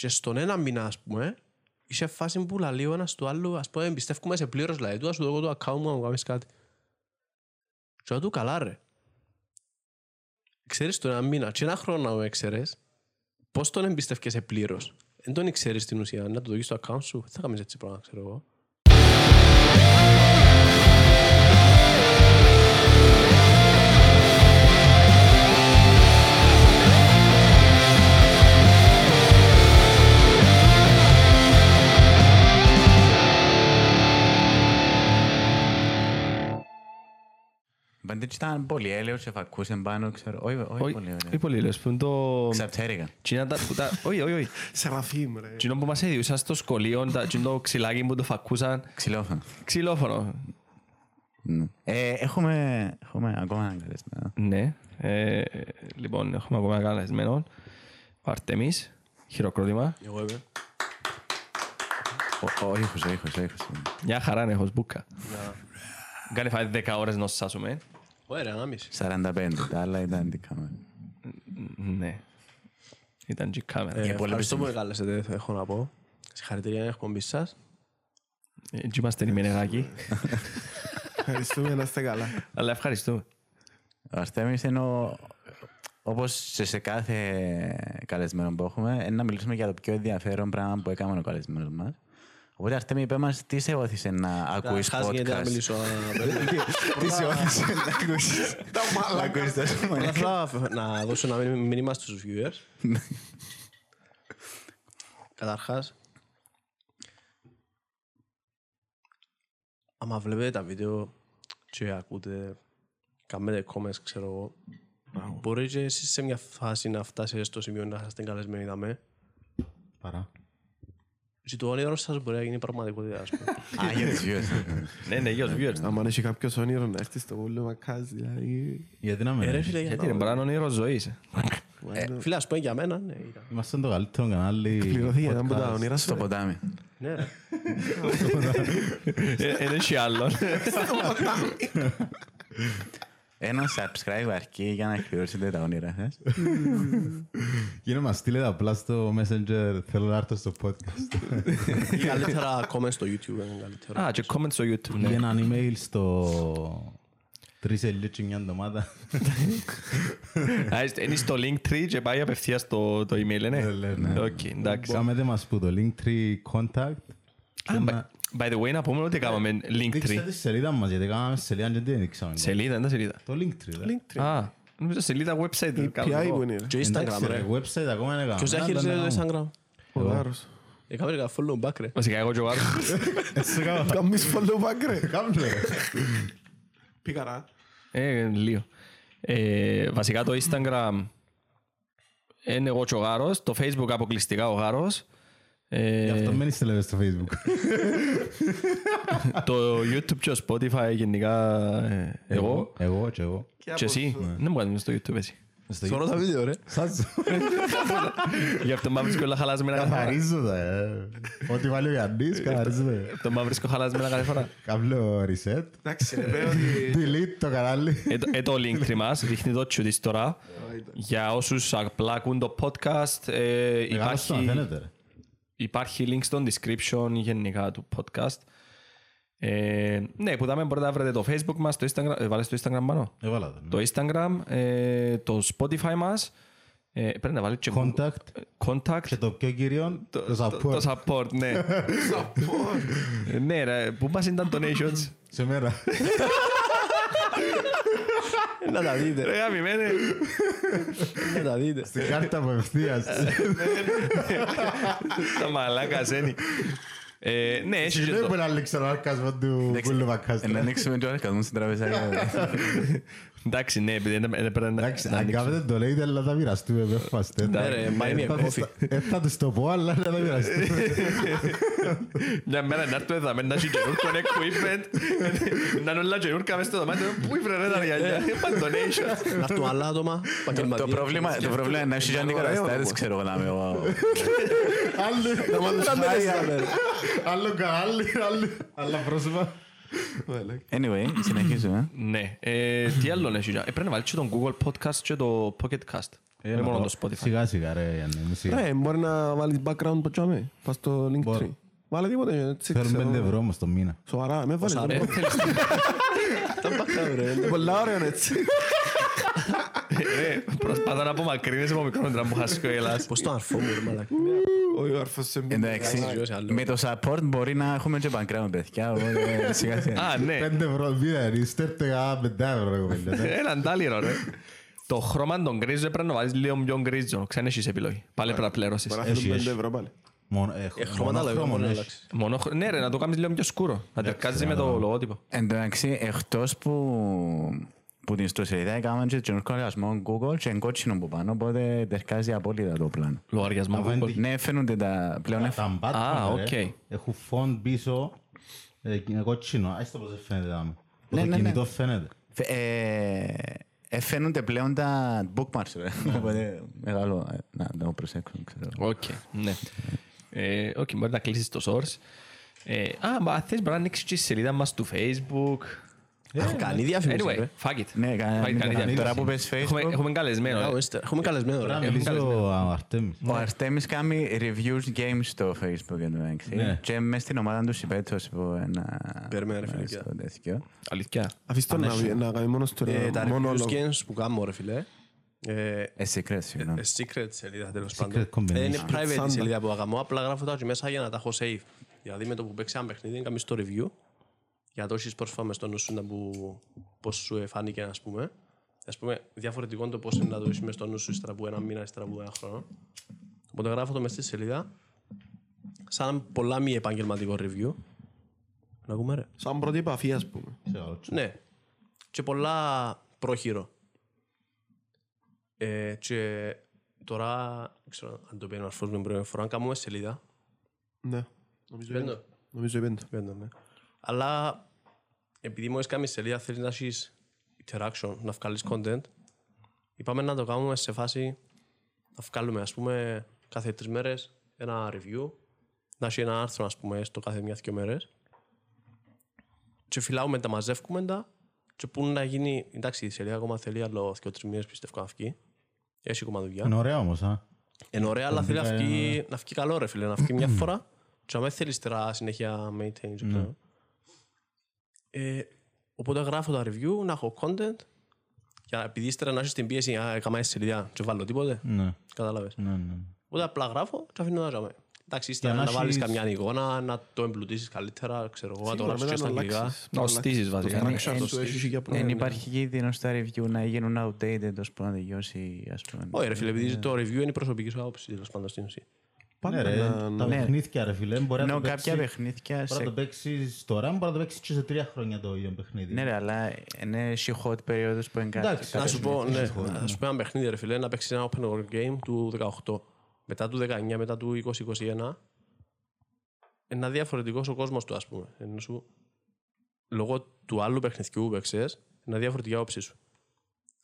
Και στον ένα μήνα, ας πούμε, είχε φάση που λαλεί ο ένας του άλλου, ας πούμε, εμπιστεύκουμε σε πλήρως, δηλαδή, του, ας σου δω το account μου, να μου κάνεις κάτι. Και του καλά ρε. Ξέρεις τον ένα μήνα και ένα χρόνο να με ξέρεις, πώς τον εμπιστεύκεσαι πλήρως. Δεν τον ξέρεις στην ουσία, να το δώσεις στο account σου, δεν θα κάνεις έτσι πράγμα, ξέρω εγώ. Πάντε ήταν πολύ έλεος και φακούσαν πάνω, ξέρω. Όχι, όχι Όχι, πολύ όχι ωραίο. πολύ λες, που είναι το... Ξαπτέρικα. Τι είναι τα- που τα- Όχι, όχι, όχι. Σεραφείμ ρε. Τι είναι που μας έδιουσαν στο σχολείο, τα- τι είναι το ξυλάκι που το φακούσαν. Ξυλόφωνο. Ξυλόφωνο. Ναι. Ε, έχουμε, έχουμε ακόμα έναν καλεσμένο. Ναι. Ε, Λοιπόν, έχουμε ακόμα ένα καλεσμένο. Ο Αρτέμις. Χειροκρότημα. Εγώ είμαι. Ο- Ο ήχος, ο ήχος, ο ήχος. Μια χαρά είναι, έχω σμπούκα. Κάνει φάει 10 ώρες να σάσουμε. Ωραία, ανάμιση. 45, τα άλλα ήταν δικά μας. Ναι. Ήταν και η κάμερα. Ε, πολύ Ευχαριστώ που επιστήμης. με κάλεσετε, έχω να πω. Συγχαρητήρια για την εκπομπή σας. Έτσι είμαστε η Μενεγάκη. Ευχαριστούμε, να είστε καλά. Αλλά ευχαριστούμε. Ο Αρτέμις είναι ο... Όπως και σε κάθε καλεσμένο που έχουμε, είναι να μιλήσουμε για το πιο ενδιαφέρον πράγμα που έκαμε ο καλεσμένος μας. Οπότε Αρτέμι, είπε μας τι σε όθησε να ακούεις Καταρχάς, γιατί να podcast. μιλήσω απέναντι. Τι σε όθησε να ακούσεις; Να ακούσεις τα Πρώτα θέλω να δώσω ένα μήνυμα στους viewers. Καταρχάς, άμα βλέπετε τα βίντεο και ακούτε, κάνετε comments, ξέρω εγώ, μπορεί και εσείς σε μια φάση να φτάσετε στο σημείο να είστε καλεσμένοι δαμέ. Παρά. Και το όνειρο σας μπορεί να γίνει πραγματικότητα, ας πούμε. Α, για τις viewers. Ναι, ναι, γιος viewers. Αν έχει κάποιος όνειρο να έρθει στο βούλιο μακάζι, δηλαδή... Γιατί να Ε, ρε μην φίλε, για Γιατί είναι να μπορεί να είναι όνειρο ζωής. Ε, Φίλε, ας πούμε για μένα, ναι. ήταν. Είμαστε το καλύτερο κανάλι Πληρωθεί για ένα από τα podcast. όνειρα Στο σου. ρε. ποτάμι. Ναι, ρε. Δεν έχει άλλον. Ένα subscribe αρκεί για να εκπληρώσετε τα όνειρα σας. Ή να μας στείλετε απλά στο Messenger θέλω να έρθω στο podcast. Ή Καλύτερα comments στο YouTube, είναι καλύτερο. Α, και comment στο YouTube, Ή ναι. ένα email στο τρεις σελίδες και μια εβδομάδα. Α, είστε- Είναι στο Linktree και πάει απευθείας το το email, ναι. Ναι, ναι. Οκ, εντάξει. Κάμετε μας που το Linktree contact. Α, by- By the way, να πούμε ότι κάναμε Δείξτε Linktree. τη σελίδα μας γιατί κάναμε σελίδα και δεν δείξαμε. Σελίδα, είναι τα σελίδα. Το Linktree. ρε. Α, νομίζω σελίδα website. Η κάνω PI εγώ. που είναι, ρε. Και Εντάξει, Instagram, ρε, ρε. website ακόμα δεν Ποιος έκαμε. διαχειρίζεται το Instagram; Ο Γάρος. Έκαμε ένα follow back, ρε. Βασικά, εγώ και ο Γάρος. Κάμεις follow back, ρε. Κάμτε, ρε. Πήκαρα. Ε, λίγο. Ε, Βασικά το Instagram είναι εγώ και ο Γάρος. Το Facebook αποκλειστικά ο Γάρος. Ε, Γι' αυτό μένεις λέμε στο facebook. το YouTube και το Spotify γενικά ε, εγώ. Εγώ και εγώ. Και εσύ. Δεν μου κάνεις στο YouTube εσύ. Στο Θωρώ τα βίντεο, ρε. Σας Γι' αυτό μ' βρίσκω όλα χαλασμένα κάθε φορά. καθαρίζω τα. ε. Ό,τι βάλει ο Γιάννης, καθαρίζω τα. Το μ' βρίσκω χαλασμένα κάθε φορά. Καβλό reset. Εντάξει, ρε, πέρα ότι... Delete το κανάλι. Ε, το- ε, το link τριμάς, δείχνει το τσιούτις τώρα. Για όσους απλά ακούν το podcast, ε, Μεγάλο στο να υπάρχει, φαίνεται. ρε. Υπάρχει link στο description γενικά του podcast. Ε, ναι, που δάμε μπορείτε να βρείτε το facebook μας, το instagram, ε, βάλες το instagram πάνω; Έβαλα το. Το instagram, ε, το spotify μας, ε, πρέπει να βάλεις και Contact contact, και το πιο κύριο, το το support. support, ναι. Ε, ναι ρε, πού μας είναι τα donations; Σε μέρα. Να τα δείτε, ρε. Ρε γαμημένε. Να τα δείτε. Στην κάρτα απευθείας. Τα μαλάκα σένει. Ε, Ναι, έχεις και Δεν το... μπορείς να λήξεις τον αρκασμό του Πούλου Ε, Να Μακάστρα. ανοίξουμε το αρκασμό στην τραπεζάκια. Εντάξει, ναι, επειδή δεν δεν πρέπει να Εντάξει, να αν ανοίξουμε. κάνετε το λέτε, αλλά θα μοιραστούμε με φάστε. Ναι, ρε, buy me a coffee. Δεν θα τους το πω, αλλά θα μοιραστούμε. Μια μέρα να έρθω εδώ, να έχει καινούργιο equipment, να είναι όλα καινούργια μες στο δωμάτιο, πού ήβρε ρε τα γυαλιά, είπαν donations. Να έρθουν άλλα άτομα, Το επαγγελματίες. πρόβλημα το πρόβλημα είναι να έχει και αντικαταστάτες, ξέρω εγώ να είμαι εγώ. Άλλο κανάλι, άλλο- άλλα πρόσωπα. Anyway, συνεχίζουμε. Ναι, ε, τι άλλο έχει, ε, πρέπει να βάλεις και τον Google Podcast και το Pocket Cast. Ε, Όχι να μόνο το- το Spotify. Σιγά σιγά ρε Γιάννη. μη σιγά. Ε, μπορεί να βάλεις background που τσάμε. Πας στο Linktree. Μπορώ. Βάλε τίποτε, έτσι Θέλουν ξέρω. 5 ευρώ όμως το μήνα. Σοβαρά, με βάλεις. Πόσα, ρε. τίποτε. Τα background, ρε. Είναι Πολλά ωραίο έτσι. Ρε, Προσπάθα να απομακρύνεσαι από μικρόντρα μου χασκοέλας. Πώς το αρφό μου, ρε μαλάκα. Όχι, ο αρφός σε μία. Εντάξει, Ζήσει άλλο. με το support μπορεί να έχουμε και background, παιδιά. οπότε σιγά σιγά. Α, ναι. 5 ευρώ μήνα, ρε. Στέρτε κανένα 5 ευρώ. ρε κοπέλα, ναι. Έναν τάλιρο, ρε. Το χρώμα των γκρίζων πρέπει να βάλεις λίγο πιο γκρίζο. Ξένα έχεις επιλογή. Πάλι πρέπει να πληρώσεις. Μπορεί να Έχει, θέλουν έχει. 5 ευρώ πάλι. Μόνο- ε, Ε, χρώματα λόγω μονόχρωμο μπορεί να έχει. αλλάξει. Μόνο, χ- ναι ρε, να το κάνεις λίγο πιο σκούρο. Να τερκάζει με το λογότυπο. Εν τω μεταξύ, εκτός που που την ιστοσελίδα έκαναν και τον λογαριασμό Google και είναι κότσινο που πάνω, οπότε τερκάζει απόλυτα το πλάνο. Λογαριασμό Αβάντι. Google. Ναι, φαίνονται τα πλέον εφ- Τα μπάτ, Α, ρε, οκ. Έχουν φον πίσω, ε, είναι κότσινο. Ας το πώς δεν φαίνεται. δάμε. Ναι, Το ναι, ναι. κινητό φαίνεται. Φε- ε, ε, φαίνονται πλέον τα bookmarks, ρε. Οπότε μεγάλο, ε, να να το προσέξουν, ξέρω. Οκ, ναι. Ε, Οκ, μπορεί να κλείσεις το source. Ε, Α, μα θες μπορεί να ανοίξεις και η σελίδα μας του Facebook. Αχ, Κάνει διαφήμιση, Anyway, ρε. fuck it. Ναι, κα- Fuck it, ναι, κάνει κα- διαφήμιση. τώρα που πες Έχουμε- Facebook, Έχουμε καλεσμένο. Α, ρε. ορίστε, Έχουμε καλεσμένο, Τώρα ρε. μιλήσω ο Αρτέμις. Ο Αρτέμις κάνει reviews games στο Facebook εν τω μεταξύ. Ναι. Και μες στην ομάδα του συμπέτως που ένα... Περίμενε, ρε φίλε, στο τέτοιο. Αλήθεια. Αφήστε τον να- να κάνει μόνος στο Ε, Τα reviews μόνο games που κάνω, ρε φίλε. ε, Ε, secret, συγγνώμη. ε, Secret σελίδα τέλος Secret πάντων. combination. Ε, Είναι private Santa. η σελίδα που αγαμώ, απλά γράφω τα εκεί μέσα για να τα έχω save. Δηλαδή με το που παίξει ένα παιχνίδι, κάνεις το review για το έχεις πρόσφατα μες στο νου σου να που, πώς σου φάνηκε, ας πούμε. Ας πούμε, διαφορετικό είναι το πώς είναι να το έχεις μες στο νου σου ύστερα από ένα μήνα, ύστερα από ένα χρόνο. Οπότε γράφω το μες στη σελίδα, σαν πολλά μη επαγγελματικό review. Να ακούμε ρε. Σαν πρώτη επαφή, ας πούμε. Ναι. Και πολλά πρόχειρο. Ε, και τώρα, δεν ξέρω αν το παίρνω αρφός με πρώτη φορά, αν κάνουμε σελίδα. Ναι. Νομίζω Πέντο. είναι. Νομίζω είναι. Πέντο, ναι. Αλλά επειδή μόλις κάνεις σελίδα θέλεις να έχεις interaction, να βγάλεις content, είπαμε να το κάνουμε σε φάση να βγάλουμε, ας πούμε, κάθε τρεις μέρες ένα review, να έχει ένα άρθρο, ας πούμε, στο κάθε μια-δυο μέρες και φυλάουμε τα, μαζεύουμε τα και πού να γίνει, εντάξει, η σελίδα ακόμα θέλει άλλο δύο τρεις μήνες πιστεύω να βγει. Έχει ακόμα δουλειά. Είναι ωραία όμως, α. Είναι ωραία, αλλά θέλει να Κομβικά βγει, να βγει καλό ρε φίλε, να βγει μια φορά και να μην θέλεις τώρα συνέχεια maintain. και ξέρω. Ε, οπότε γράφω τα review, να έχω content και επειδή ύστερα να έχεις την πίεση να έκανα σελίδα και βάλω τίποτε, Ναι, κατάλαβες. ναι, ναι. Οπότε απλά γράφω και αφήνω να ζάμε. Εντάξει, ύστερα Για να να βάλεις έχεις- καμιά εικόνα, να το εμπλουτίσεις καλύτερα, ξέρω εγώ, να το γράψεις και στα αγγλικά. Να στήσεις βασικά. Ναι, Fraction εν- του έχεις για Δεν πρόβλημα. υπάρχει κίνδυνο στα review να γίνουν outdated ώσπου να τελειώσει, ας πούμε. Όχι ρε φίλε, επειδή το review είναι η προσωπική σου άποψη, τέλος πάντων στην ουσία. Ναι, Πάντα ρε, να- τα ναι. παιχνίδια ρε φίλε, μπορεί να Ενώ το κάποια παίξεις- παιχνίδια... μπορεί να σε- το παίξεις τώρα, μπορεί να το παίξεις και σε τρία χρόνια το ίδιο παιχνίδι. Ναι ρε, αλλά είναι έχει hot περίοδος που είναι κάτι. Εντάξει, Να σου πω, ναι, έχεις χώρο, να σου πω ένα παιχνίδι ρε φίλε, να παίξεις ένα open world game του 18. Μετά του 19, μετά του 2021, είναι διαφορετικός ο κόσμος του, ας πούμε. Ενώ σου, λόγω του άλλου παιχνιδιού που παίξες, είναι διαφορετική άποψη σου.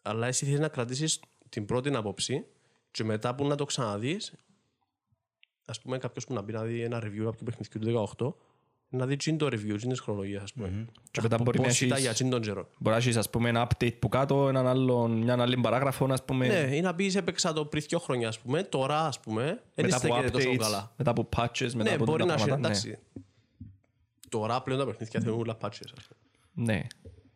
Αλλά εσύ θέλεις να κρατήσεις την πρώτη άποψη και μετά που να το ξαναδείς, ας πούμε κάποιος που να μπει να δει ένα review από το παιχνιδιού του 18, να δει τσιν το review, τσιν της χρονολογίας, ας πούμε. Και μετά μπορεί να Πώς ήταν για έχεις τσιν τον καιρό. μπορεί να έχεις, ας πούμε ένα update που κάτω, έναν άλλον, μια άλλη παράγραφο, ας πούμε. Ναι, ή να πεις έπαιξα το πριν δύο χρόνια, ας πούμε. Τώρα, ας πούμε, δεν μετά από στέκεται τόσο updates, καλά. μετά από patches, μετά Ναι, από μπορεί τα να έχει, πράγματα, ναι. εντάξει. Τώρα πλέον τα παιχνίδια θέλουν όλα patches. ας πούμε. Ναι.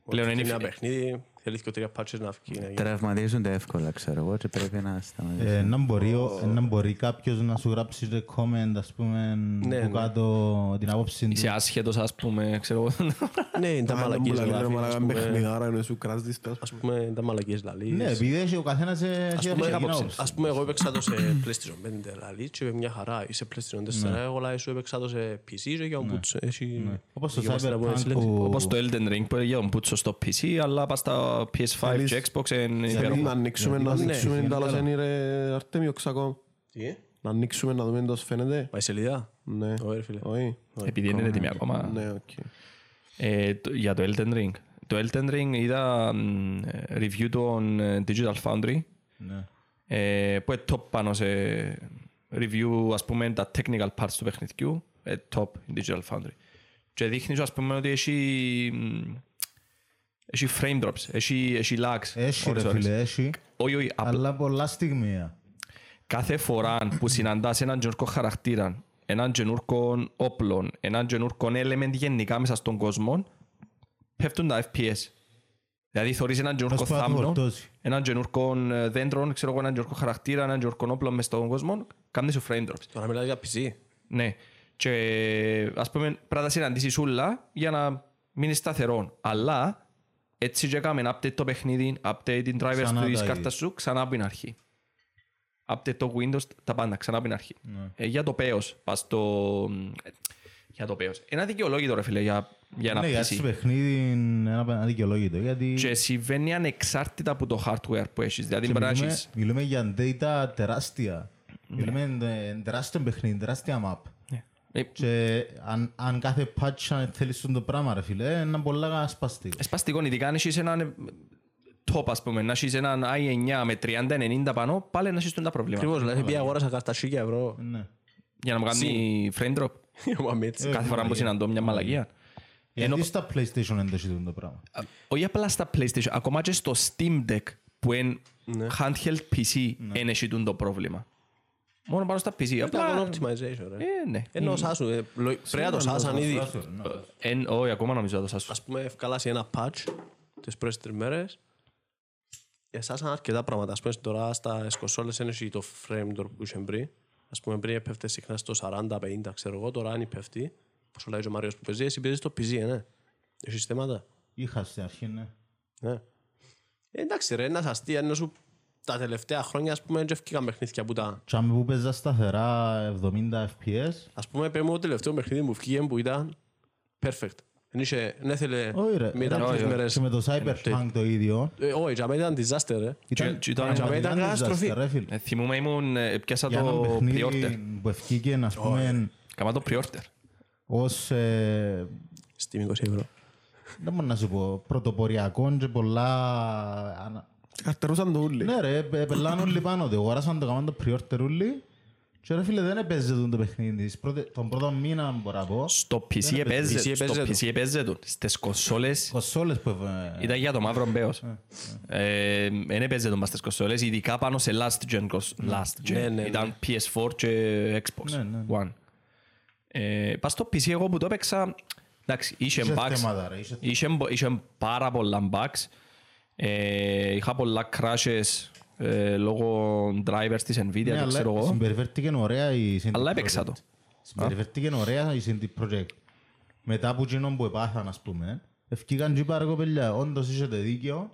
Πλέον Ότι είναι ένα παιχνίδι, θέλεις και τρία patches να βγει. να γίνει. Τραυματίζονται εύκολα, ξέρω εγώ, και πρέπει να σταματήσουν. Ε, να, μπορεί, ο- να μπορεί κάποιος να σου γράψει ρε comment, ας πούμε, ναι. που κάτω την άποψη του. Είσαι άσχετος, ας πούμε, ξέρω εγώ. Ναι, είναι τα Α, δεν μαλακίες μου λέει, ρε, γράφει, ας μαλάκα, πούμε. παιχνιδάρα, είναι σου κράζεις, πες. Ας πούμε, είναι τα μαλακίες λαλείς. Ναι, επειδή έχει ο καθένας ε, έχει Ας πούμε, διαφορετική άποψη. άποψη. Ας πούμε, εγώ έπαιξα το σε PlayStation 5 λαλείς και μια χαρά. Ή σε PlayStation 4, εγώ λαλείς σου έπαιξα το σε PC και για μου έχει... Όπως το δικαιούμαστε να πούμε Cyberpunk συλλέξη. που... Όπως το Elden Ring που έλεγε ο Μπούτσο στο PC, αλλά πας στα PS5 και Xbox είναι Θέλεις υπέροχο. να ανοίξουμε, να Ναι, ανοίξουμε είναι τα άλλα καλά. είναι ρε Αρτέμιο Ξακό. Τι, Να ανοίξουμε να δούμε πώς φαίνεται. πάει σελίδα; Ναι. Όχι ρε φίλε. Όχι. Επειδή είναι έτοιμη ακόμα. Ναι, οκ. Ε, το- για το Elden Ring. Το Elden Ring είδα μ, review των ε, Digital Foundry Ναι. ε, που είναι top πάνω σε review ας πούμε τα technical parts του παιχνιδιού ε, top in Digital Foundry και δείχνει σου, ας πούμε ότι έχει μ, έχει frame drops, έχει, έχει lags Έχει ρε ώρες, ώρες. φίλε, έχει. όχι, όχι, απ- Αλλά πολλά στιγμία. κάθε φορά που συναντάς έναν καινούργιο χαρακτήρα, έναν καινούργιο όπλο, έναν καινούργιο element γενικά μέσα στον κόσμο, πέφτουν τα FPS. Δηλαδή θωρείς έναν καινούργιο Ως πάει να το θάμνο, φορτώσει. έναν καινούργιο ε, δέντρο, ξέρω εγώ, έναν καινούργιο χαρακτήρα, έναν καινούργιο όπλο μες στον κόσμο, κάνεις σου frame drops. Τώρα μιλάτε για PC. Ναι. Και ας πούμε πρέπει να τα συναντήσεις όλα για να μείνεις σταθερό. Αλλά έτσι και έκαμε update το παιχνίδι, update την drivers Ξανά της τα κάρτας ίδια. σου, ξανά από την αρχή. Update το Windows, τα πάντα, ξανά από την αρχή. Ε, για το πέος, πας στο... ε, Για το πέος. Ένα δικαιολόγητο ρε φίλε για, για ένα Ναι, για έτσι PC. το παιχνίδι είναι ένα αδικαιολόγητο. Γιατί Και συμβαίνει ανεξάρτητα από το hardware που έχεις. Δηλαδή και πρέπει να μιλούμε, έχεις... μιλούμε για data τεράστια. Μιλούμε ε, τεράστιο παιχνίδι, τεράστια map. Ε, Και αν, αν κάθε patch αν θέλεις το πράγμα ρε φίλε, είναι πολλά σπαστικό. Σπαστικό, ειδικά αν έχεις έναν ε, top, ας πούμε, να έχεις έναν i9 με 30-90 πάνω, πάλι να έχεις τα προβλήματα. Ακριβώς, δηλαδή πήγα αγόρασα κάρτα χίλια ευρώ. Ναι. Για να μου κάνει frame drop. Μα με έτσι. Κάθε φορά που συναντώ μια μαλακία. Γιατί στα PlayStation δεν το ζητούν το πράγμα. Α, Όχι απλά στα PlayStation, ακόμα και στο Steam Deck που είναι handheld PC είναι εσύ το πρόβλημα. Μόνο πάνω στα PC. Απλά Απλά, optimization, ρε. ε, ναι. Ενώ σάσου, ε, λο- πρέπει να το σάσαν ήδη. Εν- Όχι, ακόμα νομίζω να το σας Ας πούμε, ευκάλασε ένα patch τις πρώτες τρεις μέρες. Εσάσαν αρκετά πράγματα. Ας πούμε, τώρα στα κονσόλες είναι έχει το frame drop που είχε πριν. Ας πούμε, πριν έπεφτε συχνά στο 40-50, ξέρω εγώ. Τώρα αν πέφτει, όπως λέει και ο Μάριος που παίζει, εσύ παίζεις στο PC, ε, ναι. Έχεις θέματα. Είχα στην αρχή, ναι. Ναι. Ε, εντάξει ρε, να σας τι, ενώ σου τα τελευταία χρόνια, ας πούμε, δεν ευκήκαν παιχνίδια που τα... Και αν που παίζα σταθερά 70 FPS, Ας πούμε, πες μου το τελευταίο παιχνίδι που βγήκε που ήταν perfect. Δεν είχε, δεν ήθελε όχι ρε, μετά ήταν- τρεις μέρες. και με το Cyberpunk το ίδιο. Ε, Όχι, για μένα ήταν disaster, ρε. Ήταν, και ήταν- πραγματικά ήταν καταστροφή. disaster, ρε φίλε. Ε, Θυμούμαι ήμουν, ε, πιάσα Για ένα το pre-order. παιχνίδι που ευκήκε, ας πούμε, Κάμα το pre-order. ως, ε, Steam 20 ευρώ. δεν μπορώ να σου πω, πρωτοποριακό και πολλά... ανα- Καρτερούσαν το ούλι. Ναι ρε, ε, πελάνε όλοι πάνω του. Αγοράσαν το καμάν το pre-order όλοι και ρε φίλε δεν έπαιζε το παιχνίδι. Τις πρώτες- Τον πρώτο μήνα μπορώ να πω. Στο PC επέζε, PC στο επέζε το. PC επέζε το. Στις κονσόλες Κονσόλες που... ε, ήταν για το μαύρο μπέος. Ε, Δεν έπαιζε το μας στις κονσόλες, ειδικά πάνω σε last gen. cons- Last gen. Ναι, ναι, ναι. Ήταν PS4 και Xbox Ναι, ναι. One. Ε, Πας στο PC εγώ που το έπαιξα, εντάξει, είχε Είχε bugs. θέματα, ρε, είχε Είχε, είχε πάρα πολλά bugs. Ε, είχα πολλά crashes ε, λόγω drivers της Nvidia Ναι, και ξέρω αλλά εγώ. συμπεριφέρθηκε ωραία η CD Αλλά Projekt. έπαιξα το. Συμπεριφέρθηκε ωραία η CD Projekt. Μετά από εκείνον που επάθαν, ας πούμε, ευκήκαν και είπα ρε κοπέλια, όντως είχετε δίκαιο.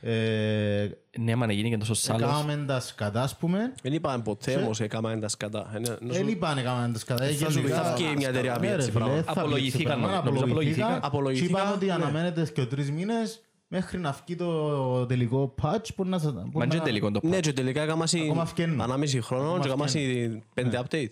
Ε, Ναι, μα να γίνει και τόσο σάλος. Έκαναμε τα σκατά, ας πούμε. Δεν είπαν ποτέ όμως έκαναν τα σκατά. Ε, ναι, να σου- Δεν είπαν έκαναμε τα σκατά. Θα σου πει, θα βγει μια εταιρεία Ναι, πει ρε έτσι φίλε, πράγμα. θα βγει Απολογηθήκαν, έτσι πράγμα, νομίζω απολογηθήκαν. Απολογηθήκαν, Και είπαν ότι ναι. αναμένεται και τρεις μήνες μέχρι να βγει το τελικό patch που να σας... που Μα να- και τελικό το Ναι, και τελικά έκαναν Ακόμα φκαίνουν. ανάμιση χρόνο Ακόμα και έκαναν πέντε update.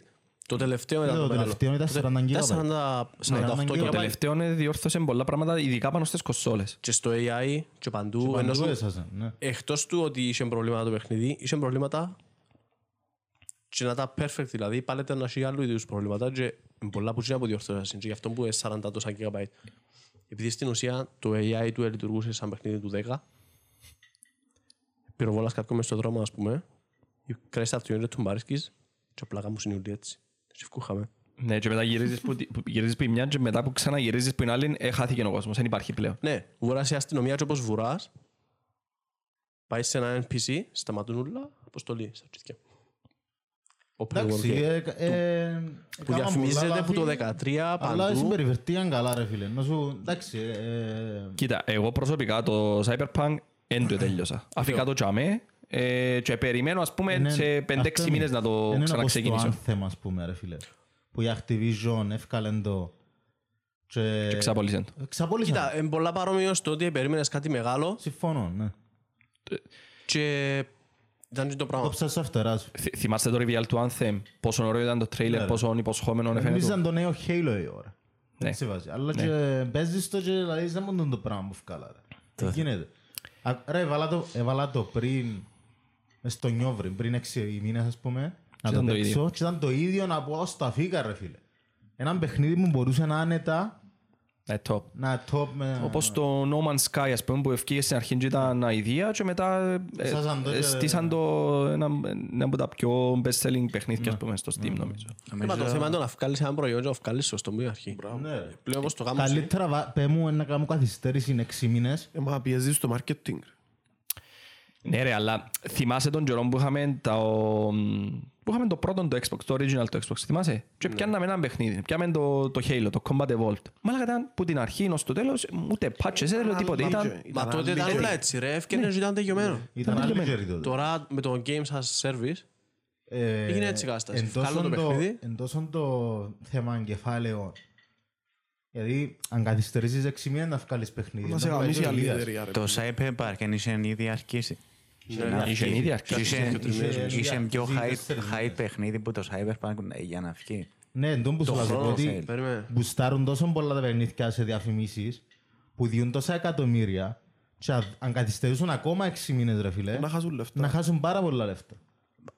Το τελευταίο ήταν Ναι, το το μεγάλο. τελευταίο ήταν 40 Ήταν gigabyte. 40 48 Ναι, Το gigabyte. τελευταίο ε, διόρθωσε πολλά πράγματα, ειδικά πάνω στις κονσόλες. Και στο AI και παντού. Παντού ενώ σου- έσασαν, ναι. Εκτός του ότι είχε προβλήματα το παιχνίδι, είχε προβλήματα και να τα perfect, δηλαδή πάλι ήταν να έχει άλλους είδους προβλήματα και πολλά που είναι από διορθώσεις και γι' αυτό που είναι 40 τόσα gigabyte. Επειδή στην ουσία το AI του λειτουργούσε σαν παιχνίδι του 10, πυροβόλας κάποιον μες στον δρόμο, ας πούμε, κρέσεις τα αυτοκίνητα του μπάρισκης και απλά κάνουν συνειούλοι έτσι. Και ευκούχαμε. Ναι, και μετά γυρίζεις που, που γυρίζεις που η μια και μετά που ξαναγυρίζεις που είναι άλλη, ε, χάθηκε ο κόσμος, δεν υπάρχει πλέον. Ναι, βουράς η αστυνομία και όπως βουράς, πάει σε ένα NPC, σταματούν όλα, αποστολή στα τσίτια. Open world Εντάξει, game. ε, ε, Που έκαναν διαφημίζεται πολλά από το λάθη, 13 Αλλά παντού. συμπεριφερθήκαν καλά ρε φίλε. Να σου, εντάξει, ε, Κοίτα, εγώ προσωπικά το Cyberpunk δεν το τέλειωσα. Αφήκα το τσάμε ε, και περιμένω ας πούμε είναι- σε 5-6 αυτό είναι- μήνες να το είναι όπως ξαναξεκινήσω. Το Anthem, ας πούμε, ρε φίλε. Που η Activision έφκαλεν το και... Και ξαπολύσαν το. Ξαπόλυσαν. Κοίτα, είναι πολλά παρόμοιο στο ότι περίμενες κάτι μεγάλο Συμφωνώ, ναι. και ήταν και το Το πράγμα. ψάσα φτεράς σου. Θυ- Θυμάστε το reveal του Anthem, πόσο ωραίο ήταν το trailer, πόσο υποσχόμενο έφερε Εμείς το. ήταν το νέο Halo η ώρα. Ναι. Έτσι βάζει. Αλλά και παίζεις το και δηλαδή δεν μόνο το πράγμα που φκάλα. ρε. Τι γίνεται. Α, Ρε, έβαλα το- έβαλα το πριν μες στο Νιόβρι, πριν έξι μήνες ας πούμε, να το ήταν το παίξω ίδιο. και ήταν το ίδιο να πω στα φύγα ρε φίλε. Ένα παιχνίδι μου μπορούσε να άνετα Ναι, top. Να top με... Όπως το No Man's Sky, ας πούμε, που ευκήγες στην αρχή και ήταν αηδία και μετά ε, Στάσαν το ε, και- στήσαν το ένα, ένα από τα πιο best-selling παιχνίδια, ας πούμε, στο Steam, νομίζω. Ε, μα το θέμα είναι να βγάλεις ένα προϊόν και να βγάλεις σωστό από την αρχή. Ναι, ρε. Πλέον όπως το κάνουμε εσύ, Καλύτερα βα- πέ μου να κάνω καθυστέρηση είναι 6 μήνες. Ε, μα πιέζεις στο marketing. Ναι ρε, αλλά θυμάσαι τον καιρό που είχαμε το, που είχαμε το πρώτο το Xbox, το original το Xbox, θυμάσαι; Και πιάνναμε ένα παιχνίδι, πιάμε το, το Halo, το Combat Evolved. Μάλακα ήταν που την αρχή ως το τέλος, ούτε patches, δεν τίποτε. Ήταν, Μα τότε ήταν όλα έτσι ρε, έφτιανε και ήταν τελειωμένο. Ήταν άλλη καιρή τότε. Τώρα με το Games as Service Ε, έγινε έτσι η κατάσταση. εν Βγάλω το τόσο παιχνίδι. Εν τόσο το θέμα κεφάλαιο. Δηλαδή, αν καθυστερήσεις 6 μήνες να βγάλεις παιχνίδι. Να σε να γαμίσει η βγάλεις άλλη δουλειάς. εταιρεία, ρε. Το Cyberpunk εν είχε ήδη αρχίσει. Είχε ήδη αρχίσει. Είχε- Είχε- Είχε πιο είχε hype- τέσσερις hype μήνες. παιχνίδι που το Cyberpunk για να βγει. Ναι, εντόν που σου λέω χρόνο, ότι περίμενε. μπουστάρουν τόσο πολλά τα παιχνίδια σε διαφημίσεις που διούν τόσα εκατομμύρια και αν- αν καθυστερήσουν ακόμα 6 μήνες ρε φίλε, Να χάσουν λεφτά. να χάσουν πάρα πολλά λεφτά.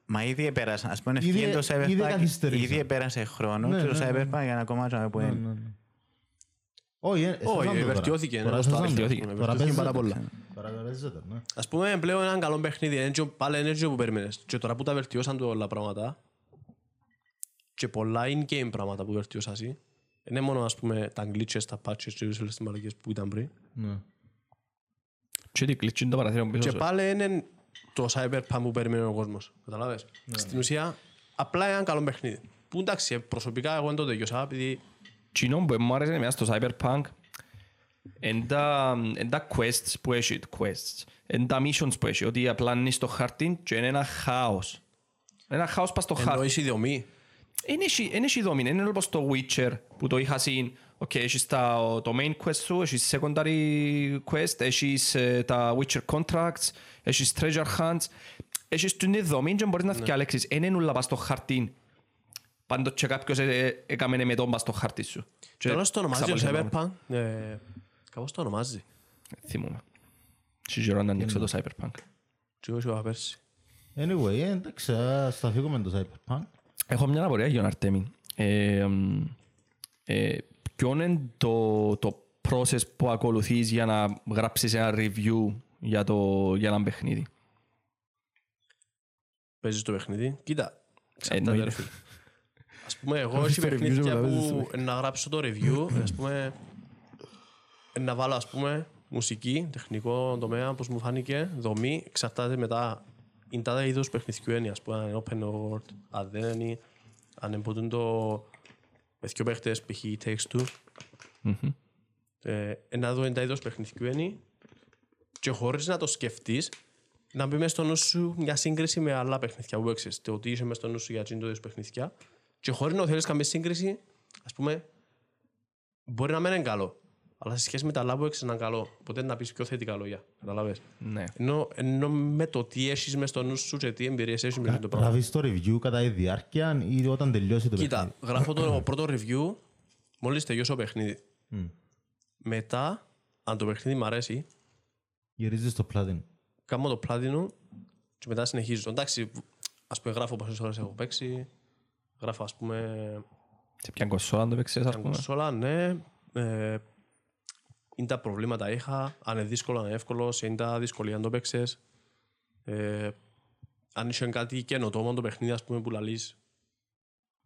Μα ήδη επέρασαν. Ας πούμε, Ήδη- ευκήγε το ήδη Cyberpunk, καθυστερήσαν. ήδη επέρασε χρόνο Ναι, και το ναι, ναι. Cyberpunk για να κομμάτι που είναι. Όχι, ε, Όχι, εσάς αν το τώρα. βελτιώθηκε, Τώρα ναι, εσάς το αν το. βελτιώθηκε, Τώρα βελτιώθηκε παίζεται. πάρα πολλά. Τώρα παίζεται, ναι. Ας πούμε πλέον έναν καλό παιχνίδι, είναι και- πάλι είναι και που περίμενες. Και τώρα που τα βελτιώσαν το όλα πράγματα και πολλά in-game πράγματα που βελτιώσαν εσύ, είναι μόνο ας πούμε τα glitches, τα patches και όλες τις μαλακίες που ήταν πριν. Ναι. Και τι κλείτσι το παραθύριο πίσω Και σου. πάλι είναι το cyberpunk που περιμένει ο κόσμος. Καταλάβες; Στην ουσία, απλά είναι ένα καλό παιχνίδι. Που εντάξει, ε, προσωπικά εγώ δεν το τελειώσα, επειδή Τσινό που μου άρεσε μέσα στο Cyberpunk είναι τα, εν τα quests που έχει, quests, είναι τα missions που έχει, ότι απλά είναι στο χαρτί και είναι ένα χάος. Ένα χάος πας στο χάρτη. εννοείς η δομή. Είναι έχει- είναι έχει δομή, είναι όπως το Witcher που το είχα συν. Οκ, έχεις τα, το main quest σου, έχεις secondary quest, έχεις ε, τα Witcher contracts, έχεις treasure hunts, έχεις την δομή και μπορείς να διαλέξεις. Δεν είναι όλα πας στο χαρτί. Πάντως και κάποιος ε, ε, έκαμε με τον πας στο χαρτί σου. Και Τέλος το ονομάζει ο ξαπολύσε πάνω. cyberpunk. ε, Κάπως το ονομάζει. Θυμούμαι. Σε γύρω να ανοίξω το Cyberpunk. Και εγώ είπα πέρσι. Anyway, ε, εντάξει, ας τα φύγουμε το Cyberpunk. Έχω μια απορία για τον Αρτέμι. Ε, μ, ε, ποιο είναι το, το process που ακολουθείς για να γράψεις ένα review για, το, για ένα παιχνίδι; Παίζεις το παιχνίδι; Κοίτα, εξαρτάται Εννοείται. ρε φίλε. Ας πούμε, εγώ Γράφεις έχει το review παιχνίδια και μετά παίζεις που να γράψω το review, ας πούμε, να βάλω ας πούμε μουσική, τεχνικό τομέα, πώς μου φάνηκε, δομή, εξαρτάται μετά είναι τα είδος παιχνιδιού είναι, ας πούμε, αν είναι open world, αν δεν είναι, αν είναι ποτέ το με δυο παίχτες, π.χ. takes two, Μμμ. ε, να δω τα είδος παιχνιδιού είναι και χωρίς να το σκεφτείς, να μπει μες στο νου σου μια σύγκριση με άλλα παιχνίδια που έξεις. Το ότι είσαι μες στο νου σου για εκείνο το είδος παιχνίδια και χωρίς να θέλεις καμία σύγκριση, ας πούμε, μπορεί να μην είναι καλό. Αλλά σε σχέση με τα άλλα που έξεις να είναι καλό. Ποτέ να πεις πιο θετικά λόγια. Καταλαβες. Ναι. Ενώ, ενώ με το τι έχεις μες στο νου σου και τι εμπειρίες έχεις με το πράγμα. Γράφεις το review κατά τη διάρκεια ή όταν τελειώσει το Κοίτα, παιχνίδι. γράφω το πρώτο review μόλις τελειώσω το παιχνίδι. Μετά, αν το παιχνίδι μου αρέσει, Γυρίζεις το platinum. κάνω το platinum και μετά συνεχίζω. Εντάξει, ας πούμε γράφω πόσες ώρες έχω παίξει, γράφω ας πούμε Σε ποια κονσόλα το παίξες, ας μια πούμε. κονσόλα, ναι, ε, είναι τα προβλήματα είχα, αν είναι δύσκολο, αν είναι εύκολο, σε είναι τα δυσκολία αν το παίξες. Ε, αν είσαι κάτι καινοτόμο το παιχνίδι, ας πούμε, που λαλείς,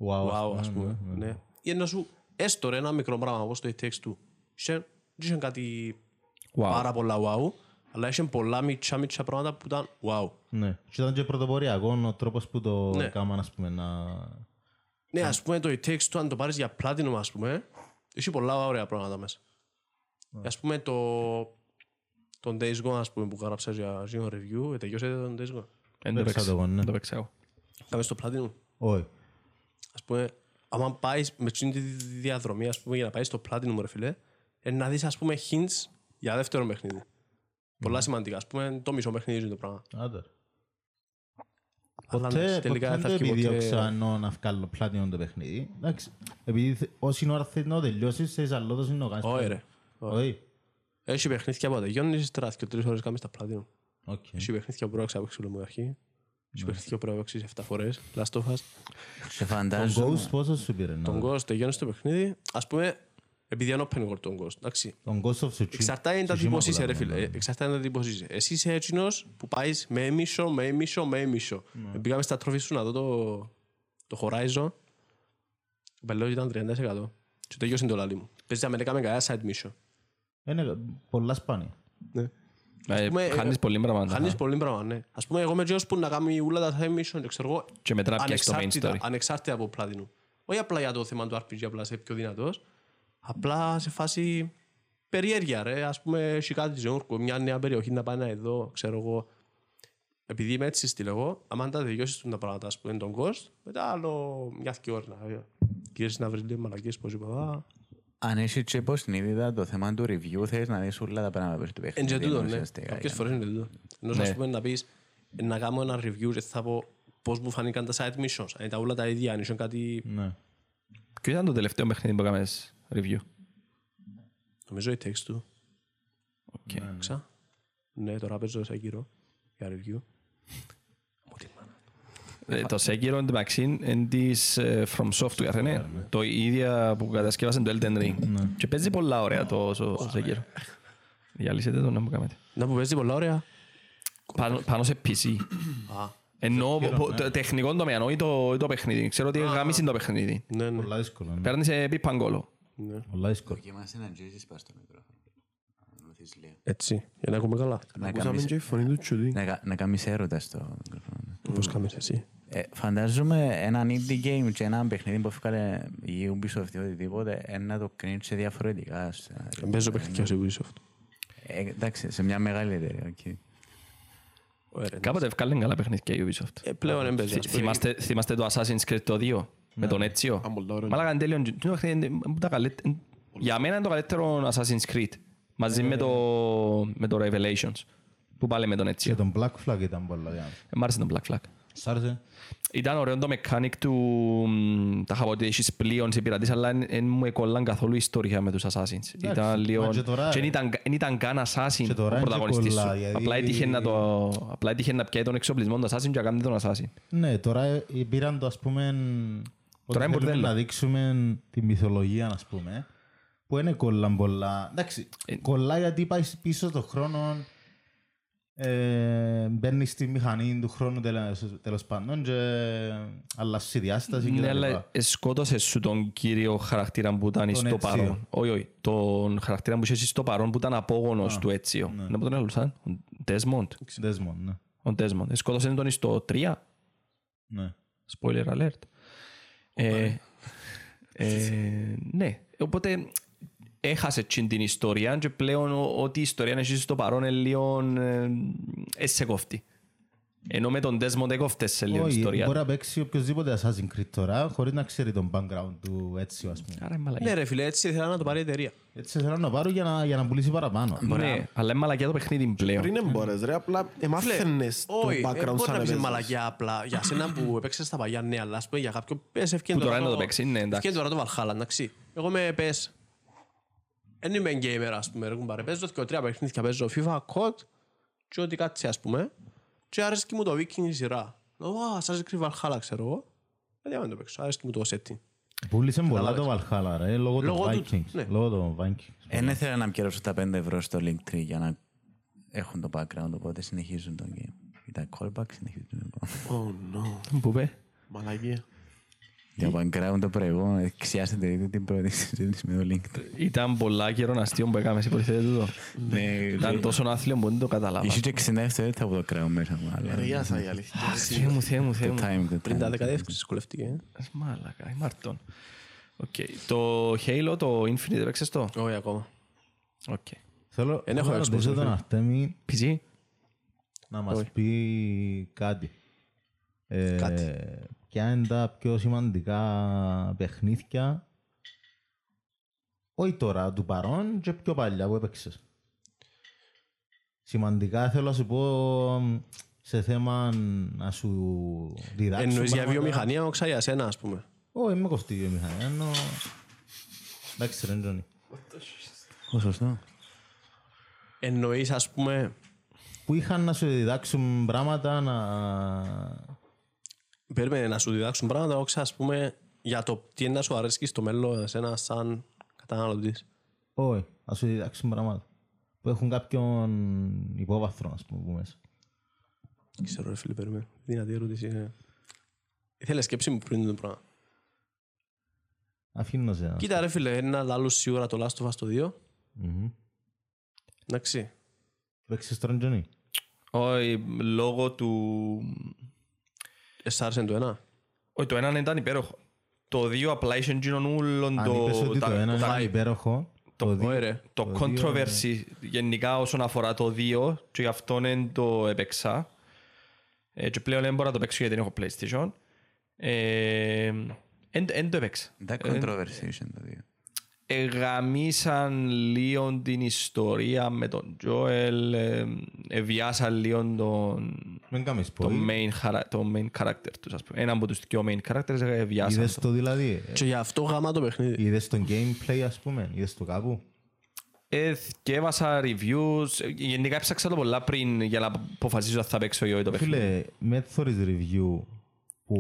Wow, wow, ας ναι, πούμε, ναι, ναι. ναι. Ή ενώ σου, έστω ρε, ένα μικρό πράγμα, όπως το It Takes Two. Είχε, είχε κάτι Wow. πάρα πολλά wow, αλλά είχε πολλά μίτσα μίτσα πράγματα που ήταν wow. Ναι. Και ήταν και πρωτοποριακό ο τρόπος που το Ναι. έκαναν, ας πούμε, να... Ναι, ας πούμε το It Takes Two, αν το πάρεις για platinum, ας πούμε, έχει πολλά ωραία πράγματα μέσα. Ας πούμε το... Τον Days Gone, ας πούμε, που γράψα για για review, ε, τελειώσατε τον Days Gone. Δεν το Παίξα παίξα. το εγώ, ναι. Δεν το παίξα εγώ. Κάμε στο platinum. Όχι. Ας πούμε, άμα πάεις με εκείνη τη διαδρομή, ας πούμε, για να πάεις στο platinum, ρε φίλε, ε, να δεις, ας πούμε, hints για δεύτερο παιχνίδι. Πολλά σημαντικά. Ας πούμε, το μισό παιχνίδι είναι το πράγμα. Άντε. Αλλά Ποτέ, ναι, ποτέ τελικά δεν θα το έρθει ποτέ- επιδίωξα ενώ να βγάλω platinum το παιχνίδι. Εντάξει. Επειδή θε- όση ώρα θέλει να το τελειώσεις, σε άλλο το να το κάνεις. Όχι, ρε. Όχι. Έχει παιχνίδια που τελειώνεις, ύστερα και τρεις ώρες κάνεις τα platinum. OK. Έχει παιχνίδια που πρέπει να παίξεις όλο που αρχή. Έχει παιχνίδια που πρέπει να παίξεις 7 φορές. Last of Us. Σε Τον φαντάζομαι. Ghost πόσο σου πήρε να Τον δω. Ghost τελειώνεις το παιχνίδι. Ας πούμε, Επειδή είναι open world τον Ghost, εντάξει. Τον Ghost of Tsushima. Εξαρτάται είναι τα Tsushima τύπος είσαι που ρε λέμε, φίλε. ναι. Ε, Εξαρτάται είναι τα τύπος είσαι. Εσύ είσαι έτσινος που πάεις με έμισο, με έμισο, με έμισο. Ναι. Πήγαμε στα τροφή σου να δω το, το Horizon. Ο πελός ήταν 30%. Και τελειώσε το λαλί μου. Παίζει να μην έκαμε κανένα side mission. Είναι πολλά σπάνια. Ναι. Ε, πούμε, Χάνεις ε, πολύ πράγματα. Χάνεις πολύ πράγμα, ναι. Ας πούμε, εγώ είμαι εκείνος που να κάνει όλα τα side mission, και ξέρω εγώ, Και μετά να πιάσεις το main ανεξάρτητα, story. ανεξάρτητα από πλάτινου. Όχι απλά για το θέμα του RPG, απλά σε πιο δυνατός. Απλά σε φάση περιέργεια, ρε. Ας πούμε, έχει κάτι ζεούρκο, μια νέα περιοχή να πάει να εδώ, ξέρω εγώ. Επειδή είμαι έτσι στυλ εγώ, άμα τα τελειώσεις τα πράγματα, ας πούμε, τον Ghost, μετά άλλο μια δυο ώρες να γυρίσεις να βρεις λίγο μαλακίες, πώς είπα. «Α, Αν έχεις και υποσυνείδητα το θέμα του review, θέλεις να δεις όλα τα πράγματα περί του Εν και παιχνιδιού. τούτο, ναι. ουσιαστικά, Κάποιες για φορές είναι τούτο. Ενώ Ναι. ας πούμε να πεις, «Ε, να κάνω ένα review και θα πω πώς μου φάνηκαν τα side missions. Αν ήταν όλα τα ίδια, αν είχε κάτι, Ναι. Ποιο ήταν το τελευταίο παιχνίδι που έκαμες review. νομίζω η text του. Οκ. Ξα. Ναι, τώρα παίζω Sekiro για review. Ε, Το Sekiro εν τω μεταξύ είναι της ε, From Software, ναι. Το ίδιο που κατασκεύασε το Elden Ring. Και παίζει πολλά ωραία το το Sekiro. Διαλύσετε το να μου κάνετε. Να που παίζει πολλά ωραία. Πάνω, πάνω σε PC. Α, Ενώ πο- το τεχνικό τομέα, όχι το, το παιχνίδι. Ξέρω ότι γάμισε το παιχνίδι. ναι, ναι. Πολλά δύσκολο. ναι. Παίρνεις σε πιπαγκόλο. Πολλά δύσκολο. Δοκίμασε να αγγίζεις πας στο μικρόφωνο. Να βοηθήσεις λίγο. Έτσι, για να ακούμε καλά. Να Ακούσαμε κάνεις- και η φωνή του τσουδί. να κα- Να κάνεις έρωτα στο μικρόφωνο. Πώς κάνεις εσύ; Ε, φαντάζομαι έναν indie game και ένα παιχνίδι που έφυγε η Ubisoft ή οτιδήποτε ε, να το κρίνεις σε διαφορετικά. στα- Παίζω παιχνίδια σε Ubisoft. Ε, εντάξει, σε μια μεγάλη εταιρεία. οκ. Ωραία, ρε. Κάποτε ευκάλεν καλά παιχνίδια η Ubisoft. Ε, Πλέον δεν παίζει. ας πούμε. Θυμάστε, θυμάστε το Assassin's Creed το 2 με τον Ezio. Ήταν πολλά ωραία. Μαλάκα εν τέλειον, το παιχνίδι είναι από τα καλύτερα- για μένα είναι το καλύτερο Assassin's Creed μαζί με το, με το Revelations που πάλι με τον Και Ezio. τον Black Flag ήταν πολλά ωραία. Ε, Μ' άρεσε τον Black Flag. Σ' άρεσε; Ήταν ωραίο το mechanic του μ, τα είχα πω ότι έχεις πλοίον σε πειρατής αλλά δεν μου εκόλλαν καθόλου η ιστορία με τους Assassins. Ήταν λίγο... μα και τώρα, και ε. δεν ήταν, δεν ήταν καν Assassin Και ο τώρα είναι και πρωταγωνιστής σου. κολλά, γιατί- Απλά έτυχε να, το, απλά έτυχε να πιάει τον εξοπλισμό του Assassin και να κάνει τον Assassin. Ναι, τώρα ε, πήραν το ας πούμε... Ότι Τώρα είναι θέλουμε μπουρδέλο. να δείξουμε τη μυθολογία, ας πούμε, που είναι κολλάν πολλά. Εντάξει, Ε. κολλά γιατί πάει πίσω το χρόνο, ε, μπαίνει στη μηχανή του χρόνου τέλος, τέλος πάντων και αλλάζει η διάσταση Ναι, και τα αλλά λοιπά. ε, σκότωσες σου τον κύριο χαρακτήρα που ήταν Τον στο Έτσιο. παρόν. Όχι, όχι. Τον χαρακτήρα που είσαι στο παρόν που ήταν απόγονος του Έτσιο. ναι. Να πω τον έλουσαν. Ο Desmond. Desmond, ναι. Ο Desmond. Ε, Σκότωσες τον στο 3. ναι. Spoiler alert. Ε, ε, ναι, οπότε έχασε εκείνη την ιστορία και πλέον ο- ό,τι η ιστορία έχει στο παρόν είναι λίγο ε, ε, σε κόφτει. Ενώ με τον Desmond έκοφτες σε λίγο η Όχι, ιστορία. μπορεί να παίξει οποιοδήποτε Assassin's Creed τώρα, χωρίς να ξέρει τον background του έτσι, ας πούμε. Άρα είναι μαλακία. Ναι ρε φίλε, έτσι ήθελα να το πάρει η εταιρεία. Έτσι θέλω να πάρω για να, για να πουλήσει παραπάνω. Ναι, αλλά είναι μαλακία το παιχνίδι πλέον. Πριν εμπόρες ρε, απλά εμάθαινες το Όχι, ε, background μπορεί να σαν πεις έπαιζες. μαλακιά απλά. Για σένα που έπαιξες στα παλιά, ναι, αλλά ας πούμε για κάποιον πες ευκαιρία Που τώρα είναι να το παίξει, ναι, εντάξει. Ευκαιρία τώρα το Valhalla, εντάξει. Εγώ με πες, δεν είμαι gamer, ας πούμε, ρε κουμπάρε. Παίζω και τρία παιχνίδια, παίζω FIFA, COD και ό,τι κάτσε, ας πούμε. Και άρεσκε μου το Viking η σειρά. Λέω, α, σας κρύβει Valhalla, ξέρω εγώ. Γιατί να μην το παίξω, άρεσκε μου το setting. Πούλησε πολλά το Valhalla, ρε, λόγω του Λόγω του- Vikings. ναι. Λόγω του Vikings. Δεν ήθελα να πιέρωσω τα 5 ευρώ στο Linktree για να έχουν το background, οπότε συνεχίζουν το game. Τα callback συνεχίζουν. Oh no, Που είπε. μαλακία. Για background το προηγούμενο, εξιάσετε ήδη την πρώτη συζήτηση με το Linktree. Ήταν πολλά καιρό αστείο που έκαμε, υποθέτετε τούτο. Ναι, Ήταν τόσο άθλιο που δεν το καταλάβα. Ίσως και 60 δευτερόλεπτα από το crown μέσα μου, αλλά Ρε, γεια σας η αλήθεια. Θεέ μου, Θεέ μου, Θεέ το μου. time, το Πριν τα time. 10 δεύτερη δυσκολεύτηκε. ε. Μάλακα, η Μαρτών. Οκ. Το Halo, το Infinite, έπαιξες το; Όχι ακόμα. Οκ. Θέλω Εν έχω θέλω να Xbox, ρωτήσω ρε τον φίλε. Αρτέμι PC. να μας Όχι. πει κάτι. Ε, Κάτι. Ποια είναι τα πιο σημαντικά παιχνίδια όχι τώρα, του παρόν και πιο παλιά που έπαιξες. Σημαντικά θέλω να σου πω σε θέμα να σου διδάξω. Εννοείς για πράγματα. βιομηχανία, όξα για σένα, ας πούμε. Όχι, είμαι κοφτή βιομηχανία. Εννοώ... Εντάξει, ρε Τζόνι. Ω, σωστό. Εννοείς, ας πούμε, Που είχαν να σου διδάξουν πράγματα να... Περίμενε να σου διδάξουν πράγματα, όξα, ας πούμε, για το τι είναι να σου αρέσει στο μέλλον εσένα σαν καταναλωτής. Όχι, ας σου διδάξουν πράγματα. Που έχουν κάποιον υπόβαθρο, ας πούμε, που μέσα. Δεν Ξέρω ρε φίλε, περίμενε. Δυνατή ερώτηση είναι. Ήθελες σκέψη μου πριν το πράγμα. Αφήνω σε ένα. Κοίτα ρε φίλε, ένα λάλο σίγουρα το Last of Us το 2. Μμμ. Εντάξει. Παίξεις τον Τζονί; Όχι, λόγω του... Εσάρσεν το ένα. Όχι, το έναν ήταν υπέροχο. Το δύο απλά είχε γίνον ούλον Αν το... είπες ότι τα- το ένα τα- είναι υπέροχο, το Όχι δύο... ρε. Το Το δύο controversy γενικά όσον αφορά το 2 και γι' αυτό δεν το έπαιξα. Ε, και πλέον δεν μπορώ να το παίξω γιατί δεν έχω PlayStation. Ε, Εν εν το έπαιξα. Δεν controversy το δύο. Εγαμίσαν λίγο την ιστορία με τον Joel, ε, εβιάσαν λίγο τον, Μην κάνεις το spoil. main, χαρα- το main character τους, ας πούμε. Έναν από τους δύο main characters εβιάσαν Είδες το. το δηλαδή. ε, Και γι' αυτό γάμα το παιχνίδι. Είδες το gameplay ας πούμε. Είδες το κάπου; Ε, θκεύασα reviews, ε, γενικά έψαξα το πολλά πριν για να αποφασίσω αν θα παίξω ή όχι το παιχνίδι. Φίλε, με θωρείς review που,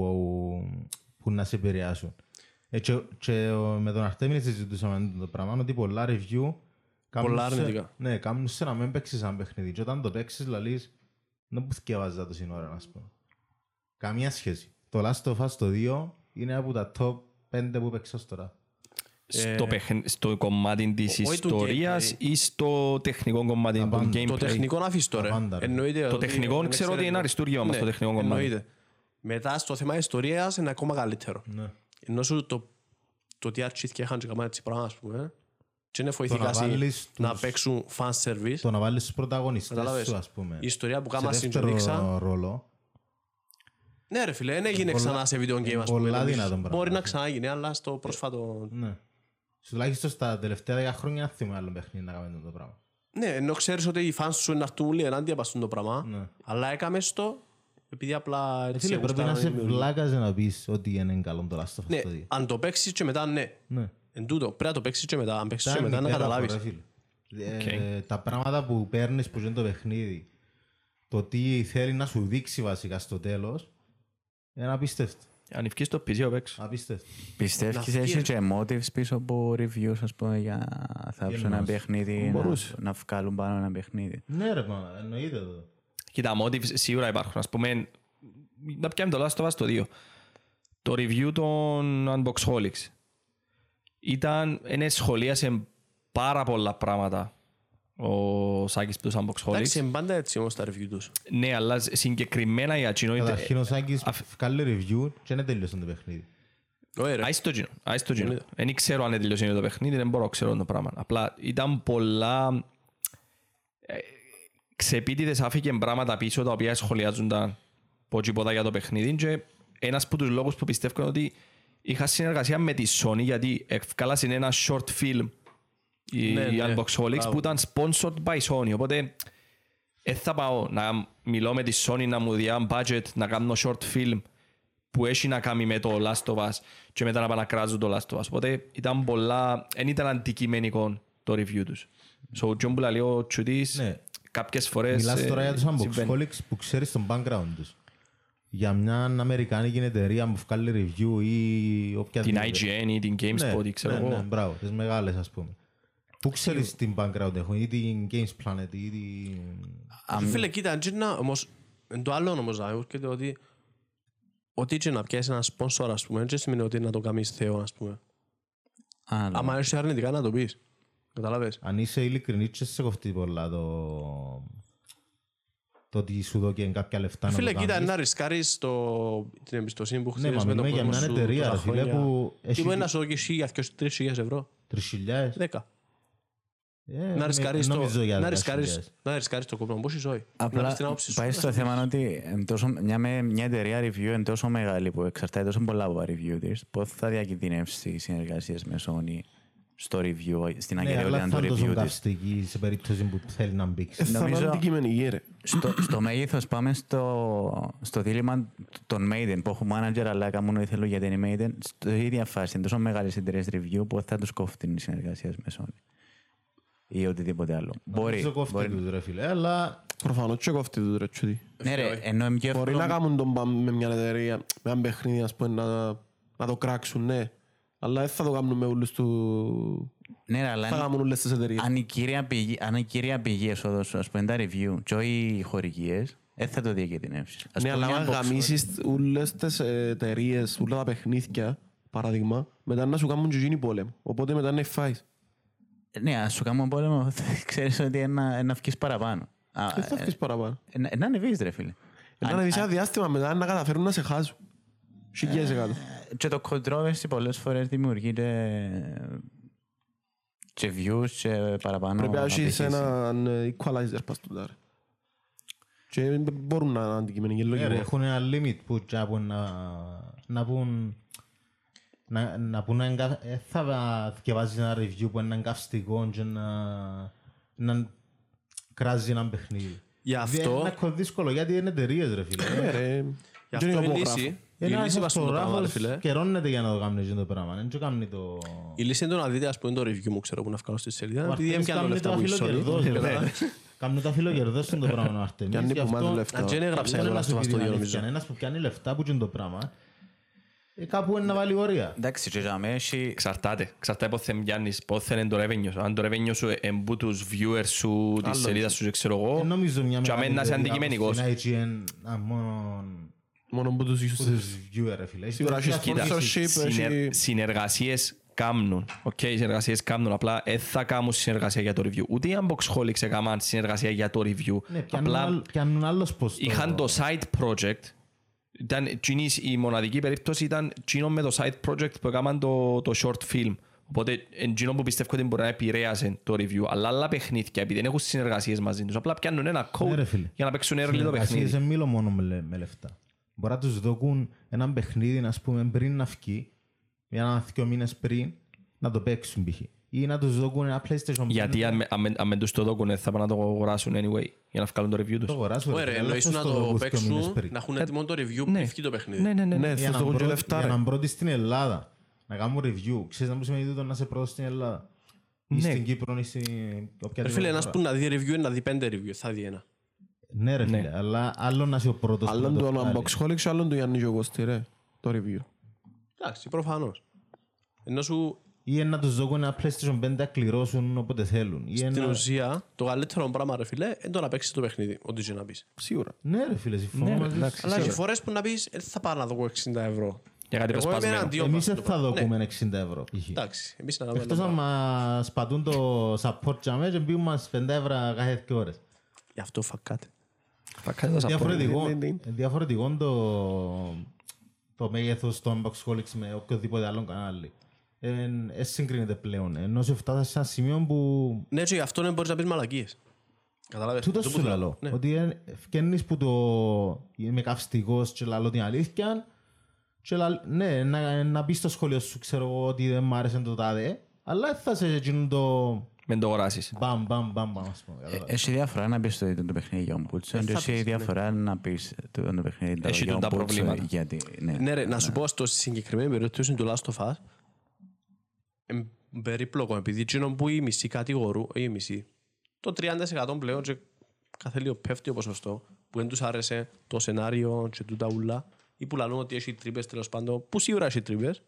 που να σε επηρεάσουν. Ε, και, και ο- με τον Αρτέμι συζητούσαμε το πράγμα ότι πολλά review κάνουν Πολλά σε- αρνητικά. Ναι, κάνουν σε να μην παίξεις ένα παιχνίδι. Και όταν το παίξεις λαλείς, δεν που θκεύαζα το σύνορα, ας πούμε. Καμία σχέση. Το Last of Us το 2 είναι από τα top 5 που παίξα ως τώρα. Στο, παιχν- στο κομμάτι της όχι του ιστορίας gameplay. ή στο τεχνικό κομμάτι του πάντα. gameplay; Το τεχνικό να αφήσεις τώρα. Τα πάντα, ρε. Εννοείται. Το ότι τεχνικό είναι ξέρω ότι είναι εξαιρετικό. αριστούργημα μας, Ναι, το τεχνικό κομμάτι. Εννοείται. Μετά στο θέμα ιστορίας είναι ακόμα καλύτερο. Ναι. Ενώ σου το, το τι αρχίθηκε είχαν και καμά έτσι πράγμα, ας πούμε. Και είναι να βοηθήκασαι βάλεις να τους- παίξουν fan service. Το να βάλεις τους πρωταγωνιστές Κατάλαβες. σου, ας πούμε. Η ιστορία που σε κάμα δεύτερο συντονίξα. ρόλο. Ναι ρε φίλε, δεν έγινε Πολλά- ξανά σε video game, ας πολλά πούμε. νομίζεις. δυνατόν πράγμα. Μπορεί να ξαναγίνει, αλλά στο πρόσφατο... Ναι. Τουλάχιστον στα τελευταία δέκα χρόνια δεν θυμάμαι άλλο παιχνίδι να κάνουμε το πράγμα. Ναι, ενώ ξέρεις ότι οι fans σου είναι να έρθουν όλοι ενάντια πας το πράγμα. Ναι. Αλλά έκαμες το επειδή απλά Ε, έτσι Φίλε, πρέπει να γουστάραν σε οι δημιουργοί. βλάκας να πεις ότι είναι καλό το Last of Us Ναι, το δύο. αν το παίξεις και μετά ναι. Ναι. Εν τούτο, πρέπει να το παίξεις και μετά. Αν παίξεις και Ήταν μετά να υπέροχο, καταλάβεις. ρε φίλε. Ε, Τα πράγματα που παίρνεις που είναι το παιχνίδι, το τι θέλει να σου δείξει βασικά στο τέλος, είναι απίστευτο. Αν ευκείς το PC, παίξω. Απίστευτο. Πιστεύεις Να έχεις φύγει. και motives πίσω από reviews ας πούμε για θα ψουν ένα εννοείς; παιχνίδι να, Μπορούσε. να βγάλουν πάνω ένα παιχνίδι; Ναι ρε πάνω, εννοείται το. Κοίτα, motives σίγουρα υπάρχουν. Ας πούμε, να πιάμε το Last of Us το 2. Το review των Unboxholics ήταν, είναι σχολίασε πάρα πολλά πράγματα ο Σάκης τους Εντάξει, Unboxholics. είναι πάντα έτσι όμως τα review τους. Ναι, αλλά συγκεκριμένα για εκείνο... Καταρχήν ο Σάκης βγάλει review και δεν τέλειωσε το παιχνίδι. Όχι ρε. Άις το γίνο, άις το γίνο. Δεν ξέρω αν τελειώσει το παιχνίδι, δεν μπορώ να ξέρω το πράγμα. Απλά ήταν πολλά... ε, Ξεπίτητες άφηκε πράγματα πίσω τα οποία σχολιάζονταν από τίποτα για το παιχνίδι και ένας από τους λόγους που πιστεύω είναι ότι είχα συνεργασία με τη Sony γιατί ευκάλασαν ένα short film οι Ναι, ναι. Unboxholics Μπράβο. που ήταν sponsored by Sony οπότε δεν θα πάω να μιλώ με τη Sony να μου διά budget να κάνω short film που έχει να κάνει με το Last of Us και μετά να πα να κράζουν το Last of Us. Οπότε ήταν πολλά, δεν ήταν αντικειμενικό το review τους. So, ο Τζον που λέει ο Τσουτής, Ναι. Κάποιες φορές Μιλάς τώρα ε, για τους συμβαίνει. Unboxholics που ξέρεις τον background τους. Για μια αμερικάνικη εταιρεία που βγάλει review ή Την οποιαδήποτε. IGN ή την GameSpot ή ξέρω ναι, ναι, εγώ. μπράβο, τις μεγάλες ας πούμε. Πού ξέρεις την background έχουν, ή την Games Planet, ή την... Φίλε, κοίτα, αν να, όμως, εν το άλλο όμως να έρχεται ότι ότι και να πιάσεις ένα sponsor, ας πούμε, δεν σημαίνει ότι να το κάνεις θεό, ας πούμε. Άλλο. Άμα έρθει αρνητικά να το πεις. Καταλάβες. Αν είσαι ειλικρινής και σε κοφτεί πολλά το... το ότι σου δώκει κάποια λεφτά να Φίλε, το κοίτα, κάνεις. να ρισκάρεις το... την εμπιστοσύνη που Ναι, χτίζεις μα με τον μιλούμε για κόσμο μια σου εταιρεία, τόσα ρε φίλε, χρόνια. που Τι έχει μπορεί να σου δώσει για 2-3 ευρώ. 3.000. Δέκα. Ε, Να ρισκάρεις το, νομίζω για να 10.000. ρισκάρεις, να ρισκάρεις το κόπημα. Πώς ζωή. Να Απλά πεις την άποψη σου. πάει στο θέμα ότι εν τόσο, μια, με- μια εταιρεία review είναι τόσο μεγάλη που εξαρτάται τόσο πολλά από τα review της, πώς θα διακινδυνεύσεις οι συνεργασίες με Sony; Στο review, στην Ναι, αλλά ακαιρεότητα θα του είναι τόσο review της. καυστική σε περίπτωση που θέλει να μπήξει. Ε, Θα είναι Νομίζω- αντικειμενική ρε. στο, στο μέγεθος πάμε στο, στο δίλημα των Maiden που έχουν manager αλλά κάνουν ό,τι θέλουν για την Maiden στο ίδια φάση είναι τόσο μεγάλες εταιρείες review που θα τους κόφτουν οι συνεργασίες με Sony ή οτιδήποτε άλλο. Μπορεί, Νομίζω κόφτει μπορεί. τους, ρε φίλε, αλλά Προφανώς και κόφτει τους ρε τσούτι. Ναι ρε, ενώ είναι πιο Μπορεί να εύκολο κάνουν τον μπαμ με μια εταιρεία, με ένα παιχνίδι ας πούμε να, να το κράξουν, ναι. Αλλά δεν θα το κάνουν με όλους του... Ναι, ρε, αλλά Θα αν- κάνουν όλες τις εταιρείες. αν η κύρια πηγή, αν η κύρια πηγή εσόδος σου, ας πούμε, τα review και όχι οι χορηγίες, δεν θα το διακινδυνεύσεις. Ας Ναι, πούμε, αλλά μια αν box γαμίσεις όλες τις εταιρείες, όλα τα παιχνίδια, παράδειγμα, μετά να σου κάνουν και εκείνοι πόλεμο. Οπότε μετά να φάεις. Ναι, ας σου κάνουμε πόλεμο, ξέρεις ότι είναι να βγεις παραπάνω. Α, Δεν θα ε, βγεις παραπάνω. ε, να- Να ανεβείς ρε φίλε. Να ανεβείς ένα διάστημα μετά να καταφέρουν να σε χάσουν. Χιλιάδες εκατό. Και το controversy πολλές φορές δημιουργείται και views και παραπάνω. Πρέπει να έχεις απαιτήσεις. έναν ε, equalizer πας του τάρε. Και μπορούν να είναι αντικειμενικοί Ναι, ρε, λόγοι. Έχουν ένα limit που τσάπουν να, να πούν να, να πούν να εγκα... ε, θα διαβάζεις ένα review που είναι εγκαυστικό και να, να κράζει ένα παιχνίδι. Γι' αυτό- Είναι ακόμα δύσκολο γιατί είναι εταιρείες ρε φίλε. Ναι, ρε. Γι' Δεν αυτό είναι η υπόγραφο. λύση, η Ένα λύση μας το πράγμα, ρε αυτογράφος φίλε. καιρώνεται για να το κάνει αυτό το πράγμα. Δεν το κάνει το... Η λύση είναι το να δείτε, ας πούμε, το review μου, ξέρω, που να βγάλω στη σελίδα, Ο επειδή Αρτέμις έμοιαλο κάνει λεφτά το που έχει αφιλοκερδός, Sony. ρε, Καταλάβες. φίλε. Κάνουν τα φιλοκερδός στον το πράγμα ο Αρτέμις. Πιάνει Γι' που μάθει αυτό- λεφτά. Αν και δεν έγραψα Δεν για το είναι να Last of σου Us πει το την δύο, αλήθεια. νομίζω. Ένας που πιάνει λεφτά που είναι το πράγμα, ε, κάπου είναι να βάλει όρια. Εντάξει, και για μένα έχει... Εξαρτάται. Εξαρτάται πότε πιάνεις, πότε είναι το revenue σου. Αν το revenue σου είναι που τους viewers σου, τη σελίδα σου, και ξέρω Δεν εγώ, νομίζω μια για μεγάλη μένα είσαι εταιρεία αντικειμενικός. όπως την IGN, α, μόνο Μόνο που τους που users. τους viewer, ρε φίλε. Σίγουρα έχεις Κοίτα, sponsorship, Συνε- έχει- συνεργασίες κάμνουν. Οκ, οι συνεργασίες κάμνουν. Απλά δεν θα κάνουν συνεργασία για το review. Ούτε οι unboxholics έκαναν συνεργασία για το review. Ναι, πιάνουν Απλά άλλ- πιάνουν άλλος πως το- είχαν το side project. Ήταν, εκείνης η μοναδική περίπτωση ήταν εκείνο με το side project που έκαναν το, το short film. Οπότε εκείνο που πιστεύω ότι μπορεί να επηρέασε το review. Αλλά άλλα παιχνίδια, επειδή δεν έχουν συνεργασίες μαζί τους, απλά πιάνουν ένα Ναι, code ρε φίλε. για να παίξουν early το Συνεργασίες παιχνίδι. δεν μιλώ μόνο με, λε- με λεφτά. Μπορεί να τους δώκουν ένα παιχνίδι, ας πούμε, πριν να βγει, για ένα δύο μήνες πριν, να το παίξουν π.χ. Ή να τους δώκουν ένα PlayStation 5. Γιατί αν, με- αν, με- αν με τους το δώκουν θα πάνε να το αγοράσουν anyway για να βγάλουν το review το τους. αγοράσουν. Ωραία, ρε, αλλά εννοείς πώς να το το δώκουν δύο μήνες παίξουν, πριν. να έχουν έτοιμο το review ναι. πριν βγει το παιχνίδι. Ναι, ναι, ναι. Ναι, Για θα να το δουν και μπρο- λεφτά, Για ρε. να πρώτη στην Ελλάδα. Να κάνουμε review. Ξέρεις να μου σημαίνει τούτο να είσαι πρώτος στην Ελλάδα. Ή Ναι. στην Κύπρο ή στην Ρε οποιαδήποτε φίλε, ένας χώρα. που να δει review είναι να δει πέντε review, θα δει ένα. Ναι ρε φίλε, αλλά άλλο να είσαι ο πρώτος που Άλλον να το του βγάλει. unboxholics και άλλον του Γιάννη Γιωγώστη, ρε. Το review. Εντάξει, προφανώς. Ενώ σου, Ή να τους δώκουν ένα PlayStation 5 να κληρώσουν όποτε θέλουν. Ή στην ένα... ουσία, το καλύτερο πράγμα, ρε φίλε, είναι το να παίξεις το παιχνίδι, ό,τι και να πεις. Σίγουρα. Ναι ρε φίλε, συμφωνώ μαζί σου. Αλλά έχει φορές που να πεις, δεν θα πάω να δω 60 ευρώ. Για κάτι Εγώ είμαι προσπασμένο. εναντίον Εμείς μας δεν στο θα πράγμα. Ναι, δώκουμε 60 ευρώ. π.χ. Εντάξει, εμείς να κάνουμε Εκτός ένα να πράγμα. μας πατούν το support για μέσα και μπήκουν μας 5 ευρώ κάθε δύο ώρες. Γι' αυτό φακάτε. Θα κάνεις τα support. Διαφορετικό, ναι, ναι. διαφορετικό το, το μέγεθος των Boxholics με οποιοδήποτε άλλο κανάλι. Δεν συγκρίνεται πλέον. Ενώ σε φτάσεις σε ένα σημείο που Ναι, και γι' αυτό δεν μπορείς να πεις μαλακίες. Καταλάβες. Τούτο Το σου που λέω. λαλώ. Ναι. Ότι εν- φκαίνεις που το είμαι καυστικός και λαλώ την αλήθεια και λαλ- ναι, να, να πεις στο σχολείο σου ξέρω εγώ ότι δεν μ' άρεσε το τάδε αλλά δεν θα σε εκείνο το Μην το αγοράσεις. μπαμ μπαμ μπαμ μπαμ ας πούμε. κατάλαβες. Έχει διαφορά να πεις το ίδιο το παιχνίδι για τον Πούτσο και έχει διαφορά να πεις το το παιχνίδι Έχει για τούτα τον Πούτσο προβλήματα. γιατί... Ναι. Ναι, ρε, να σου πω στο συγκεκριμένη περίπτωση του Last of Us, εμ, περίπλοκο, επειδή εκείνο που οι μισοί κατηγορούν, όχι οι μισοί, το 30% πλέον και κάθε λίγο πέφτει ο ποσοστό, που δεν τους άρεσε το σενάριο και τούτα ούλα, ή που λαλούν ότι έχει τρύπες τέλος πάντων, που σίγουρα έχει τρύπες,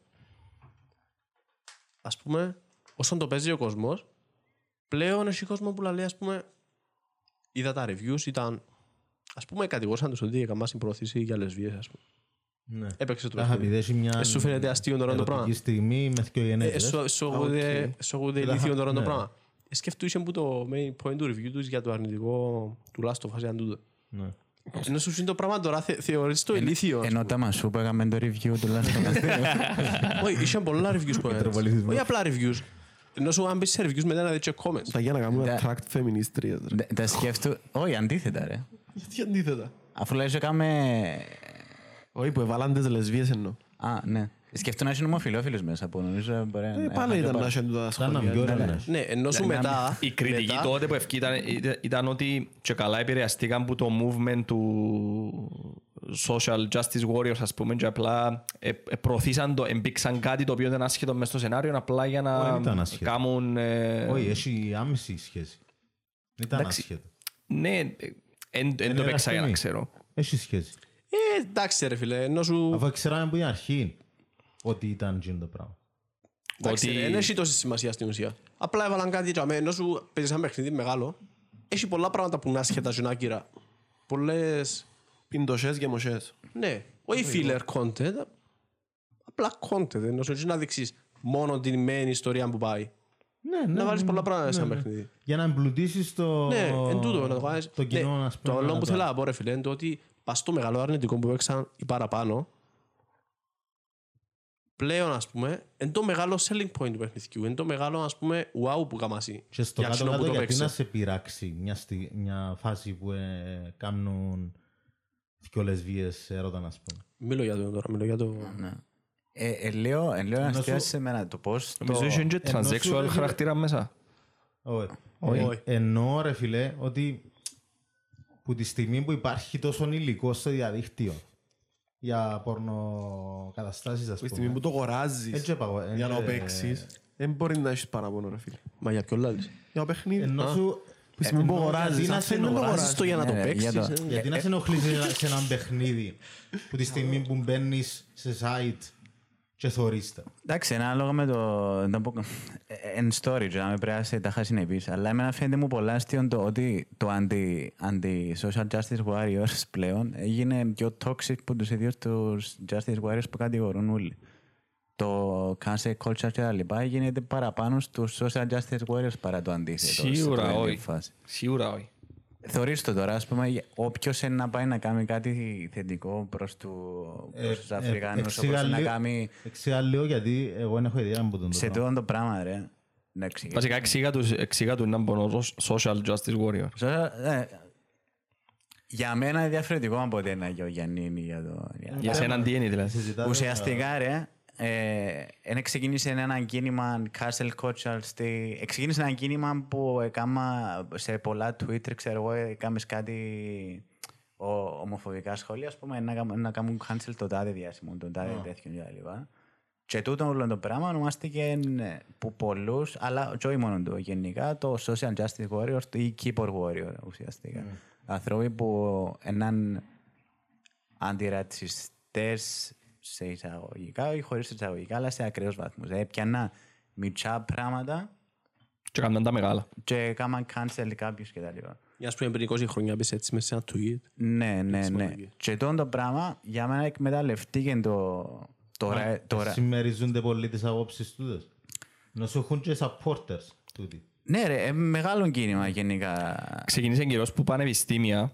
ας πούμε, όσον το παίζει ο κόσμος, πλέον έχει κόσμο που λέει, ας πούμε, είδα τα reviews, ήταν, ας πούμε, κατηγόρησαν τους ότι έκαναν συμπροωθήσει για λεσβίες, ας πούμε. Ναι. Έπαιξε το Αχα, παιχνίδι. επειδή έχει μια Ε, σου φαίνεται αστείο τώρα το πράγμα. ερωτική στιγμή με δυο Ε, γενέτρες. σου- Σου ακούγεται- σου ακούγεται ηλίθιο τώρα το ναι. πράγμα. Ε, Σκεφτούσε που το main point του review τους για το αρνητικό του Last of Us ήταν τούτο. Ναι. Ενώ σου είναι το πράγμα τώρα θε- θεωρείς το ηλίθιο. ας Ενώ τα μασού που έκαμε το review του Last of Us. πούμε. Όχι, είχε πολλά reviews που Υπερβολισμό. Όχι απλά reviews. Ενώ σου αν μπεις σε reviews μετά να δεις και comments. Τα για να κάνουμε Ναι. attract feministρίες, ρε. Δε- Τα σκέφτου... Όχι, αντίθετα ρε. Γιατί αντίθετα; Αφού λέει έκαμε... Όχι, που εβάλαν τις λεσβίες εννοώ. Α, ναι. Σκέφτομαι να είναι ομοφιλόφιλος μέσα που νομίζω μπορεί Ε, να... πάλι ήταν να έχουν τα Σαν να μην σχόλια. ωραία. Ναι, ενώ σου μετά... Η κριτική μετά- τότε που ευκεί ήταν, ήταν- ήταν ότι και καλά επηρεαστήκαν από το movement του social justice warriors ας πούμε και απλά ε, ε, προωθήσαν το, εμπήξαν κάτι το οποίο δεν είναι άσχετο μες στο σενάριο απλά για Όχι, δεν να ήταν άσχετο. κάνουν... ε, Όχι, έχει άμεση σχέση. Δεν ήταν Εντάξει. άσχετο. Ναι, δεν το Είναι έπαιξα για να εραστεχνή. ξέρω. Έχει σχέση. Ε, εντάξει ρε φίλε, ενώ σου... Αφού ξέραμε από την αρχή ότι ήταν εκείνο το πράγμα. Εντάξει, Ότι- ρε, δεν έχει τόση σημασία στην ουσία. Απλά έβαλαν κάτι για μένα, ενώ σου παίζεις ένα παιχνίδι μεγάλο, έχει πολλά πράγματα που είναι άσχετα και είναι άκυρα. Πολλές, Πιντοσές και μοσές. ναι, όχι filler content, απλά content, ενώ σου έτσι να δείξεις μόνο την main ιστορία που πάει. Ναι, ναι, Να βάλεις ναι, πολλά πράγματα σε ναι, ένα ναι. παιχνίδι. Για να εμπλουτίσεις το... Ναι, εν τούτο να το κάνεις. Το κοινό, Ναι, ας πούμε. Το άλλο να που το- θέλω να πω ρε φίλε είναι το ότι πας στο μεγάλο αρνητικό που παίξαν ή παραπάνω πλέον ας πούμε είναι το μεγάλο selling point του παιχνιδιού. Είναι το μεγάλο ας πούμε wow που καμασί. Και στο για κάτω εκείνο που κάτω το γιατί παίξε. να σε πειράξει μια, στι... μια φάση που ε, κάνουν δυο λεσβείες έρωτα, ας πούμε. Μιλώ για το τώρα, μιλώ για το... Ναι. Ε, ε, λέω, ε, λέω Ενώ αστεία σου- σε μένα το πώς το... Νομίζω είχε και ενώ σου, transsexual ρε, χαρακτήρα μέσα. Όχι. Όχι. Ε, Εννοώ ρε φίλε ότι που τη στιγμή που υπάρχει τόσο υλικό στο διαδίκτυο για πορνοκαταστάσεις ας Τη στιγμή πούμε. που το αγοράζεις Έτσι είπα, ε, για να ε, παίξεις, δεν μπορεί να έχεις παραπονό ρε φίλε. Μα για ποιο λάδι. Για το παιχνίδι. Ενώ σου... Τη στιγμή που εννοώ αγοράζεις, γιατί να αν σε θέλει να το αγοράσεις αγοράσεις. το για να το Ναι, ρε, για παίξεις. το- ε. Γιατί να σε ενοχλείς σε έναν παιχνίδι που τη στιγμή που μπαίνεις σε site και θωρείς τα. Εντάξει, είναι ανάλογα με το... να πω- ε, Εν story, να με πρέπει να σε τα χάσεις συνεπείς. Αλλά εμένα φαίνεται μου πολλά αστείο το ότι το anti, anti-social justice warriors πλέον έγινε πιο toxic από τους ίδιους τους justice warriors που κατηγορούν όλοι. Το cancel culture και τα λοιπά γίνεται παραπάνω στους social justice warriors παρά το αντίθετο. Σίγουρα σε πρώτη όχι. φάση. Σίγουρα όχι. Θεωρείς το τώρα, ας πούμε, όποιος είναι να πάει να κάνει κάτι θετικό προς, του, προς τους Αφρικάνους, όπως να κάνει Εξήγα λίγο γιατί εγώ δεν έχω ιδέα από τον σε τόπο. τούτο το πράγμα, ρε. Να εξηγήσω. Βασικά εξήγα τους- εξήγα τους να μπορώ social justice warrior. Σωστά, ε, Για μένα είναι διαφορετικό από ότι ένα για ο Γιάννη ή για το... για- Για σένα τι είναι δηλαδή. Συζητάμε- Ουσιαστικά, ρε, ε, ένα ξεκίνησε ένα κίνημα Castle Culture στη... ε, Ξεκίνησε ένα κίνημα που έκανα σε πολλά Twitter, ξέρω εγώ, έκαμες κάτι ο, ομοφοβικά σχόλια, ας πούμε, να, κάνουν- να κάνουν cancel το τάδε διάσημο, το τάδε τέτοιο και τα λοιπά. Και τούτο όλο το πράγμα ονομάστηκε ε, που πολλούς, αλλά και όχι μόνο το γενικά, το Social Justice Warrior ή Keyboard Warrior ουσιαστικά. Άνθρωποι που έναν αντιρατσιστές σε εισαγωγικά ή χωρίς εισαγωγικά, αλλά σε ακραίους βαθμούς. Δηλαδή, πιανά μητσά πράγματα Και κάναν τα μεγάλα. και έκαναν cancel κάποιους και τα λοιπά. Για ας πούμε πριν 20 χρόνια πες έτσι μέσα σε ένα tweet. Ναι, ναι, ναι. σημαντική. Και τούτο το πράγμα για μένα εκμεταλλευτήκε το... Τώρα, τώρα, Συμμεριζούνται πολύ τις απόψεις τούτες. Να σου έχουν και supporters τούτοι. ναι ρε, ε, μεγάλο κίνημα γενικά. Ξεκίνησε καιρός που πανεπιστήμια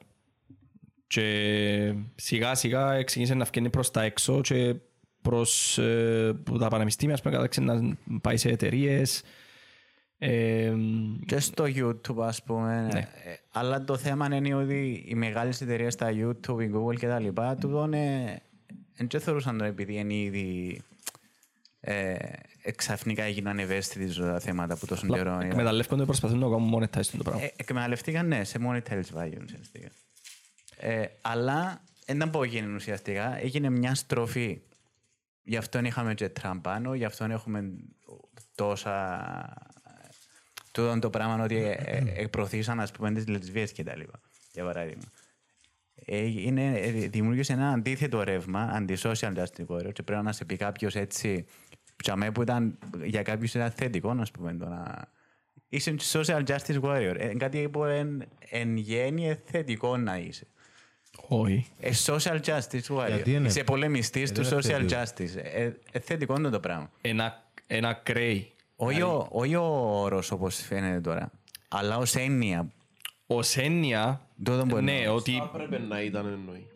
και σιγά σιγά ξεκίνησε να βγαίνει προς τα έξω και προς ε, που τα πανεπιστήμια ας πούμε κατάξε να πάει σε εταιρείες ε, Και στο YouTube, ας πούμε. Ναι. Ε, αλλά το θέμα είναι ότι οι μεγάλες εταιρείες στα YouTube, η Google και τα λοιπά, τούτο είναι... Δεν θεωρούσαν το επειδή είναι ήδη ε, εξαφνικά έγιναν ευαίσθητοι στα θέματα που τόσο καιρό. είναι. εκμεταλλεύονται προσπαθούν να κάνουν monetize το πράγμα. Ε, εκμεταλλευτήκαν, ναι, σε monetary value ουσιαστικά. Ε, αλλά δεν ήταν που έγινε ουσιαστικά. Έγινε μια στροφή. Γι' αυτό είχαμε και Τραμπ πάνω, γι' αυτό έχουμε τόσα... Τούτο το πράγμα ότι ε, ε, προωθήσαν ας πούμε τις λεσβίες και τα λοιπά, για παράδειγμα. Ε, είναι, ε, δημιούργησε ένα αντίθετο ρεύμα, αντι-social justice warrior και πρέπει να σε πει κάποιος έτσι, ψαμέ που ήταν για κάποιους ήταν θετικό, να πούμε το να... Είσαι social justice warrior. Ε, κάτι που εν, εν γέννη ε, θετικό να είσαι. Όχι. Ε, social justice warrior. Γιατί είναι- Είσαι πολεμιστής του γιατί είναι social θετικό. justice. Ε, ε, θετικό είναι το πράγμα. Ένα, ένα κρέι. Όχι ο, όχι ο όρος όπως φαίνεται τώρα, αλλά ως έννοια. Ως έννοια, Τούτο που ναι, εννοώ. ότι Θα έπρεπε να ήταν εννοεί.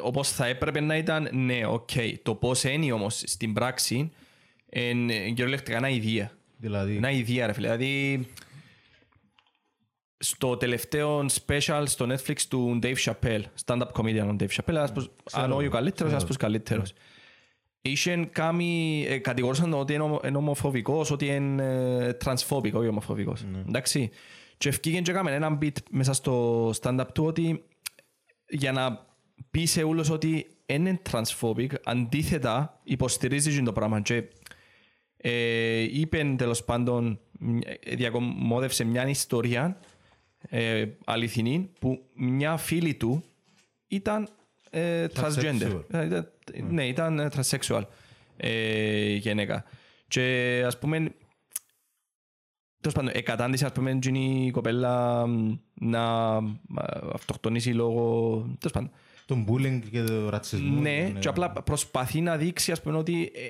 όπως θα έπρεπε να ήταν, ναι, οκ. Το πώς είναι όμως στην πράξη, είναι κυριολεκτικά ένα ιδέα. Δηλαδή, Ένα ιδέα, ρε φίλε. Δηλαδή, στο τελευταίο special στο Netflix του Dave Chappelle, stand-up comedian ο Dave Chappelle, ένας πως- αν όχι ο καλύτερος, ένας πως καλύτερος. Είχε κάνει, ε, κατηγορούσαν τον ότι είναι ομο- είναι ομοφοβικός, ότι είναι ε, τρανσφόβικο, όχι ομοφοβικός. Εντάξει. Και ευκήγεν και έκαμε έναν beat μέσα στο stand-up του ότι για να πει σε όλους ότι είναι transphobic, αντίθετα υποστηρίζει το πράγμα και ε, είπε τέλος πάντων, ε, διακομόδευσε μια ιστορία ε, αληθινή που μια φίλη του ήταν ε, transgender. Transsexual. Ε, ήταν- Ναι, ήταν ε, transsexual ε, γυναίκα. Και ας πούμε, τέλος πάντων, εκατάντησε ας πούμε εκείνη η κοπέλα μ, να α, αυτοκτονήσει λόγω, τέλος πάντων. Τον bullying και τον ρατσισμό. Ναι, Ναι. και απλά προσπαθεί να δείξει ας πούμε ότι ε,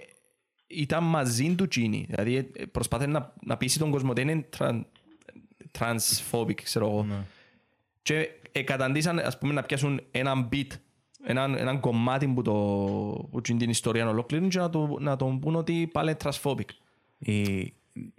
ήταν μαζί του εκείνη. Δηλαδή ε, προσπαθεί να, να πείσει τον κόσμο ότι είναι τραν, transphobic, ξέρω εγώ. Ναι. Και εκαταντήσαν ας πούμε να πιάσουν έναν beat, έναν, έναν κομμάτι που, το, που εκείνη την ιστορία ολόκληρη και να, το, να τον πούν ότι πάλι είναι transphobic. Η,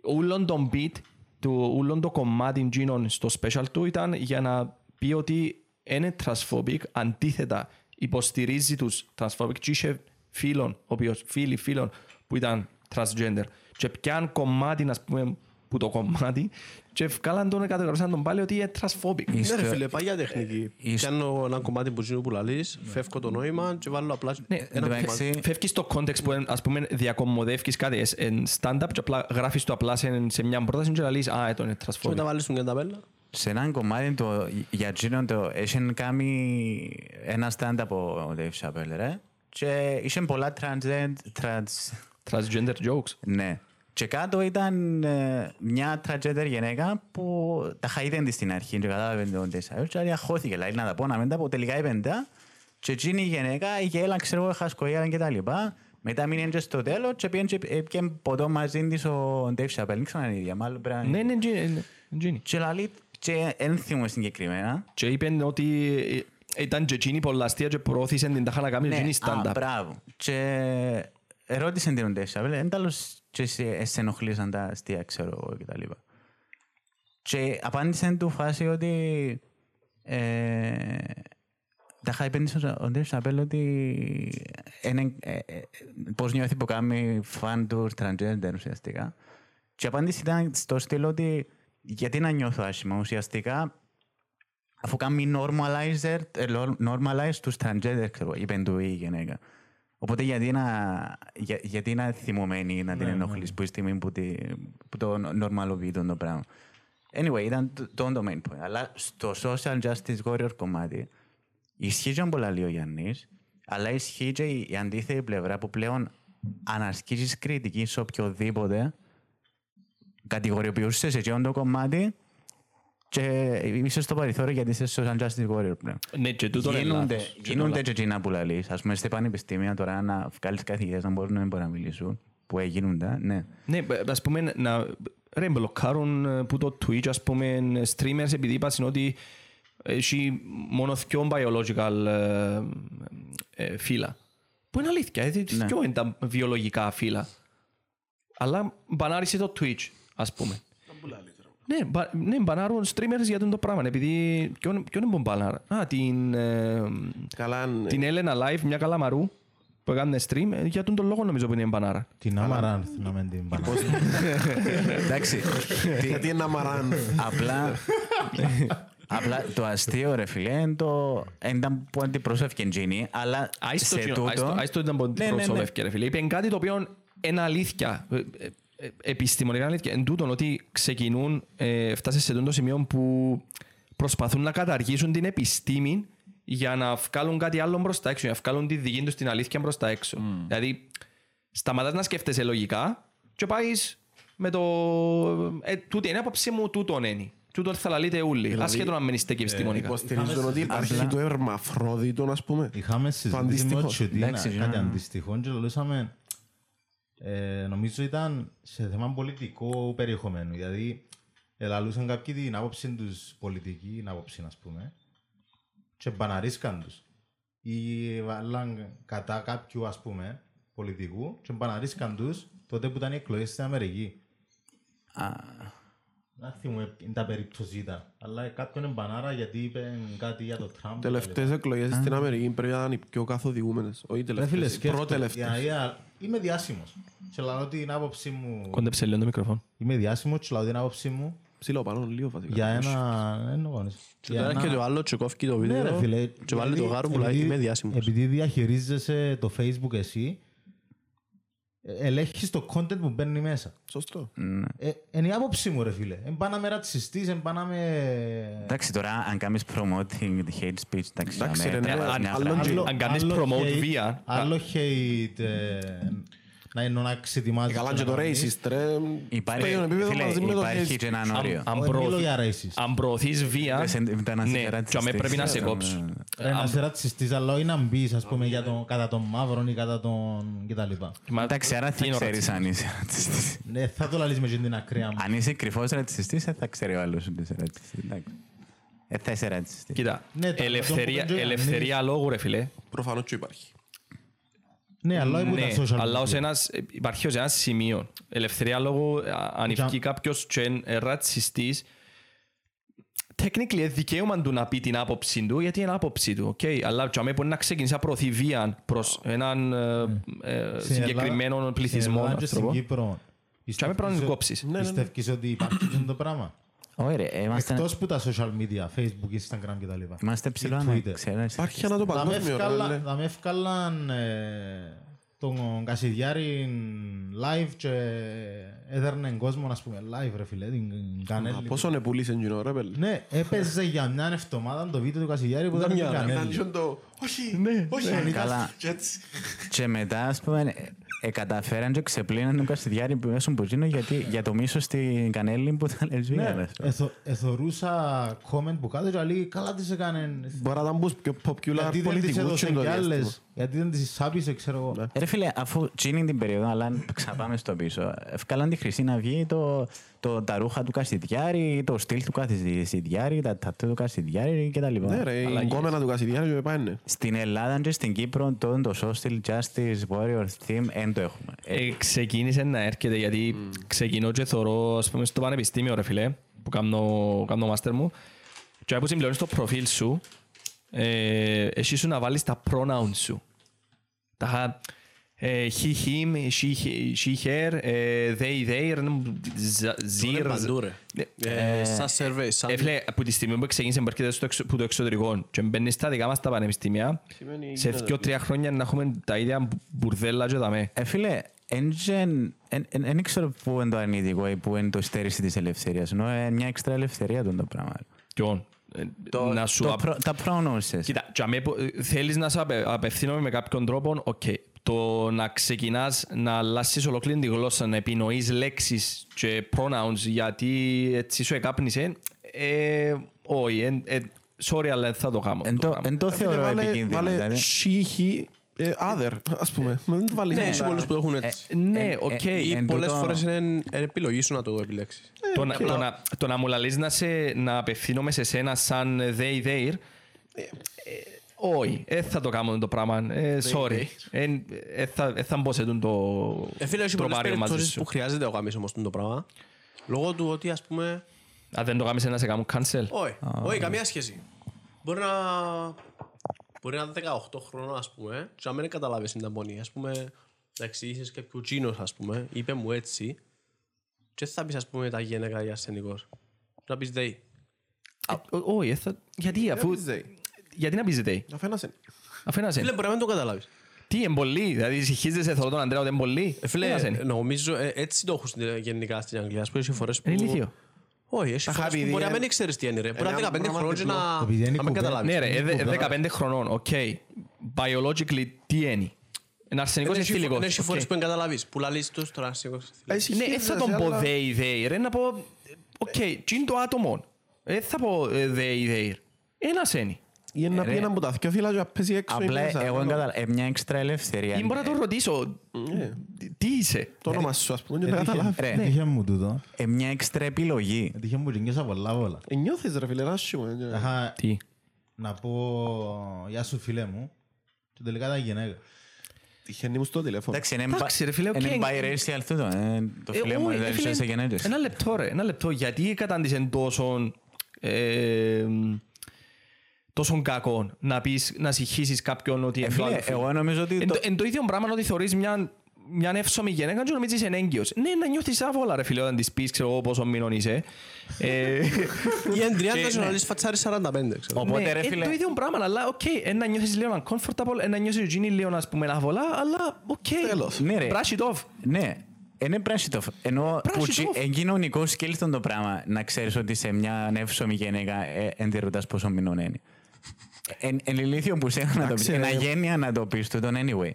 Ούλον τον beat, του, ούλον το κομμάτι εκείνον στο special του ήταν για να πει ότι είναι transphobic, αντίθετα υποστηρίζει τους transphobic και είχε φίλων, ο οποίος, φίλοι φίλων που ήταν transgender και πιάν κομμάτι, ας πούμε, που το κομμάτι και βγάλαν τον κατηγορούσαν τον πάλι ότι είναι transphobic. η Ναι ρε ιστο- φίλε, παγιά τεχνική. η- Πιάνω ένα κομμάτι που ζήνω που λαλείς, φεύγω το νόημα και βάλω απλά Ναι, ένα εν τω κομμάτι. μεταξύ, Φεύγεις στο context που ας πούμε διακομωδεύκεις κάτι εν- εν stand-up και απλά γράφεις το απλά σε, σε μια πρόταση και λαλείς «Α, έτο είναι Και transphobic». μετά βάλεις την κανταπέλα. σε έναν κομμάτι το, για εκείνον το είχε κάνει ένα stand από ο Dave Chappelle, ρε. Και είχε πολλά trans, trans, Transgender jokes. ναι. Και κάτω ήταν ε, μια transgender γυναίκα που τα χαίδεν της στην αρχή και κατάλαβε τον Dave Chappelle και αχώθηκε, δηλαδή να τα πω να μην τα πω, τελικά είπε τα και εκείνη η γυναίκα είχε έλα ξέρω εγώ χασκοία και τα λοιπά. Μετά μείνει και στο τέλος και πήγαινε και έπιαν ποτό μαζί της ο Dave Chappelle, δεν ξέρω αν είναι η ίδια, μάλλον πρέπει να είναι. Ναι, ναι, Τζι- ναι, Τζίνι. Και λαλεί, και δεν θυμούμαι συγκεκριμένα, Και είπε ότι ε, ήταν και εκείνη πολλά αστεία και προώθησε την τάχα να κάνει εκείνη Ναι, α, stand-up. μπράβο. Και ερώτησε την Ντέσσα, εν τέλος και σε, σε ενοχλήσαν τα αστεία, ξέρω εγώ και τα λοιπά. Και απάντησε του φάση ότι ε, τα είχα είπε ο Ντέσσα Σαπέλ ότι είναι, ε, ε, πώς νιώθει που κάνει φαν του transgender ουσιαστικά. Και η απάντηση ήταν στο στυλ ότι γιατί να νιώθω άσχημα ουσιαστικά αφού κάνει normalizer, ε, lo- normalize τους transgender, ξέρω, είπε του η γυναίκα. Οπότε γιατί να, για, γιατί να θυμωμένη να την ενοχλείς που η στιγμή που, τη, που το νορμαλοποιεί τον το πράγμα. Anyway, ήταν το, το, το main point. Αλλά στο social justice warrior κομμάτι ισχύει και πολλά λέει ο Γιάννης, αλλά ισχύει και η, η αντίθετη πλευρά που πλέον αν ασκήσεις κριτική σε οποιοδήποτε κατηγοριοποιούσες σε εκείνο το κομμάτι και είσαι στο περιθώριο γιατί είσαι social justice warrior πλέον. Ναι, και τούτο είναι Γίνονται, λάθος. Και γίνονται το και εκείνα που λαλείς. Ας πούμε, στα πανεπιστήμια τώρα να βγάλεις καθηγητές να μπορούν να μην μπορούν να μιλήσουν. Που έγινονται, ναι. Ναι, ε, ας πούμε, να ρε, μπλοκάρουν ε, που το Twitch, ας πούμε, streamers επειδή είπαν ότι έχει μόνο δυο biological ε, ε, φύλλα. Που είναι αλήθεια, ε, Ναι. δυο είναι τα βιολογικά φύλλα. Αλλά μπανάρισε το Twitch, ας πούμε. Ναι, μπα, ναι, μπανάρουν streamers για τον το πράγμα. Επειδή, ποιον, ποιον είναι που μπανάρα. Α, την, ε, Καλά, αν- την Έλενα Live, μια καλαμαρού, που έκανε stream, ε, για τον το λόγο νομίζω που είναι μπανάρα. Την Άμαρα, να μην την πάνε. Εντάξει, τι- γιατί είναι αμαράν. απλά, απλά το αστείο ρε φίλε είναι το δεν ήταν που αντιπροσώφηκε εκείνη, αλλά Άιστο σε εκείνο, τούτο... άιστο- άιστο ήταν που Ναι, ναι, ναι. προσώβευκε ρε φίλε. Είπε κάτι το οποίο είναι αλήθεια. Ε, ε, ε, Επιστημονικά αλήθεια. Εν τούτον ότι ξεκινούν, ε, φτάσεις σε τούτο σημείο που προσπαθούν να καταργήσουν την επιστήμη για να βγάλουν κάτι άλλο προς τα έξω, για να βγάλουν τη δική τους την αλήθεια προς τα έξω. Δηλαδή, σταματάς να σκέφτεσαι λογικά και πάεις με το... Ε, τούτη είναι η άποψη μου, τούτον είναι. Τούτον θα λαλείτε όλοι, ασχέτως να μην στέκει επιστημονικά. Υποστηρίζουν ότι υπάρχει το ερμαφρόδιτο, ας πούμε. Είχαμε συζητήσει με αντίστοιχο. ο Τσιωτίνα Εντάξει, κάτι ναι. αντίστοιχο και λούσαμε ε, νομίζω ήταν σε θέμα πολιτικού περιεχομένου γιατί ελαλούσαν κάποιοι την άποψη τους πολιτική την άποψη ας πούμε και μπαναρίσκαν τους ή βάλαν κατά κάποιου ας πούμε πολιτικού και μπαναρίσκαν τους τότε που ήταν οι εκλογές στην Αμερική. Να θυμούμε είναι τα περίπτωση ήταν. Αλλά κάποιον εμπανάρα γιατί είπε κάτι για το Τραμπ. Τελευταίες εκλογές στην Αμερική πρέπει να ήταν οι πιο καθοδηγούμενες. Όχι Ρε φίλε, τελευταίες, οι σκέφτομαι, προτελευταίες. για- για- είμαι διάσημος. Και λαλώ την άποψη μου... Κόντεψε λίγο το μικρόφωνο. Είμαι διάσημος και λαλώ την άποψη μου Ψηλό πάνω λίγο βασικά. για ένα... εν γονείς. Και Για τώρα ένα- έρχεται ο άλλος και κόφει το Ναι, ρε βίντεο φίλε. και βάλει το δηλαδή, γάρο που λέει επειδή- είμαι διάσημος. Επειδή διαχειρίζεσαι το facebook εσύ, ε, ελέγχεις το content που μπαίνει μέσα. Σωστό. Ε, είναι η άποψη μου ρε φίλε. Εν πά να με ρατσιστείς, εν πά να με... Εντάξει, τώρα αν κάνεις promoting the hate speech, εντάξει, Εντάξει, αμέ- ρε, ναι, μια αν- μια άλλο φράση. και- αν κάνεις άλλο promote hate- βία, Άλλο hate... ε, να είναι να ξετοιμάζει. Καλά και το racist, ρε. Υπάρχει, Στο επίπεδο φίλε, μαζί με το υπάρχει hate. και έναν όριο. Αν Όχι, προωθεί- μιλώ για racist. Αν προωθείς βία, Ρε, σε- ήταν να ναι, είσαι και αμέ πρέπει να σε ρατσιστής, κόψουν. Ρε, να είσαι ρατσιστής, αλλά όχι να μπεις, ας πούμε, για τον- κατά τον μαύρον ή κατά τον κτλ. Μα- Εντάξει, άρα τι θα είναι ο ξέρεις ρατσισμός. αν είσαι ρατσιστής. Ναι, θα το λαλείς με και την ακραία μου. Αν είσαι κρυφός ρατσιστής, δεν θα ξέρει ο άλλος ότι είσαι ρατσιστής. εντάξει. Ε, θα είσαι ρατσιστής. Κοίτα, Ναι, το- ελευθερία, το- το- το- ελευθερία λόγου ρε φίλε. Προφανώς και υπάρχει. Ναι, αλλά όχι που Ναι, τα social αλλά media. ως ένας, υπάρχει ως ένας σημείο. Ελευθερία λόγου, α- αν Για- ευκεί κάποιος και είναι ρατσιστής, technically είναι δικαίωμα του να πει την άποψη του, γιατί είναι άποψη του, okay? αλλά και αμέ μπορεί να ξεκινήσει να προωθεί βία προς έναν ε, ε, Στην συγκεκριμένο Ελλάδα- πληθυσμό. στην Ελλάδα ας και το στην πω. Κύπρο. Και αμέ πρέπει να Πιστεύεις- κόψεις. Ναι, ναι, ναι. Πιστεύεις ότι υπάρχει αυτό το πράγμα; Όχι ρε, είμαστε, Εκτός που τα social media, facebook, instagram κτλ. είμαστε ψηλό Ή να Twitter. ξέρεις. Υπάρχει ένα το Θα με παγκόσμιο, ρε. ευκάλα- λέ. Θα με ευκάλαν ε, τον Κασιδιάρη live και έδερνε κόσμο, ας πούμε, live ρε φίλε, την Α, κανέλη. Πόσο είναι πουλής εντζινό, ρε, πέλε. Ναι, έπαιζε για μια εβδομάδα το βίντεο του Κασιδιάρη που ήταν την Ήταν κανέλη. λίγο το... Όχι, όχι. Καλά. Και έτσι. Και μετά, ας πούμε, ε, καταφέραν και ξεπλύναν τον Καστιδιάρη που μέσω Πουτζίνο γιατί, για το μίσος στην Κανέλη που ήταν λεσβία. Ναι, εθω- εθωρούσα comment που κάτω και λέει καλά τις έκανε. Μπορεί να ήταν μπούς πιο popular Γιατί δεν τις πολιτικούς έδωσε και το κι διάστημα. άλλες. Γιατί δεν τις εισάπησε, ξέρω εγώ. Ρε φίλε, αφού τσίνει την περίοδο, αλλά αν ξαναπάμε στο πίσω, ευκάλαν τη Χρυσή Αυγή το, το, τα ρούχα του Καστιδιάρη, το στυλ του Καστιδιάρη, τα τατού του Καστιδιάρη κτλ. Ναι ρε, η κόμενα του Κασιδιάρη και πάνε. Στην Ελλάδα και στην Κύπρο το, το social justice warrior theme δεν το έχουμε. Ε, Ε, ξεκίνησε να έρχεται γιατί ξεκινώ και θωρώ ας πούμε στο πανεπιστήμιο ρε φίλε που κάνω, κάνω μάστερ μου και που συμπληρώνεις το προφίλ σου ε, εσύ σου να βάλεις τα pronouns σου τα ε, he, him, she, she, her, ε, they, their, Είναι zir, παντού, ρε. Ε, Σαν survey, σαν... ε, φίλε, από τη στιγμή που ξεκίνησε να έρχεται στο εξω- που το εξωτερικό και μπαίνει στα δικά μας τα πανεπιστήμια, Σημαίνει σε γίνεται δύο-τρία χρόνια να έχουμε τα ίδια μπουρδέλα και δαμέ. Ε, φίλε, δεν ξέρω πού είναι το αρνητικό ή πού είναι το στέρηση της ελευθερίας. Ενώ είναι μια έξτρα ελευθερία το πράγμα. Ποιον, ε, να σου Το απ- προ- τα pronouns σες. Κοίτα, και αμέ που- θέλεις να σε απε, απευθύνομαι με κάποιον τρόπο, οκ. Το να ξεκινάς να αλλάσεις ολόκληρη τη γλώσσα, να επινοείς λέξεις και pronouns γιατί έτσι σου εκάπνισε, ε, όχι, εν- ε, sorry, αλλά δεν θα το κάνω. Εν το το- πράγμα. εν το Ε, φίλε, θεωρώ βάλε- επικίνδυνο. Βάλε δηλαδή. She, he, ε, other, ας πούμε. Δεν το βάλεις Ναι, μετά. έχει πολλούς που το έχουν έτσι. Ναι, ε, οκ. ε, Ή εν πολλές τούτο- φορές είναι είναι επιλογής σου να το επιλέξεις. Το να- το να- Το να μου λαλείς να, σε, να απευθύνομαι σε σένα σαν they, their, ε, όχι, δεν θα το κάνω το πράγμα. Ε, sorry. Δεν θα, ε, θα μπω σε τούτο το Ε, φίλε, έχει πολλές τροπάριο μαζί περιπτώσεις σου. που χρειάζεται ο γάμις όμως το πράγμα. Λόγω του ότι, ας πούμε, Αν δεν το κάνεις να σε κάνω cancel. όχι, όχι, καμία σχέση. Μπορεί να... Μπορεί να είναι 18 χρόνων, ας πούμε, και να μην καταλάβεις την ταμπονή. Ας πούμε, να εξηγήσεις κάποιο τσίνος, ας πούμε, είπε μου έτσι, και δεν θα πεις, ας πούμε, τα γέννηκα για ασθενικός. Να πεις they. Ε, ό- Όχι, ε, θα- γιατί αφού... πεις they. Γιατί να πεις they, Αφένασε. αφού ένας Φίλε, είναι. μπορεί να μην το καταλάβεις. Τι, εμπολί, δηλαδή συγχύζεσαι θέλω τον Αντρέα ότι εμπολί. Ε, φίλε, Ένας είναι. νομίζω ε, έτσι το έχουν στην- γενικά στην Αγγλία. Ας πούμε, έχει φορές που... Είναι ηλίθιο. Όχι, έχει Τα φορές happy που μπορεί να day, μην ξέρεις τι είναι, ρε. Μπορεί να ένα είναι 15 πράγμα χρόνια και διπλό. να Επειδή είναι να μην κουβέντα. καταλάβεις. Ναι ρε, ε, δε- κουβέντα. 15 χρονών, οκ. Biologically, τι είναι. Ένα αρσενικός είναι θηλυκός. Έχει οκ. φορές που δεν καταλάβεις. Που λαλείς τους τώρα αρσενικός. Ναι, δεν θα τον πω they, they, ρε, να πω, οκ, τι είναι το άτομο. Δεν θα πω ε, they, they. Ένας είναι. Ή να Ρε. πει έναν που τα δυο φύλλα και να παίζει έξω. ή Απλά μέσα. εγώ δεν καταλαβαίνω. Ε, μια έξτρα ελευθερία. Ή μπορώ να τον ρωτήσω, Ναι. τι είσαι; Το όνομα σου, ας πούμε, και δεν καταλάβεις. Ρε, Έτυχε μου τούτο. ε, μια έξτρα επιλογή. Έτυχε μου και νιώσα πολλά όλα. Ε, Νιώθεις ρε φίλε, ένα σου. ε, Είχα Τι; να πω γεια σου φίλε μου και τελικά ήταν γυναίκα. Τυχαίνει μου στο τηλέφωνο. Εντάξει, είναι Εντάξει, ρε φίλε, οκ. είναι biracial τούτο. ε, Το Ε, φίλε μου όχι, ε, δεν φίλε, σε γενέτες. Ένα λεπτό ρε, ένα λεπτό. Γιατί κατάντησε τόσο ε, τόσο κακό να πεις, να συγχύσεις κάποιον ότι Ε, είναι φίλε, το άλλο φίλο. εγώ νομίζω ότι Εν το- το- Εν το ίδιο πράγμα ότι θεωρείς μια, μια εύσωμη γυναίκα και νομίζεις είναι έγκυος. Ναι, να νιώθεις άβολα ρε φίλε όταν της πεις ξέρω εγώ πόσο μήνων είσαι. Ε, Ή εν 30 και να λες φατσάρι 45, ξέρω. Οπότε, ναι, ρε, ε, φίλε- το ίδιο πράγμα, αλλά οκ, ε, να νιώθεις λίγο uncomfortable, ε, να νιώθεις εκείνη λίγο ας πούμε άβολα, αλλά οκ. Τέλος. Ναι, ρε. Brush it off. Ναι, είναι brush it off. Ενώ Brush που it τσι- off. εν κοινωνικό σκέλτον το πράγμα να ξέρεις ότι σε μια εύσωμη γυναίκα ε, εν τη ρωτάς πόσο μηνών είναι. Εν, εν ηλίθιο που σε να το πεις, Εντάξει, εν ρε. αγένεια να το πεις τούτον anyway.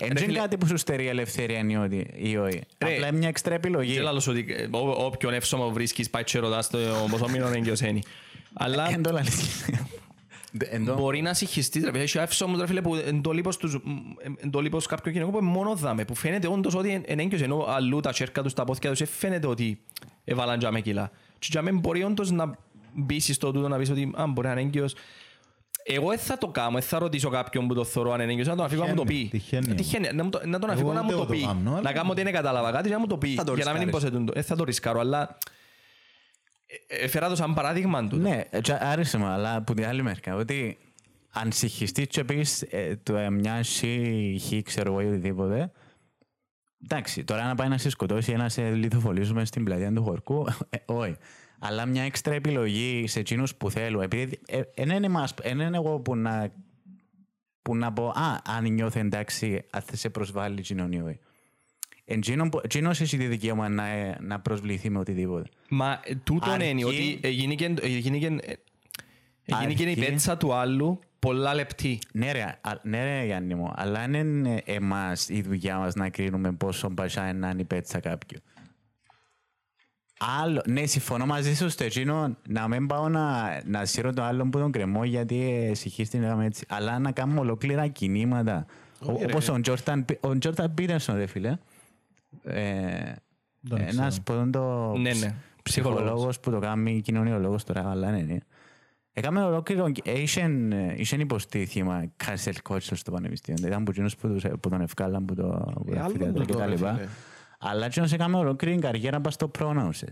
Εν Ρε είναι φίλε- κάτι που σου στερεί ελευθερία ή όχι- ή όχι. Ρε, Απλά είναι μια έξτρα επιλογή. Δεν λαλώ ότι ε, ό- όποιον εύσωμα βρίσκεις πάει και ρωτάς το πόσο μήνων έγκυος είναι. Αλλά Εν το λαλείς. Εν το- μπορεί να συγχυστείς ρε φίλε. Έχει εύσωμος ρε φίλε που εν το λίπος τους- μ, εν το λίπος κάποιου γυναικού που είναι μόνο δάμε. Που φαίνεται όντως ότι είναι έγκυος ενώ αλλού τα τσέρκα τους, τα πόθηκια τους, ε, φαίνεται ότι έβαλαν τζάμε κιλά. Και τζάμε μπορεί όντως να μπεις στο τούτο να πεις ότι α, μπορεί να είναι έγκυος. Εγώ δεν θα το κάνω, δεν θα ρωτήσω κάποιον που το θεωρώ αν είναι έγκυος, να τον αφήγω να μου το πει. Τυχαίνει. Τυχαίνει. Να μου το- Να τον αφήγω Εγώ να μου ούτε το εγώ το πει. κάνω, αλλά- Να κάνω ότι δεν κατάλαβα κάτι και να μου το πει. Θα το Για να μην ρισκάρεις. υποθέτουν το. Δεν θα το ρισκάρω, αλλά ε, έφερα το σαν παράδειγμα του. Ναι, τσα- άρεσε μου, αλλά από την άλλη μεριά, ότι αν συγχυστείς και πεις ε, το ε, μια σι, χ, ξέρω εγώ ή οτιδήποτε, εντάξει, τώρα να πάει να σε σκοτώσει ή να σε λιθοφολήσουμε στην πλατεία του χορκού, ε, όχι. Αλλά μια έξτρα επιλογή σε εκείνους που θέλω, επειδή ε, εν είναι, μας, εν είναι εγώ που να, που να πω, α, αν νιώθει εντάξει, αν θα σε προσβάλλει εκείνον ή όχι. Εκείνος έχει τη δικαίωμα να, ε, να προσβληθεί με οτιδήποτε. Μα ε, τούτον Αρκεί- είναι ότι γίνηκε η Αρκεί- πέτσα του άλλου πολλά λεπτή. Ναι ρε, α- ναι ρε Γιάννη μου, αλλά δεν είναι εμάς η δουλειά μας να κρίνουμε πόσο μπασά είναι να είναι η πέτσα κάποιου. Άλλο, ναι, συμφωνώ μαζί σου στο εκείνο να μην πάω να, να σύρω τον άλλον που τον κρεμώ γιατί ε, συγχύστην έκαμε έτσι. Αλλά να κάνουμε ολόκληρα κινήματα. Ο, όπως ο Τζόρταν, ο Τζόρταν Πίτερσον ρε φίλε. Ε, Τον ένας που είναι το Ναι, ναι, ψυχολόγος. ψυχολόγος που το κάνει κοινωνιολόγος τώρα, αλλά ναι, ναι. Έκαμε ολόκληρο, είχεν, είχεν υποστεί θύμα cancel culture στο πανεπιστήμιο. Ήταν που, εκείνους που, τους, που τον ευκάλαν που το που Ε, τα άλλο φοιτητικά τούτο, και τα ρε λοιπά. φίλε. Αλλά εκείνος έκαμε ολόκληρη καριέρα πας στο pronouns.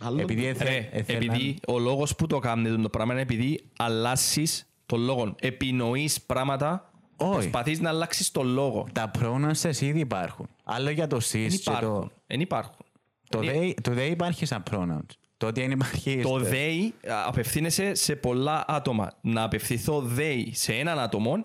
Άλλο Επειδή τούτο. έθε- Ρε, έθελαν- επειδή ο λόγος που το κάνει το πράγμα είναι επειδή αλλάσεις τον λόγο. Επινοείς πράγματα, Όχι. προσπαθείς να αλλάξεις τον λόγο. Τα pronouns ήδη υπάρχουν. Άλλο για το sis Δεν και το... υπάρχουν. Δεν υπάρχουν. Το Είναι- they, το they υπάρχει σαν pronouns. Το ότι δεν υπάρχει... Το στο- they α, απευθύνεσαι σε πολλά άτομα. Να απευθυνθώ they σε έναν άτομο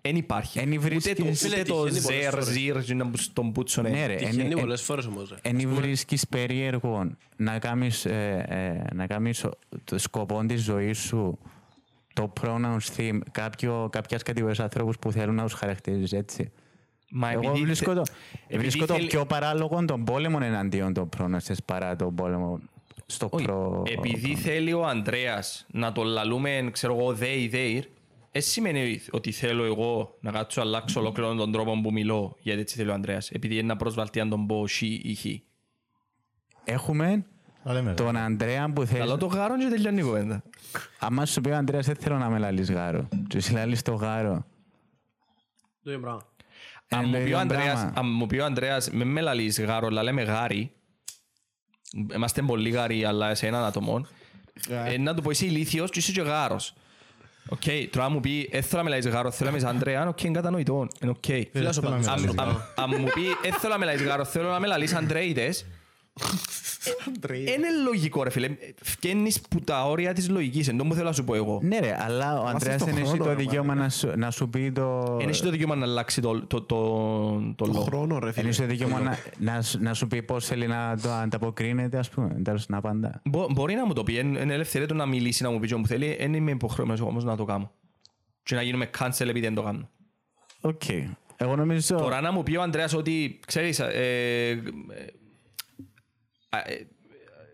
δεν υπάρχει. Εν Ούτε το, βρίσκεις- ούτε το Τυχαίνει πολλές ζερ, φορές. ζυρ, να μπουν στον πούτσο. Ναι ρε, Τυχαίνει εν- εν- πολλές φορές όμως. ρε. Εν βρίσκεις περίεργο να κάνεις, ε, ε, να κάνεις ο- το σκοπό της ζωής σου το pronouns theme κάποιο, κάποιας κατηγορίας ανθρώπους που θέλουν να τους χαρακτηρίζεις έτσι. Μα Εγώ επειδή βρίσκω το, επειδή βρίσκω το θέλει- πιο παράλογο των πόλεμων εναντίον των pronouns παρά τον πόλεμο στο Όχι, προ... Επειδή θέλει ο Ανδρέας να το λαλούμε, ξέρω εγώ, they, they, δεν σημαίνει ότι θέλω εγώ να κάτσω αλλάξω ολόκληρο τον τρόπο που μιλώ, γιατί έτσι θέλει ο Ανδρέας. Επειδή είναι να προσβαλτεί αν τον πω σι ή χι. Έχουμε Τα λέμε, τον Ανδρέα που θέλει... Λαλώ το γάρο και τελειώνει η κουβέντα. Άμα σου πει ο Ανδρέας δεν θέλω να με λαλείς γάρο. Και εσύ λαλείς το γάρο. Το ίδιο πράγμα. Αν Είναι μου το πει ο ίδιο Ανδρέας, πράγμα. αν μου πει ο Ανδρέας, με με λαλείς γάρο, αλλά λέμε γάρι, είμαστε πολύ γάρι, αλλά σε έναν άτομο, ε, να του πω είσαι ηλίθιος και είσαι και γάρος. Οκ, τώρα μου πει, δεν θέλω να με λαλείς γάρο, θέλω να με είσαι Ανδρέα, οκ, είναι κατανοητό, είναι οκ. Φίλα σου θέλω να πάντως. με Αν- αν- Αν μου πει, δεν θέλω να με λαλείς γάρο, θέλω να με λαλείς Ανδρέιτες, είναι λογικό ρε φίλε. Φκαίνεις που τα όρια της λογικής, εντός μου θέλω να σου πω εγώ. Ναι ρε, αλλά ο Ανδρέας το δεν έχει χρόνο, το ρε, δικαίωμα να σου, να σου πει το... Δεν έχει το δικαίωμα να αλλάξει το, το, το, το Το λόγο. χρόνο ρε Δεν φίλε. έχει το δικαίωμα να, να, σου- να σου πει πώς θέλει να το ανταποκρίνεται, ας πούμε, τέλος να απαντά. Μπο- Μπορεί να μου το πει, είναι είναι ελευθερία του να μιλήσει, να μου πει τι μου θέλει, δεν είμαι υποχρεωμένος όμως να το κάνω. Και να γίνουμε cancel επειδή δεν το κάνω. Οκ. Εγώ νομίζω... Τώρα να μου πει ο Ανδρέας ότι, ξέρεις, ε, ε, ε,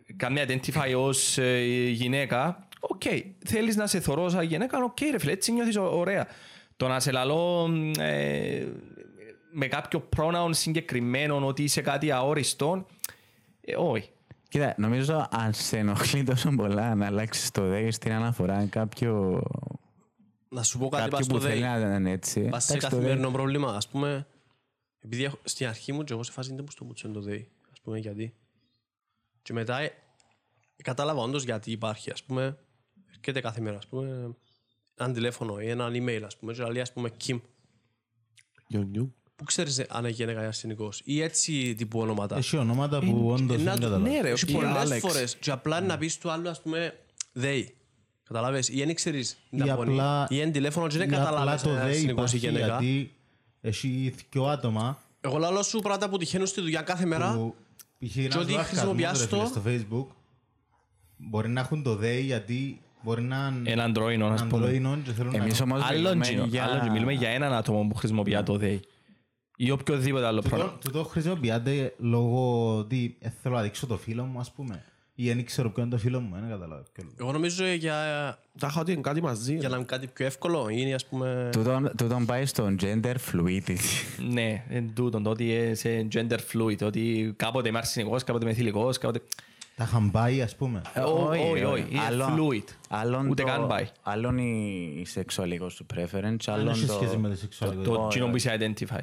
ε, κάνει identify ως ε, γυναίκα, οκ, θέλεις να σε θωρώ σαν γυναίκα, οκ ρε φίλε, έτσι νιώθεις ω- ωραία. Το να σε λαλώ ε, με κάποιο pronoun συγκεκριμένο ότι είσαι κάτι αόριστο, ε, όχι. Κοίτα, νομίζω αν σε ενοχλεί τόσο πολλά να αλλάξεις το ΔΕΗ στην αναφορά κάποιο, Να σου πω κάτι κάποιο πας στο που θέλει ΔΕΗ. να είναι έτσι. Πας σε εντάξει, το καθημερινό πρόβλημα, ας πούμε, επειδή έχω- στην αρχή μου και εγώ σε φάση δεν μου στο πουτσέν το ΔΕΗ, ας πούμε, γιατί. Και μετά ε, κατάλαβα όντως γιατί υπάρχει, ας πούμε, έρχεται κάθε μέρα, ας πούμε, ένα τηλέφωνο ή ένα email, ας πούμε, και λέει, ας πούμε, Kim. Γιονιού. Πού ξέρεις ε, αν είναι γυναίκα ή αρσενικός ή έτσι τύπου ονόματα. Έχει ονόματα που όντως Ε, δεν να το- καταλάβει. ναι, ρε, Έχει οκ. πολλές Alex. φορές και απλά να πεις του άλλου, ας πούμε, ΔΕΗ. Καταλάβες, ή δεν ξέρεις Ή να πονεί. απλά- Ή εν τηλέφωνο και δεν Ή απλά καταλάβεις το αν είναι ΔΕΗ αρσενικός ή υπάρχει γυναίκα. γιατί έχει δυο άτομα Εγώ λαλώ σου πράγματα που τυχαίνουν στη δουλειά κάθε μέρα. Που π.χ. ένας ότι λογαριασμός, χρησιμοποιάς ρε φίλε, το- στο facebook μπορεί να έχουν το ΔΕΗ γιατί μπορεί να είναι Ένα αντρόινο, ας πούμε. αντροίνο και θέλουν να Εμείς όμως Άλλον μιλούμε τζινο, για... άλλον τζινο. Μιλούμε για έναν άτομο που χρησιμοποιεί το ΔΕΗ. Ή οποιοδήποτε άλλο πράγμα. Τούτο- Τούτο χρησιμοποιάτε λόγω ότι ε, θέλω να δείξω το φίλο μου, ας πούμε. Ή δεν ξέρω ποιο είναι το φίλο μου, δεν καταλάβω. ποιο είναι. Εγώ νομίζω για, Τα είχα ότι είναι κάτι μαζί. για να είναι κάτι πιο εύκολο είναι ας πούμε... Τούτον τούτον πάει στο gender fluidity. Ναι, εν τούτον, το ότι είσαι gender fluid, ότι κάποτε είμαι αρσενικός, κάποτε είμαι θηλυκός, κάποτε... Τα είχαν πάει, ας πούμε. Ε, Όχι, όχι, είναι Άλλον- fluid. άλλον Ούτε το- καν πάει. Άλλον η η σεξουαλικό σου preference, Δεν άλλον έχει το... σχέση με τη Το σεξουαλικότητα. κοινό που είσαι identify.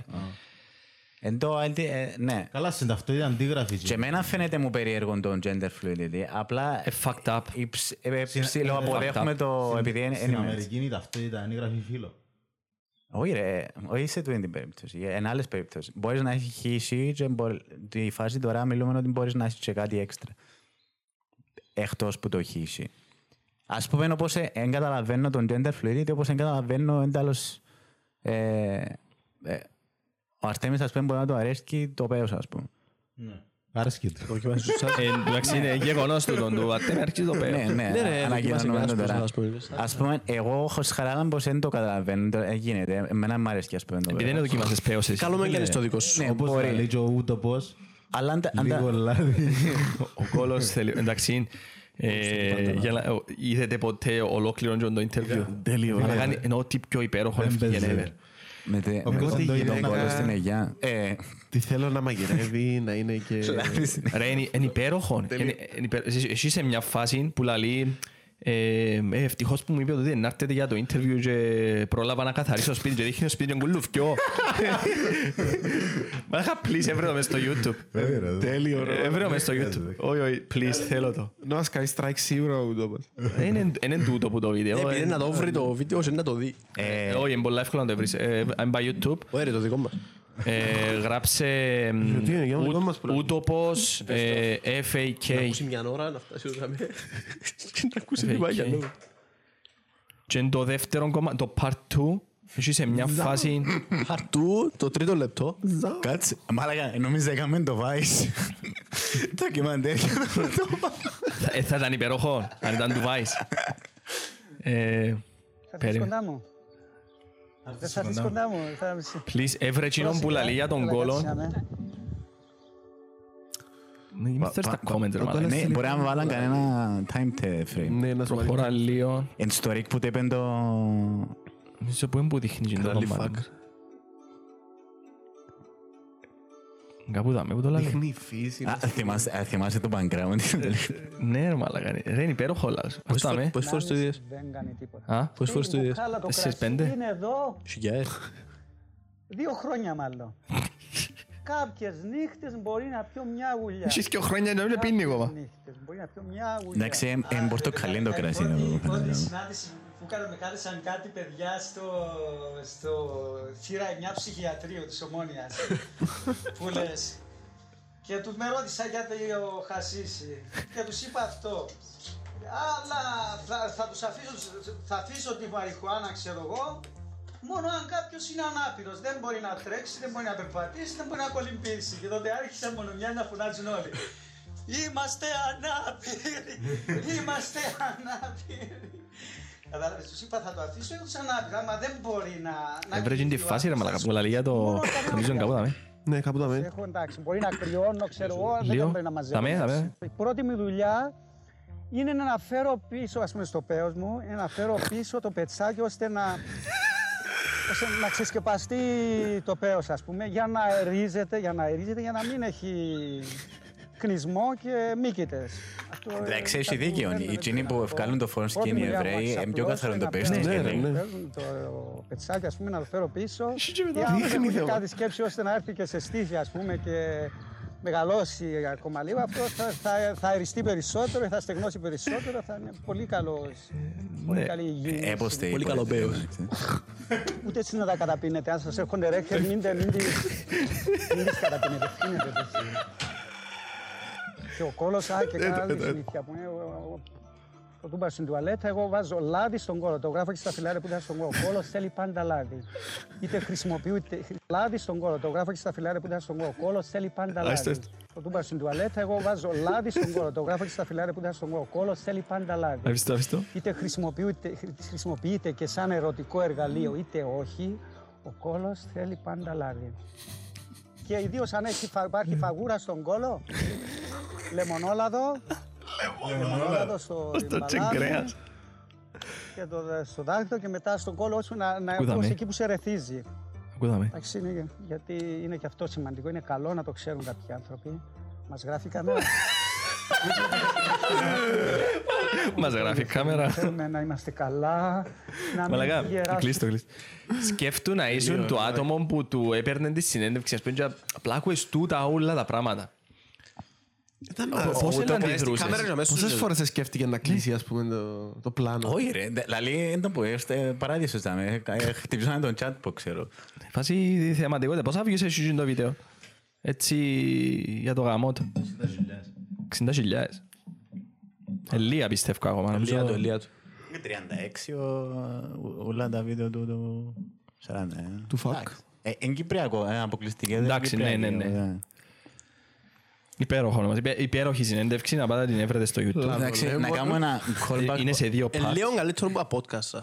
Εν το αντι- ε, ναι. Καλά, στην ταυτότητα αντίγραφη. Και εμένα φαίνεται μου περίεργο το gender fluidity. Απλά Ε, fucked up. υψ- ε, ψιλοαποδέχομαι το επειδή είναι Στην είναι- Αμερική η ταυτότητα είναι γραφή φίλο. Όχι ρε, όχι σε τούτη την περίπτωση. Εν άλλες περιπτώσεις. Μπορείς να έχεις χύσει και μπορεί- τη φάση τώρα μιλούμε ότι μπορείς να έχεις και κάτι έξτρα. Εκτός που το χύσει. Ας πούμε όπως ε, εν καταλαβαίνω τον gender fluidity όπως εν καταλαβαίνω εντάλλως ε, ε, ο Αρτέμις ας πούμε μπορεί να το αρέσει το πέος ας πούμε. Άρεσκε του. Δοκιμάσεις τους Ε, Εντάξει, είναι γεγονός τούτο του Αρτέμι αρχίζει το Ναι, πέος. ναι, Ναι, ρε, δοκιμάσαι ανακοινώνουμε κανένας το τώρα. πώς, ας πούμε. Ας πούμε, εγώ έχω σχαράλα πως δεν το καταλαβαίνω, το- ε, γίνεται. Εμένα μου αρέσει ας πούμε το Επειδή δεν πέος. δοκιμάσες πέος εσύ. Καλό με κάνεις το δικό σου. Ναι, Όπως μπορεί. λέει και ο ούτωπος, Αλλά αν τα- αν τα- λίγο λάδι. Ο κόλος θέλει, εντάξει, ε, για να- ο- είδατε ποτέ ολόκληρο το interview; Τέλειο. Αλλά κάνει- Ενώ ό,τι πιο υπέροχο Δεν έφυγε παίζει. ever. Με τε- με Όπως τον- το με τον γυναίκα- κόλλο στην Αιγιά. Ε, Τι θέλω να μαγειρεύει, να είναι και... Ρε, είναι είναι υπέροχο. Είναι- είναι υπέρ- εσύ- Εσύ είσαι σε μια φάση που λαλεί ε, ε, ευτυχώς που μου είπε ότι να έρθετε για το interview και πρόλαβα να καθαρίσω το σπίτι και δείχνει το σπίτι και κουλουφκιό. Μα είχα please έβρε το μες στο YouTube. Τέλειο, ρε. Έβρε το μες στο YouTube. Όχι, όχι, please, θέλω το. Να σκάει strike zero ούτω πως. Ε, Είναι είναι τούτο που το βίντεο. Επειδή ε, να το βρει το βίντεο, ώστε να το δει. ε, Όχι, είναι πολύ εύκολο να το βρεις. Ε, I'm by YouTube. Ωραία, το δικό μας. Ε, Γράψε Γιατί είναι, για να το δούμε μας πρώτα. ούτωπος ε, Να FAK ακούσει μια ώρα, να φτάσει ως γραμμή. Και να ακούσει τη μάγια. ναι. και είναι το δεύτερο κομμάτι, το part 2 έχει σε μια φάση Χαρτού, το τρίτο λεπτό. Κάτσε, μάλακα, νόμιζα έκαμε το Vice. Ντοκιμαντέρ για το πρωτόβα. θα, ε, θα ήταν υπεροχό αν ήταν του Vice. Ε, Θα έρθεις Περίμενε. κοντά μου. Δεν θα έρθεις κοντά μου. θα- Please, έβρε εκείνον που λαλεί για τον Έλα, κόλο. κάτσε, αμέ. Μην θες τα comment, ρε μάλλον. Ναι, μπορεί να βάλαν κανένα time frame. Ναι, να σου βάλει. Προχώρα λίγο. Εν στο Rick που το είπε το... Νομίζω που είναι που δείχνει εκείνο το Rally κομμάτι. Κάπου δάμε που το λαλεί. Δείχνει η φύση. Α, θυμάσαι- α, θυμάσαι το background. Ναι ρε μάλακα, ρε είναι υπέροχο λάλος. Πόσες Αυτά με. φορές- Πόσες φορές το είδες. Δεν κάνει τίποτα. Α, Πόσες φορές το Η είδες. μπουκάλα, το Εσείς κρασί πέντε. Είναι εδώ Χιλιάδες. δύο χρόνια μάλλον. Κάποιες νύχτες μπορεί να πιω μια γουλιά. έχεις και χρόνια να μην πίνει ακόμα. Κάποιες νύχτες μπορεί να πιω μια γουλιά. Εντάξει, εν- εν πορτοκαλί το κρασί. Η να το πρώτη- η πρώτη φαντάζομαι. συνάντηση που κάναμε, με κάλεσαν κάτι παιδιά στο, στο θύρα 9 ψυχιατρίου της Ομόνιας. που λες. Και τους με ρώτησα για το χασίσι και τους είπα αυτό. Αλλά θα, θα τους αφήσω, θα αφήσω τη μαριχουάνα ξέρω εγώ, μόνο αν κάποιος είναι ανάπηρος. Δεν μπορεί να τρέξει, δεν μπορεί να περπατήσει, δεν μπορεί να κολυμπήσει. Και τότε άρχισαν μόνο μια να φωνάζουν όλοι. Είμαστε ανάπηροι! Είμαστε ανάπηροι! Κατάλαβες, τους είπα θα το αφήσω για τους ανάπηρους, άμα δεν μπορεί να... να Έβρε εκείνη τη κινηθεί ο φάση ρε άνθρωπος, μαλάκα που λαλεί για το... μόνο τα Νομίζω είναι κάπου δάμε. Ναι, κάπου τα με. Έχω εντάξει, μπορεί να κρυώνω, ξέρω εγώ, αλλά Λίγο. δεν μπορεί να μαζεύω. Δαμέ, δαμέ. Η πρώτη μου δουλειά είναι να φέρω πίσω, ας πούμε, στο πέος μου, να φέρω πίσω το πετσάκι ώστε να, ώστε να ξεσκεπαστεί το πέος, ας πούμε, για να αερίζεται, για να αερίζεται, για να μην έχει κνισμό και μύκητες. Αυτό, ε, Εντάξει, έχει κάτι που δίκιο. δεν Οι είναι εκείνοι που δυνατό. ευκάλουν το φως και Πρώτη είναι οι δουλειά μου, Εβραίοι, να είναι πιο καθαρό το ξαπλώσω, πέος να τους παίρνω- και ναι, λέει. ναι. παίρνουν το πετσάκι, ας πούμε, να το φέρω πίσω. μετά Και άμα δεν δείχνει έχω και θέμα. κάτι σκέψη ώστε να έρθει και σε στήθη, ας πούμε, και μεγαλώσει ακόμα λίγο, αυτό θα, θα, θα αεριστεί περισσότερο, θα στεγνώσει περισσότερο, θα είναι πολύ καλός, πολύ Ναι. καλή υγιεινή. Έποστε. Πολύ καλό πέος. Ούτε έτσι να τα καταπίνετε, αν σας έρχονται ρέχτες, μην, τε- μην, τις, μην τις καταπίνετε, φύνετε έτσι. Και ο κόλος, α, και κάνα άλλη συνήθεια που είναι, ο- ο- ο τούμπα στην τουαλέτα, εγώ βάζω λάδι στον κόλο. Το γράφω και στα φιλάρια που ήταν στον κόλο. Ο κόλος θέλει πάντα λάδι. Είτε χρησιμοποιώ είτε λάδι στον κόλο. Το γράφω και στα φιλάρια που ήταν στον κόλο. Ο κόλος θέλει πάντα Άστε, λάδι. άστε. Το τούμπα στην τουαλέτα, εγώ βάζω λάδι στον κόλο. Το γράφω και στα φιλάρια που ήταν στον κόλο. Ο κόλος θέλει πάντα λάδι Αφήστε, αφήστε. είτε χρησιμοποιείται, χρησιμοποιείται και σαν ερωτικό εργαλείο είτε όχι, Ο κόλος θέλει πάντα λάδι. Και ιδίως αν έχει, φα- υπάρχει φαγούρα στον κόλο, λεμονόλαδο, λεμονόλαδος στο μπαλάκι και το, στο δάχτυλο και μετά στον κόλο όσο να, να Ακούδαμε. όπως εκεί που σε ρεθίζει. Ακούδαμε. Εντάξει, είναι, γιατί είναι και αυτό σημαντικό, είναι καλό να το ξέρουν κάποιοι άνθρωποι. Μας γράφει η κάμερα. Μας γράφει η κάμερα. Θέλουμε να είμαστε καλά, να μην Μαλακά, γεράσουμε. κλείστο, κλείστο. Σκέφτου να ήσουν το άτομο που του έπαιρνε τη συνέντευξη, ας πούμε, και απλά άκουες τούτα όλα τα πράγματα. Πώς Ούτε να να αντιδρούσες. κάμερα και αμέσως Πόσες σε- φορές σκέφτηκε να κλείσει ας πούμε το, το πλάνο; Όχι ρε, ντε- λαλή είναι το που είστε παράδεισος δάμε. Ε, Χτυπήσανε τον chat που ξέρω. Φάση θεαματικότητα. Πώς θα βγεις εσύ το βίντεο; Έτσι για το γαμό του. 60.000. Ελία πιστεύω ακόμα. νομίζω. Ελία του, ελία του. Είναι 36 ο- όλα τα βίντεο του του 40. Του fuck. Ε, Είναι κυπριακό, ε, αποκλειστική. δεν είναι Εντάξει, ναι, ναι, κυπριακή, ναι. Ε. Υπέροχο όμως. Υπέ- Υπέροχη συνέντευξη να πάτε την έβρετε στο YouTube. Εντάξει, ε, να μόνο- κάνουμε ένα callback. Είναι σε δύο Ε, parts. Λίγο καλύτερο από τα podcast. σα.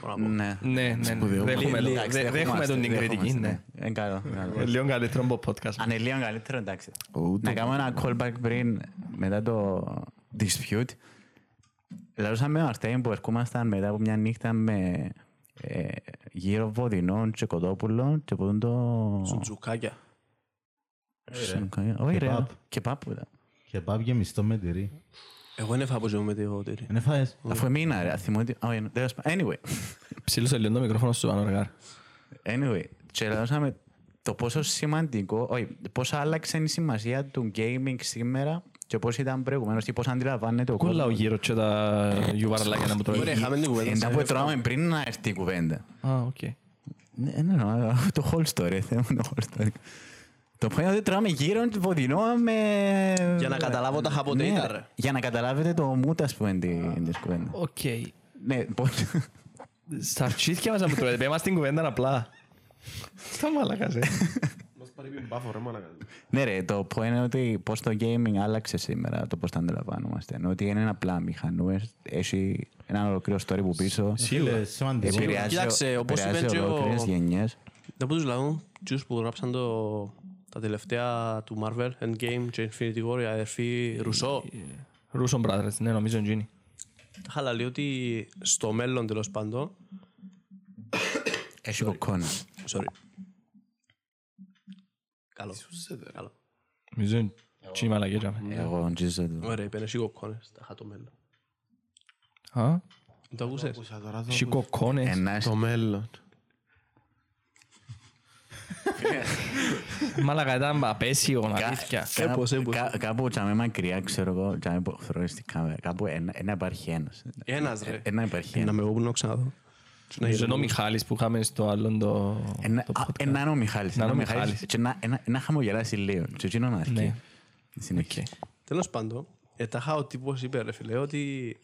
Μπορώ να πω. Ναι. Ναι, ναι, ναι. Δέχομαι το. Εντάξει, Δε- Δέχομαι δεχόμαστε, τον την κριτική, δεχόμαστε, ναι. Είναι καλό. καλό. Ε, Λίγο καλύτερο από podcast. Αν είναι λίγο καλύτερο, εντάξει. Ούτε. Να κάνουμε ένα callback πριν, μετά το dispute. Λαλούσαμε με Αρτέμι που ερχόμασταν μετά από μια νύχτα με ε, γύρω βοδινών και κοτόπουλο και ποτούν το... Σου τζουκάκια. Όχι ρε, Κεπάπ. και πάπου ήταν. Και πάω γεμιστό με τυρί. Εγώ δεν φάω από με το τυρί. Είναι φάες. Αφού εμείνα ρε, θυμώ ότι... όχι, τέλος πάντων. Anyway, Ψήλωσε λίγο το μικρόφωνο σου πάνω, ρεγάρ. anyway. Και λαλούσαμε το πόσο σημαντικό, όχι, πώς άλλαξε η σημασία του gaming σήμερα και πώς ήταν προηγουμένως και πώς αντιλαμβάνεται ο ούλλος ο κόσμος. γύρω και τα γιουβαρλάκια να μου τρώει. Ωραία, είχαμε την κουβέντα. Εντά σε- που τρώμε πριν να έρθει η κουβέντα. Α, οκ. Ναι, ναι, ναι, το whole story, θέμα το whole story. Το point είναι ότι τρώμε γύρο βοδινό με... Για να καταλάβω τα χαποτέ Ναι, ήταν, ρε. Για να καταλάβετε το mood, ας πούμε, τη- της κουβέντας. Οκ. Ναι, πώς... Στα αρχίδια μας να μου τρώει. Πέμε στην κουβέντα απλά. Στα μάλακας, ε. Μας πάρει την πάφο ρε μαλάκα. Ναι ρε, το point είναι ότι πώς το gaming άλλαξε σήμερα, το πώς το αντιλαμβάνομαστε. Ενώ ότι είναι απλά μηχανούες, έχει ένα ολοκληρό story που πίσω. Φίλε, σημαντικό. Επηρεάζει, Κοίταξε, όπως επηρεάζει είπε και ο- ολόκληρες γενιές. Δεν από τους λαούς, τους που γράψαν το, τα τελευταία του Marvel, Endgame και Infinity War, η αδερφή Ρουσό. Ρούσον Brothers, ναι, νομίζω είναι γίνει. Τα είχα λέει ότι στο μέλλον τέλος πάντων, Έχει κοκκόνα. sorry. Καλό. Καλό. Νομίζω είναι τσι μαλακία τζάμε. Εγώ τζίζω του. Ωραία, είπε έχει κοκκόνες, τα είχα το μέλλον. Α, Δεν το ακούσες; Ακούσα τώρα το- έχει κοκκόνες. Ένα Το μέλλον. Μαλακά ήταν απέσιο, αλήθεια. Έπως, έπως. Κάπου τσάμε μακριά, ξέρω εγώ, τσάμε που θωρώ στην κάμερα. Κάπου ένα ένα υπάρχει ένας. Ένας ρε. Ένα υπάρχει Να ένας. με εγώ που να ξαναδώ. Νομίζω είναι ο Μιχάλης που είχαμε στο άλλον το... Ένα το α, podcast. ένα είναι ο Μιχάλης. Να ένα είναι ο ο Μιχάλης Μιχάλης. και να- ένα- ένα χαμογελάσει λίγο. Και εκείνο να αρχίσει. Ναι. Συνέχεια. Τέλος πάντων, ε, τα είχα ο τύπος είπε ρε φίλε ότι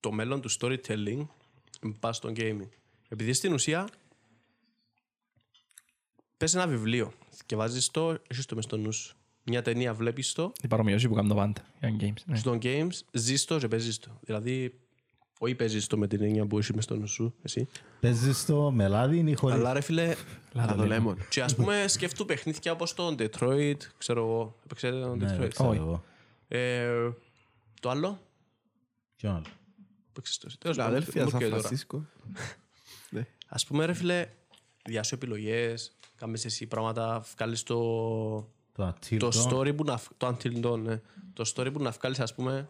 το μέλλον του storytelling πας στο gaming. Επειδή στην ουσία πες ένα βιβλίο και βάζεις το, έχεις το μες στο νους σου. Μια ταινία βλέπεις το, Η παρομοιώση που κάνουν το πάντα. Για games. ναι. στο games ζεις το και παίζεις το. Δηλαδή, όχι παίζεις το με την έννοια που έχεις μες στο νους σου, εσύ. Παίζεις το με λάδι ή χωρίς; Αλλά ρε φίλε, Αλλά το lemon. και ας πούμε σκέφτου παιχνίδια όπως το Detroit, ξέρω εγώ, έπαιξε το Ναι, Detroit. ξέρω Όχι. εγώ. Ε, το άλλο, Ποιον άλλο; έπαιξες το. Τέλος Τα πάντων, αδέλφια μου Σαν έρχεται τώρα. Φρανσίσκο. Ναι. Ας πούμε ρε φίλε, διάσου επιλογές, κάνεις εσύ πράγματα, βγάλεις το, Το Until το Dawn. story που να, φ- το Until Dawn, ναι. Το story που να βγάλεις, ας πούμε,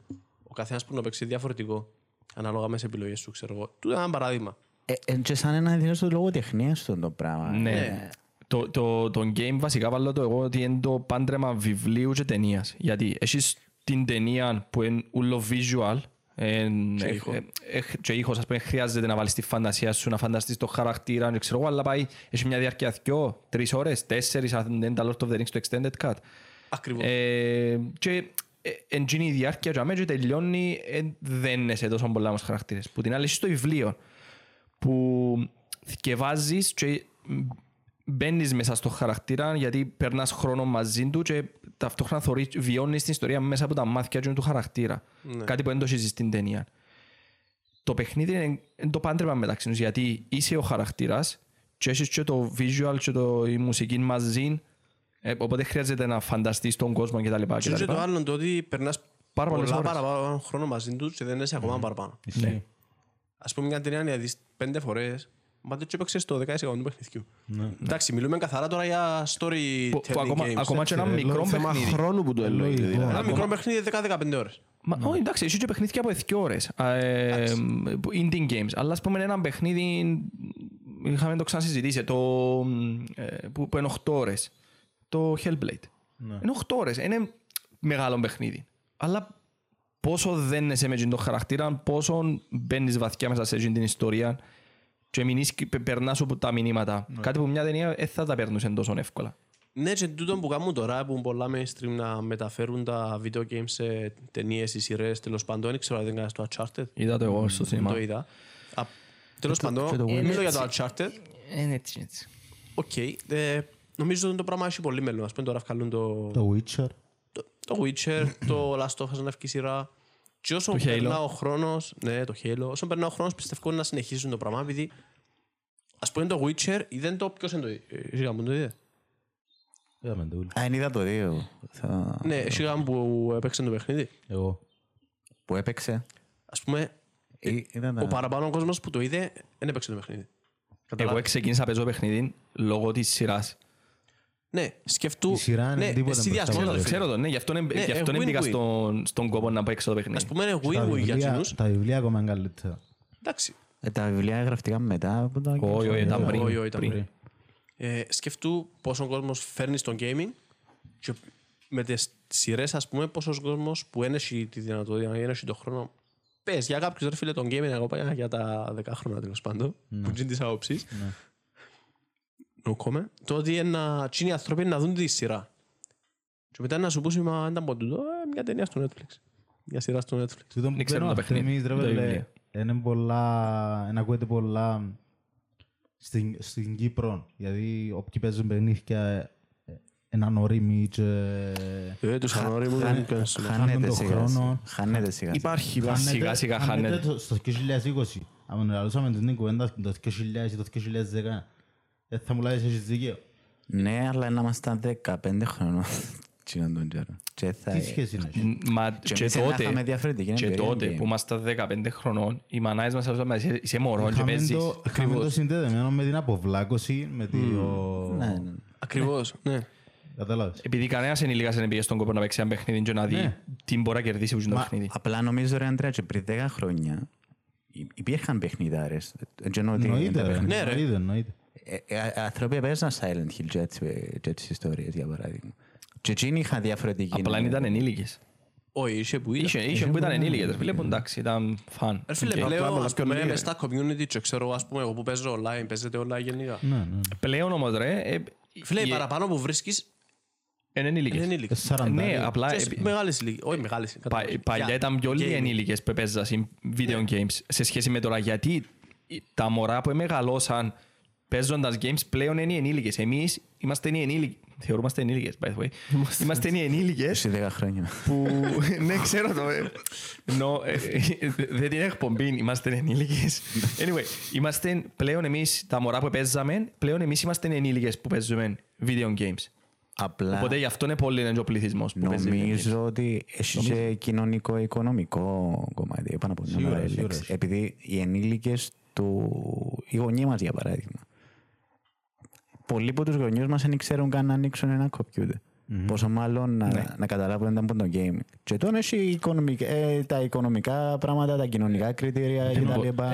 ο καθένας που να παίξει διαφορετικό, ανάλογα με τις επιλογές σου, ξέρω εγώ. Του ένα παράδειγμα. Ε, ε, και σαν ένα ιδιαίτερο λογοτεχνία στον το πράγμα. Ναι. Το, το, το game βασικά βάλω το εγώ ότι είναι το πάντρεμα βιβλίου και ταινίας. Γιατί έχεις την ταινία που είναι ούλο visual εν, Και ε, ήχο. ε, ε, και ήχος, ας πούμε, χρειάζεται να βάλεις τη φαντασία σου, να φανταστείς το χαρακτήρα, και ξέρω εγώ, αλλά πάει, έχει μια διάρκεια δυο, τρεις ώρες, τέσσερις, αν δεν είναι τα Lord of the Rings, το Extended Cut. Ακριβώς. Ε, και ε, εν γίνει η διάρκεια και αμέσως τελειώνει, ε, δεν είναι σε τόσο πολλά όμως χαρακτήρες. Που την άλλη έχεις το βιβλίο που θκευάζεις και μπαίνεις μέσα στο χαρακτήρα γιατί περνάς χρόνο μαζί του και ταυτόχρονα θωρείς, βιώνεις την ιστορία μέσα από τα μάτια του χαρακτήρα. Κάτι που δεν το έχεις στην ταινία. Το παιχνίδι είναι, είναι το πάντρεμα μεταξύ τους γιατί είσαι ο χαρακτήρας και έχεις και το visual και το, η μουσική μαζί. Ε, οπότε χρειάζεται να φανταστείς τον κόσμο κτλ. Και και το άλλο το ότι περνάς Πάρα πολλές πολλά ώρες. παραπάνω χρόνο μαζί τους και δεν είσαι ακόμα παραπάνω. Ισχύει. Ας πούμε μια ταινία να δεις πέντε φορές, μα δεν έπαιξες το 10% του παιχνιδιού. Εντάξει, μιλούμε καθαρά τώρα για story Που, που ακόμα, games. ακόμα και ένα έτσι. μικρό θέμα παιχνίδι. χρόνου που το εννοεί. Λογικό. δηλαδή. Ένα μικρό παιχνίδι 10-15 ώρες. Μα, όχι, εντάξει, είσαι και παιχνίδια από 2 ώρες. Ε, που- indie games. Αλλά ας πούμε ένα παιχνίδι, είχαμε το ξανασυζητήσει, το, ε, που, που είναι 8 ώρες. Το Hellblade. Είναι 8 ώρες. Είναι μεγάλο παιχνίδι. Αλλά πόσο δεν είσαι με εκείνο το χαρακτήρα, πόσο μπαίνεις βαθιά μέσα σε εκείνη την ιστορία και μηνύς, και πε- περνάς από τα μηνύματα. Κάτι που μια ταινία δεν θα τα περνούσε τόσο εύκολα. Ναι, και τούτο που κάνουν τώρα, που πολλά mainstream να μεταφέρουν τα video games σε ταινίες ή σειρές, τέλος πάντων, δεν ξέρω αν είδεν κανείς το Uncharted, Είδα το εγώ στο σινεμά. το είδα. Α, Τέλος πάντων, το ε, Witcher. μιλώ για το Uncharted. Είναι έτσι, έτσι. Οκ, ε, νομίζω ότι το πράγμα έχει πολύ μέλλον. Ας πούμε τώρα βγάλουν το, Το Witcher. το, το Witcher, το Last of Us να βγει σειρά. Και όσο Το Halo. περνά ο χρόνος, ναι, το Halo, όσο περνά ο χρόνος πιστεύω να συνεχίσουν το πράγμα, επειδή ας πούμε το Witcher, είδε το, ποιος είναι το είδε, εσύ γάμον το είδε. Είδαμε το όλοι. Α, είναι είδα το δύο. Θα... Ναι, εσύ γάμον που έπαιξε το παιχνίδι. Εγώ. Που έπαιξε. Ας πούμε, Ε, είδα τα- ο παραπάνω κόσμος που το είδε, δεν έπαιξε το παιχνίδι. Εγώ Καταλάβες. ξεκίνησα να παίζω παιχνίδι λόγω της σειράς. Ναι, σκεφτού. Η σειρά είναι ναι, τίποτα εσύ μπροστά διασμός, από ρε το φίλε. Ξέρω το, ναι, γι' αυτό είναι- Ναι, γι' αυτό ε, είναι μπήκα win-win. στον, στον κόπο να παίξω το παιχνίδι. Ας πούμε είναι Τα win-win για βιβλία- εκείνους. Τα βιβλία ακόμα είναι καλύτερα. Εντάξει. Ε, τα βιβλία γραφτήκαν μετά από το Όχι, όχι, ήταν πριν. Όχι, όχι, ήταν πριν. πριν. Ε, σκεφτού πόσο κόσμος φέρνει στο gaming και με τις σειρές ας πούμε πόσος κόσμος που δεν έχει τη δυνατότητα, δεν έχει τον χρόνο Πες για κάποιους ρε φίλε τον gaming εγώ πάω για τα 10 χρόνια τέλος πάντων που είναι της άποψης no comment το ότι είναι οι άνθρωποι να δουν τη σειρά και μετά να σου πούσει μα δεν ήταν από τούτο ε, μια ταινία στο Netflix μια σειρά στο Netflix Τούτο που ξέρω παίρνω το παιχνίδι, Αρτέμις, ρε τα φίλε, βιβλία. είναι πολλά, είναι ακούεται πολλά στην, στην Κύπρο, γιατί όποιοι παίζουν παιχνίδια ε, έναν ορίμοι και ε, τους ανώριμους δεν κάνεις το χάνουν Χάνεται το σιγά. χρόνο. Χάνεται σιγά. Υπάρχει, σιγά σιγά χάνεται. το- στο 2020. Αν μιλούσαμε την κουβέντα το 2000 ή το 2010, δεν θα μου λάβεις έχεις δίκαιο. Ναι, αλλά να ήμασταν 15 χρονών. Τι να τον καιρό. Και θα... Τι σχέση είναι. έχει; Μα Και και εμείς να είχαμε τότε, διαφορετική και εμπειρία τότε game. που ήμασταν 15 χρονών, οι μανάες μας έλεγαν «Είσαι- είσαι μωρός και Είχαμε παίζεις. το- Είχαμε το συνδεδεμένο με την αποβλάκωση, με το... Ναι, ναι. ακριβώς ναι Κατάλαβες. Επειδή κανένας ενήλικας δεν πήγε στον κόπο να παίξει ένα παιχνίδι και να δει Ναι. τι μπορεί να κερδίσει που είναι το Μα- παιχνίδι. Απλά νομίζω ρε Αντρέα και πριν 10 χρόνια υ- υπήρχαν παιχνιδάρες. Δεν εννοώ ότι Εννοείται, τα ρε. παιχνίδια- Ναι, ρε. Εννοείται, εννοείται. Ε, ε, Άνθρωποι παίζαν Silent Hill και έτσι- και τις ιστορίες για παράδειγμα. Και εκείνοι είχαν διαφορετική... Απλά δεν ήταν ενήλικες. όχι είχε που είδα Είχε, είχε που ήταν ενήλικες, ρε φίλε, που εντάξει, ήταν φαν. Ρε φίλε, Οκ. πλέον ας πούμε πιο μες στα community και ξέρω ας πούμε εγώ που παίζω online, παίζετε online γενικά. Ναι, ναι. Πλέον όμως ρε, ε, Φίλε, οι οι- παραπάνω που βρίσκεις είναι ενήλικες. είναι Ε, ενήλικες. σαραντάρι. Ναι, απλά Και επί- σε μεγάλες ηλικίες, όχι μεγάλες. πα- κατάλαβες. παλιά Για ήταν πιο λίγοι gaming. ενήλικες που παίζαν σε video games σε σχέση με τώρα γιατί τα μωρά που μεγαλώσαν παίζοντας games πλέον είναι οι ενήλικες. Εμείς είμαστε οι ενήλικες. Θεωρούμαστε ενήλικες, by the way. Είμαστε οι ενήλικες Σε 10 χρόνια. που... ναι, ξέρω το. ε. Ενώ, ε, ε, δεν την εκπομπή, είμαστε ενήλικες. Anyway, είμαστε πλέον εμείς, τα μωρά που παίζαμε, πλέον εμείς είμαστε ενήλικες που παίζουμε video games. Απλά Οπότε γι' αυτό είναι πολύ είναι και ο πληθυσμός που παίζει video games. νομίζω ότι έχει και κοινωνικό-οικονομικό κομμάτι. Πάνω από μια Σίγουρα, μεγάλη σίγουρα. λέξη. Επειδή οι ενήλικες του... Οι γονείς μας, για παράδειγμα. Πολλοί από τους γονιούς μας δεν ξέρουν καν να ανοίξουν ένα κομπιούτερ. Πόσο μάλλον να, Ναι. να καταλάβουν ήταν από το game. Και τώρα έχει οικονομικά, ε, τα οικονομικά πράγματα, τα κοινωνικά κριτήρια κτλ.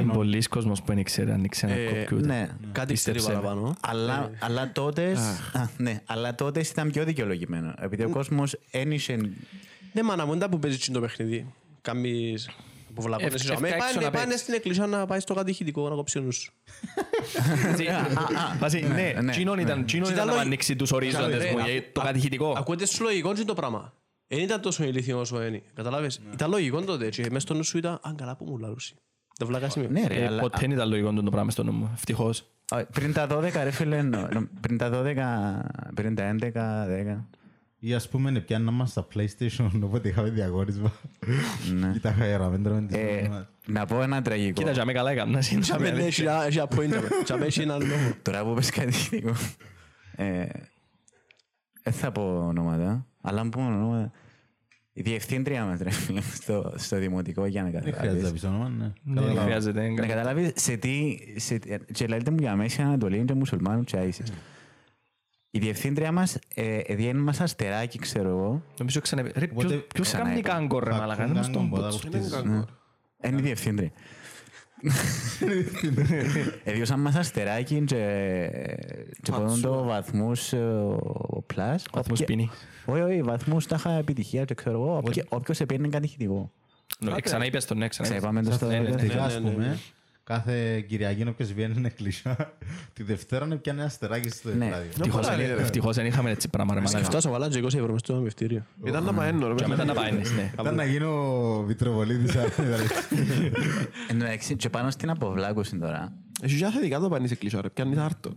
Είναι πολλοί κόσμος που δεν ξέρει να ανοίξει ένα Ε, κομπιούτερ. Ναι. Κάτι ξέρει Πίστεψέ με. παραπάνω. Αλλά, αλλά τότε. α, ναι, αλλά τότες ήταν πιο δικαιολογημένο. Επειδή ο κόσμος ένιωσε. Ναι, μάνα μου, δεν τα που παίζεις το παιχνίδι. Κάμεις που βλακώνεις. Ευ- εσύ, αμέ, ευκά έξω Πάνε να πάνε παίξεις. στην εκκλησία να πάει στο κατηχητικό να κόψει ο νους σου. Βάζει, ναι, ναι, τσίνον ήταν τσίνον Κοίτα, ήταν να λόγι- ανοίξει τους ορίζοντες Ρε, μου, α- γιατί το α- κατηχητικό. Ακούγεται σου λογικό και το πράγμα. Δεν ήταν τόσο ηλίθιος όσο είναι. Καταλάβες; Ήταν λογικό τότε και μες στο νου σου ήταν «Αν καλά που μου λαρούσι». Το βλάκα σημείο. Ναι, ρε, Ε, αλλά Ποτέ δεν ήταν λογικό το πράγμα στο νου μου, ευτυχώς. α, πριν τα 12, ρε φίλε, νο- νο- πριν τα 12, πριν τα 11, 10. Ή ας πούμε πιάννα μας στα PlayStation, οπότε είχαμε διαγόρισμα. Ναι. Ή τα χαίραμε, τρώμε τις Ε, εβδομάδες. Να πω ένα τραγικό. Κοίτα, για με καλά έκανα. Τσάμε ναι, έχει ένα- έχει ένα point, τσάμε. Τσάμε έχει έναν λόγο. Τώρα που πες κάτι θετικό. ε, Δεν θα πω ονόματα, αλλά αν πούμε ονόματα. Η διευθύντρια μας ρε φίλε, στο, στο δημοτικό για να Δεν χρειάζεται να καταλάβεις. πεις όνομα, ναι. Δεν Καταλαβαίνω. χρειάζεται. Να καταλάβεις σε τι... σε τι- Και λέτε μου για Μέση Ανατολή και μουσουλμάνου και άισις. Η διευθύντρια μας ε, διένει μας αστεράκι, ξέρω εγώ. Νομίζω ξανά... Ρε, Οπότε ποιος- ποιος ξανά κάνει είπα. κάγκορ, ρε Θα μαλακά. ακούν Δεν μας τον κάγκο, πω. ποτά που χτίζεις. Είναι η διευθύντρια. Εδιώσαν μας αστεράκι και, και πόνουν το βαθμούς ε, ο πλάς. Βαθμούς Όποια- ποινή. Όχι, όχι, βαθμούς τα είχα επιτυχία και ξέρω εγώ. όποια- Όποιος επήρνε κάτι χητικό. Ναι, Ξανά είπες το ναι, ξανά είπες. Ξαείπαμε το στο Ναι, ναι, ναι. δεύτερο. Πρακτικά, ας ναι, ναι, πούμε, ναι. κάθε Κυριακή όποιος βγαίνει στην εκκλησιά, τη Δευτέρα να πιάνει ένα αστεράκι στο Ναι. ράδιο. Ευτυχώς δεν- Ευτυχώς δεν είχαμε έτσι πράγμα, ρε μαλακά. Σκεφτάσαι βάλα και 20 ευρώ μες στο μευτήριο. Ήταν να παένω, ρε. Και μετά να πάει, ναι. Ήταν να γίνω βιτροβολίτης. Εντάξει, και πάνω στην αποβλάκωση τώρα. Έχει και θετικά το πάνεις εκκλησιά, ρε. Πιάνεις άρτο.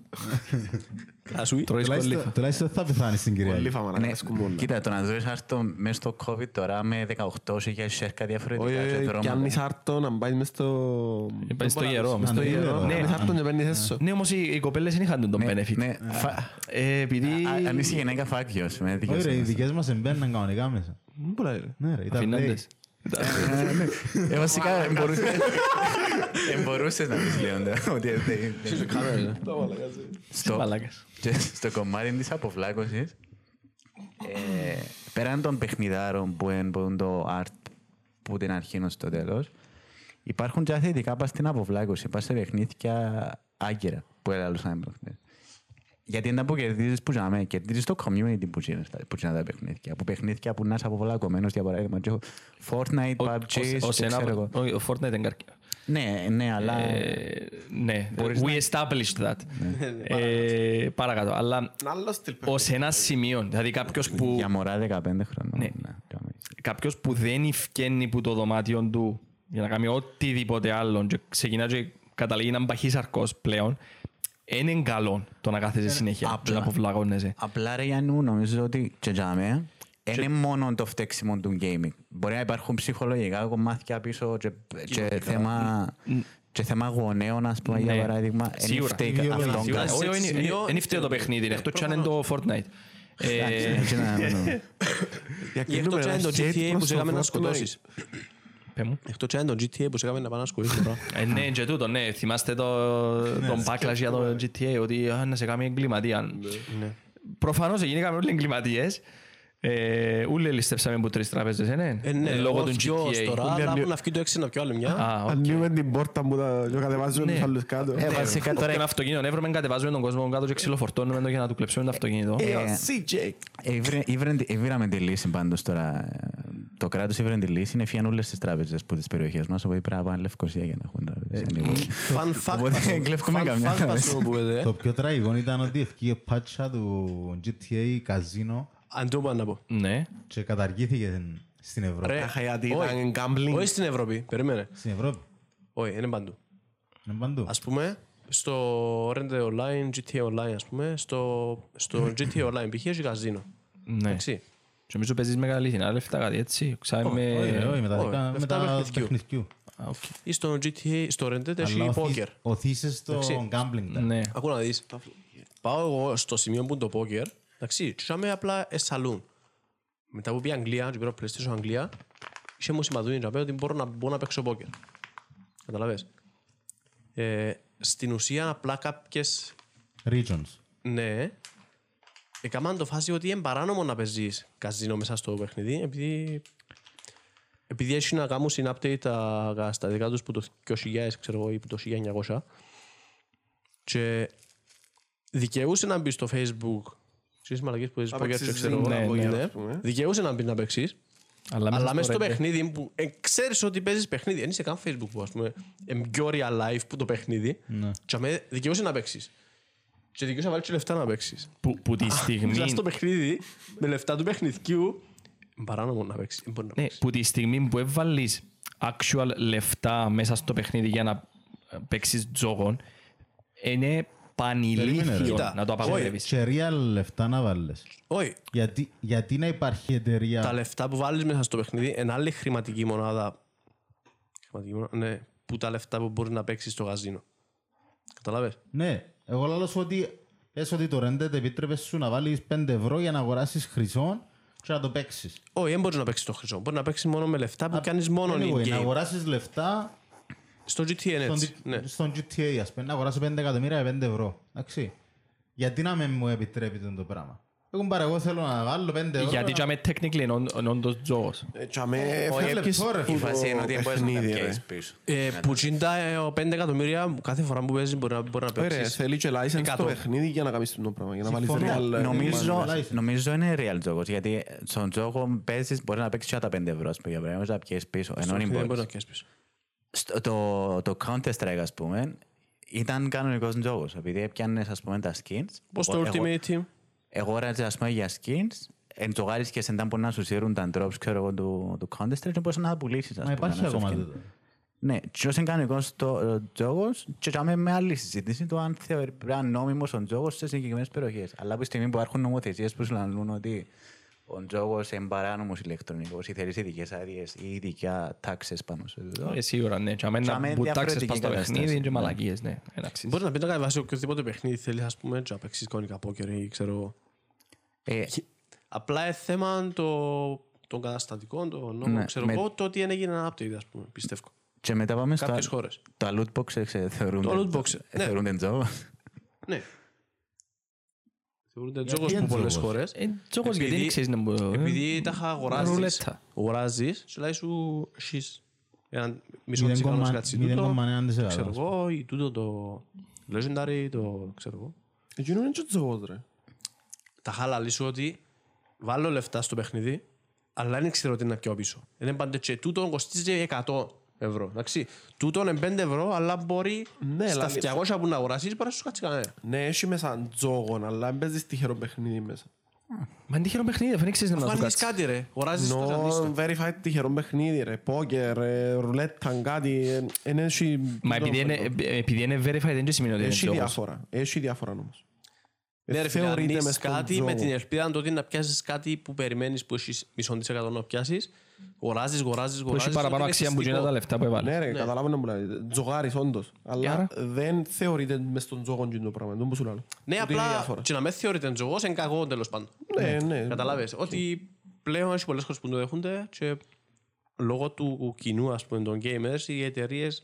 Ασούι. Τρώεις κόλληφα. Τουλάχιστον τουλάχιστον θα πεθάνεις στην Πολύ Κυριακή. φάμα, Ναι, ρε. σκουμπούλα. κοίτα, το να δεις άρτο μέσα στο COVID τώρα με 18 για σέρκα διαφορετικά Όχι, και όχι, δρόμματα. πιάνεις άρτο να πάει μες στο... Πάει στο ιερό. Μες στο Ναι, ιερό. ναι, Πιάνεις άρτο και παίρνεις έσω. Ναι, όμως οι οι κοπέλες δεν είχαν τον Ναι, benefit. ναι, φα- Ε, Επειδή... Α- Αν είσαι γυναίκα φάκιος, με Όχι δικές ρε, οι μας. δικές μας εμπαίναν κανονικά μέσα. Μ, πολλά, ρε. Ναι ρε, ήταν Αφήναντες. Ε, βασικά, εμπορούσε- εμπορούσες να πεις Λέοντα, ότι δεν- δεν- στο- Μαλάκας. και στο κομμάτι της αποβλάκωσης, ε, πέραν των παιχνιδάρων που είναι που είναι το art που την αρχή ως το τέλος, υπάρχουν και θετικά πας στην αποβλάκωση, πας σε παιχνίδια άγκυρα που έλαλουσαν προχτές. Γιατί είναι που κερδίζεις που ζάμε, κερδίζεις το community που γίνεις τα- που γίνουν τα παιχνίδια. Που παιχνίδια που να είσαι αποβλακωμένος, για παράδειγμα, και έχω Fortnite, Ο- PUBG, ως- ως και ένα- ξέρω εγώ. όχι, Ο Fortnite είναι καρκίνο. Ναι, ναι, αλλά... Ε, Ναι, Μπορείς we να- established that. Ε, Παρακάτω. Αλλά Ένα άλλο στυλ ως ένα σημείο, δηλαδή κάποιος που Για μωρά 15 χρονών. Ναι. ναι, κάνουμε. κάποιος που δεν ευκαινεί που το δωμάτιο του για να κάνει οτιδήποτε άλλο και ξεκινά και καταλήγει να μπαχεί σαρκός πλέον, είναι καλό το να κάθεσαι συνέχεια και απλά. να αποβλαγώνεσαι. Απλά ρε Γιάννου, νομίζω ότι και τζάμε, είναι μόνο το φταίξιμο του gaming. Μπορεί να υπάρχουν ψυχολογικά κομμάτια πίσω και, και θέμα, και θέμα γονέων, ας πούμε, για Ναι. παράδειγμα. Εν Σίγουρα. φταίει Ιδεολογία. αυτόν Σίγουρα. κάτι. Όχι, όχι, σημείο- δεν φταίει το παιχνίδι, εκτός και αν είναι το Fortnite. Ε, Εντάξει, ναι, ναι, ναι. Εκτός αν είναι το GTA που σε έκαμε να σκοτώσεις. Πέ μου. Εκτός αν είναι το GTA που σε έκαμε να πάει να σκοτώσεις. τώρα. Ε, Ναι, και τούτο, ναι. Θυμάστε το- τον backlash για το GTA, ότι α, να σε κάνει εγκληματία. Προφανώς γίνηκαμε όλοι εγκληματίες. Ε, Ούλοι ληστέψαμε από τρεις τράπεζες, ε, ναι. Ε, ναι, Ε, Λόγω εγώ του θκυος GTA. Τώρα, Ούλοι αλλά αλλιώ- που να βγει το έξι να πιω άλλη μια. Α, οκ. Ανοίγουμε την πόρτα μου τα- και κατεβάζουμε Ναι. τους άλλους κάτω. Ε, βασικά τώρα Όποιον αυτοκίνητο έβρουμε, κατεβάζουμε τον κόσμο κάτω και ξυλοφορτώνουμε το για να του κλεψούμε το αυτοκίνητο. Ε, ο Ε, CJ. Ήβρε- ήβρε- Ήβραμε τη λύση πάντως τώρα. Το κράτος ήβρε τη λύση, είναι φιάν όλες τις τράπεζες από τις περιοχές μας, οπότε πρέπει να πάνε Λευκοσία για να έχουν τράπεζες. ανοιχτές. Fun fact Οπότε μας το- κλέφκουμε fun καμιά fact μας τράπεζα. το που λέτε. Το πιο τραγικό ήταν ότι ευκήγε πάτσα του GTA καζίνο Αν το πάω να πω. Ναι. και καταργήθηκε στην Ευρώπη. Ρε, Αχα, γιατί όχι. ήταν gambling. Όχι στην Ευρώπη, περίμενε. Στην Ευρώπη. Όχι, είναι παντού. Είναι παντού. Ας πούμε, στο Red Online, GTA Online, ας πούμε, στο, στο GTA Online π.χ. έχεις καζίνο. Ναι. Εντάξει. Και νομίζω παίζεις με αληθινά λεφτά κάτι έτσι. Ξάμε Όχι, ρε, με... όχι, με τα όχι, δικά- με λεφτά τα παιχνιδιού. παιχνιδιού. Α, οκ. Ή στο GTA, στο Red Dead έχει Αλλά ωθείς- πόκερ. ωθείσαι στο Εντάξει. gambling. τα. Ναι. Ακού να δεις. Πάω εγώ στο σημείο που είναι το πόκερ, εντάξει, και είχαμε απλά ε, σαλούν. Μετά που πήγα Αγγλία, και πήρα PlayStation Αγγλία, είχε μου σημαδούνι να πω ότι μπορώ να μπω να παίξω πόκερ. Καταλαβες. Ε, στην ουσία απλά κάποιες, Regions. ναι, έκαναν το φάση ότι είναι παράνομο να παίζεις καζίνο μέσα στο παιχνίδι, επειδή επειδή έχει να κάνουν update τα καταστατικά τους που το 2000, ξέρω εγώ, ή που το 1900 και δικαιούσε να μπει στο facebook στις μαλακίες που παίζεις Να πόκερ και παίξεις ξέρω εγώ, ζύγι, ναι, πόκερ, ναι, ας πούμε. δικαιούσε να μπεις να παίξεις Αλλά αλλά μέσα στο Red Dead. παιχνίδι που ε, ξέρεις ότι παίζεις παιχνίδι, δεν είσαι καν facebook που ας πούμε είναι πιο real life που το παιχνίδι Ναι. και αμέ δικαιούσε να παίξεις και δικαιούσε να βάλεις και λεφτά να παίξεις Που, που τη στιγμή... Μέσα στο παιχνίδι, με λεφτά του παιχνιδιού, είναι παράνομο να παίξεις. Δεν μπορεί να Ναι, παίξεις. που τη στιγμή που έβαλεις actual λεφτά μέσα στο παιχνίδι για να ε, παίξεις τζόγον, είναι Περίμενε, ρε. Πανηλήθιο Κοίτα, να το απαγορεύεις. Και real λεφτά να βάλεις. Όχι, Γιατί, γιατί να υπάρχει εταιρεία... τα λεφτά που βάλεις μέσα στο παιχνίδι είναι άλλη χρηματική μονάδα. πραγματική μονάδα. Ναι, που τα λεφτά που μπορείς να παίξεις στο γαζίνο. Καταλάβες; Ναι, εγώ λέω σου ότι πες ότι το Rented επίτρεπες σου να βάλεις 5 ευρώ για να αγοράσεις χρυσό και να το παίξεις. Όχι, δεν μπορείς να παίξεις το χρυσό. Μπορείς να παίξεις μόνο με λεφτά που κάνεις μόνο Anyway, in να game. αγοράσεις λεφτά Στο GTA είναι στον, έτσι. Ναι. στον GTA, ας πούμε, να αγοράσει 5 εκατομμύρια με 5 ευρώ. Εντάξει. Γιατί να μην μου επιτρέπει το πράγμα; Εγώ πάρε, εγώ θέλω να βάλω 5 ευρώ. Γιατί να- και με technically είναι όντ- είναι όντως τζόγος. Ε, και αμέ Όχι, φεύγεις λεπτό, ρε, που Η το φάση είναι ότι δεν μπορείς να τα παιχνίδι, ρε. πιέσεις πίσω. Ε, που τσίντα ε, ο 5 εκατομμύρια κάθε φορά που παίζεις μπορεί να, μπορεί να Ωραία, παίξεις. θέλει και license Εκατό. το παιχνίδι για να κάνεις το πράγμα. Για να βάλεις Συμφωνώ. real... Νομίζω, license. νομίζω είναι real τζόγος, γιατί στον τζόγο παίζεις, μπορεί να παίξεις και τα 5 ευρώ, ας πούμε, για πράγματα, να πιέσεις πίσω, ενώ Στο είναι παιχνίδι δεν μπορείς μπορείς. Να πιέσεις πίσω. Στο- Το, το Counter-Strike, ας πούμε, ήταν κανονικός τζόγος, επειδή έπιανες, ας πούμε, τα skins. Πώς το Εγώ- Ultimate Team; Εγώ ράτζα, ας πούμε, για skins, εντζογάρισκες εντά που να σου σύρουν τα drops, ξέρω εγώ, του, του Counter-Strike και μπορείς να τα πουλήσεις, ας Μα πούμε. υπάρχει να σου ακόμα βγαίνει. τούτο. Ναι, και ως είναι κανονικός το ε, τζόγος και κάμε με άλλη συζήτηση το αν θεωρεί πρέπει να είναι νόμιμος ο τζόγος σε συγκεκριμένες περιοχές. Αλλά από τη στιγμή που υπάρχουν νομοθεσίες που σου λαλούν ότι ο τζόγος είναι παράνομος ηλεκτρονικός ή θέλεις ειδικές άδειες ή ειδικά τάξες πάνω σε αυτό; Ε, σίγουρα, ναι. Και αμέ Και να αμέ μπουτάξεις διαφορετική πας στο κατάσταση. παιχνίδι και Ναι. μαλακίες, ναι. Ένα αξίζει. Μπορείς να πει να κάνει βάσει οποιοδήποτε παιχνίδι θέλεις, ας πούμε, και να παίξεις κανονικά πόκερ ή ξέρω εγώ. Ε, Απλά είναι θέμα το, των καταστατικών, των νόμων, Ναι, ξέρω με- εγώ, το ότι δεν έγινε ένα update, ας πούμε, πιστεύω. και μετά πάμε στο Κάποιες χώρες. τα loot boxes ε, θεωρούνται, Το loot box, ε, ναι. θεωρούνται τζόγος; Ναι. Θεωρούνται Γιατί τζόγος είναι από πολλές τζόγος; χώρες. Ε, τζόγος γιατί Επειδή- δεν ξέρεις να μπω. Επειδή τα είχα αγοράζεις, ρουλέτα. αγοράζεις και λέει σου εσείς. Έναν μισό Μηδέν τσιγάνο κόμμα- σκάτσι μηδέν τούτο, κόμμα εννέα της ξέρω εκατό. εγώ, ή τούτο το legendary, το ξέρω εγώ. Εκείνο είναι και τζόγος, ρε. Τα χάλα σου ότι βάλω λεφτά στο παιχνίδι, αλλά δεν ξέρω τι να πιω πίσω. Είναι πάντα και τούτο κοστίζει 100 ευρώ. Εντάξει. Τούτο είναι 5 ευρώ, αλλά μπορεί Ναι, στα αλλά- 200 που να αγοράσεις μπορεί να σου κάτσει κανένα. Ναι, έχει μέσα τζόγον, αλλά δεν παίζεις τυχερό παιχνίδι μέσα. Μα είναι τυχερό παιχνίδι, δεν ξέρεις να Αφού σου ανοίγεις κάτσεις. κάτι ρε, αγοράζεις το κανίστο. No, verified τυχερό παιχνίδι, ρε. Πόκερ, ρε, ρουλέτα, κάτι. ε, εν έχει... Μα επειδή είναι, ε, επειδή είναι verified δεν σημαίνει ότι είναι Έχει τζόγος. διάφορα. Έχει διάφορα όμως. Ναι ρε φίλε, Θεωρείται ανοίξεις μες στον κάτι με τζόγο. την ελπίδα τότε να πιάσεις κάτι που περιμένεις που έχεις μισό της εκατό να πιάσεις. Αγοράζεις, αγοράζεις, Που έχει αγοράζεις. παραπάνω ότι είναι αξία που γίνει τα συστικό. λεφτά που έβαλες. Ναι ρε, καταλάβαινε μου λέει. Τζογάρεις όντως. Αλλά άρα; δεν θεωρείται μες στον τζόγον και το πράγμα. Δεν που σου λέω. Ναι, Ότι είναι απλά διάφορα. και να με θεωρείται τζογός είναι κακό τέλος πάντων. Ναι, ναι. Καταλάβες, ότι πλέον έχει πολλές χώρες που το δέχονται και λόγω του κοινού, ας πούμε, των gamers, οι εταιρείες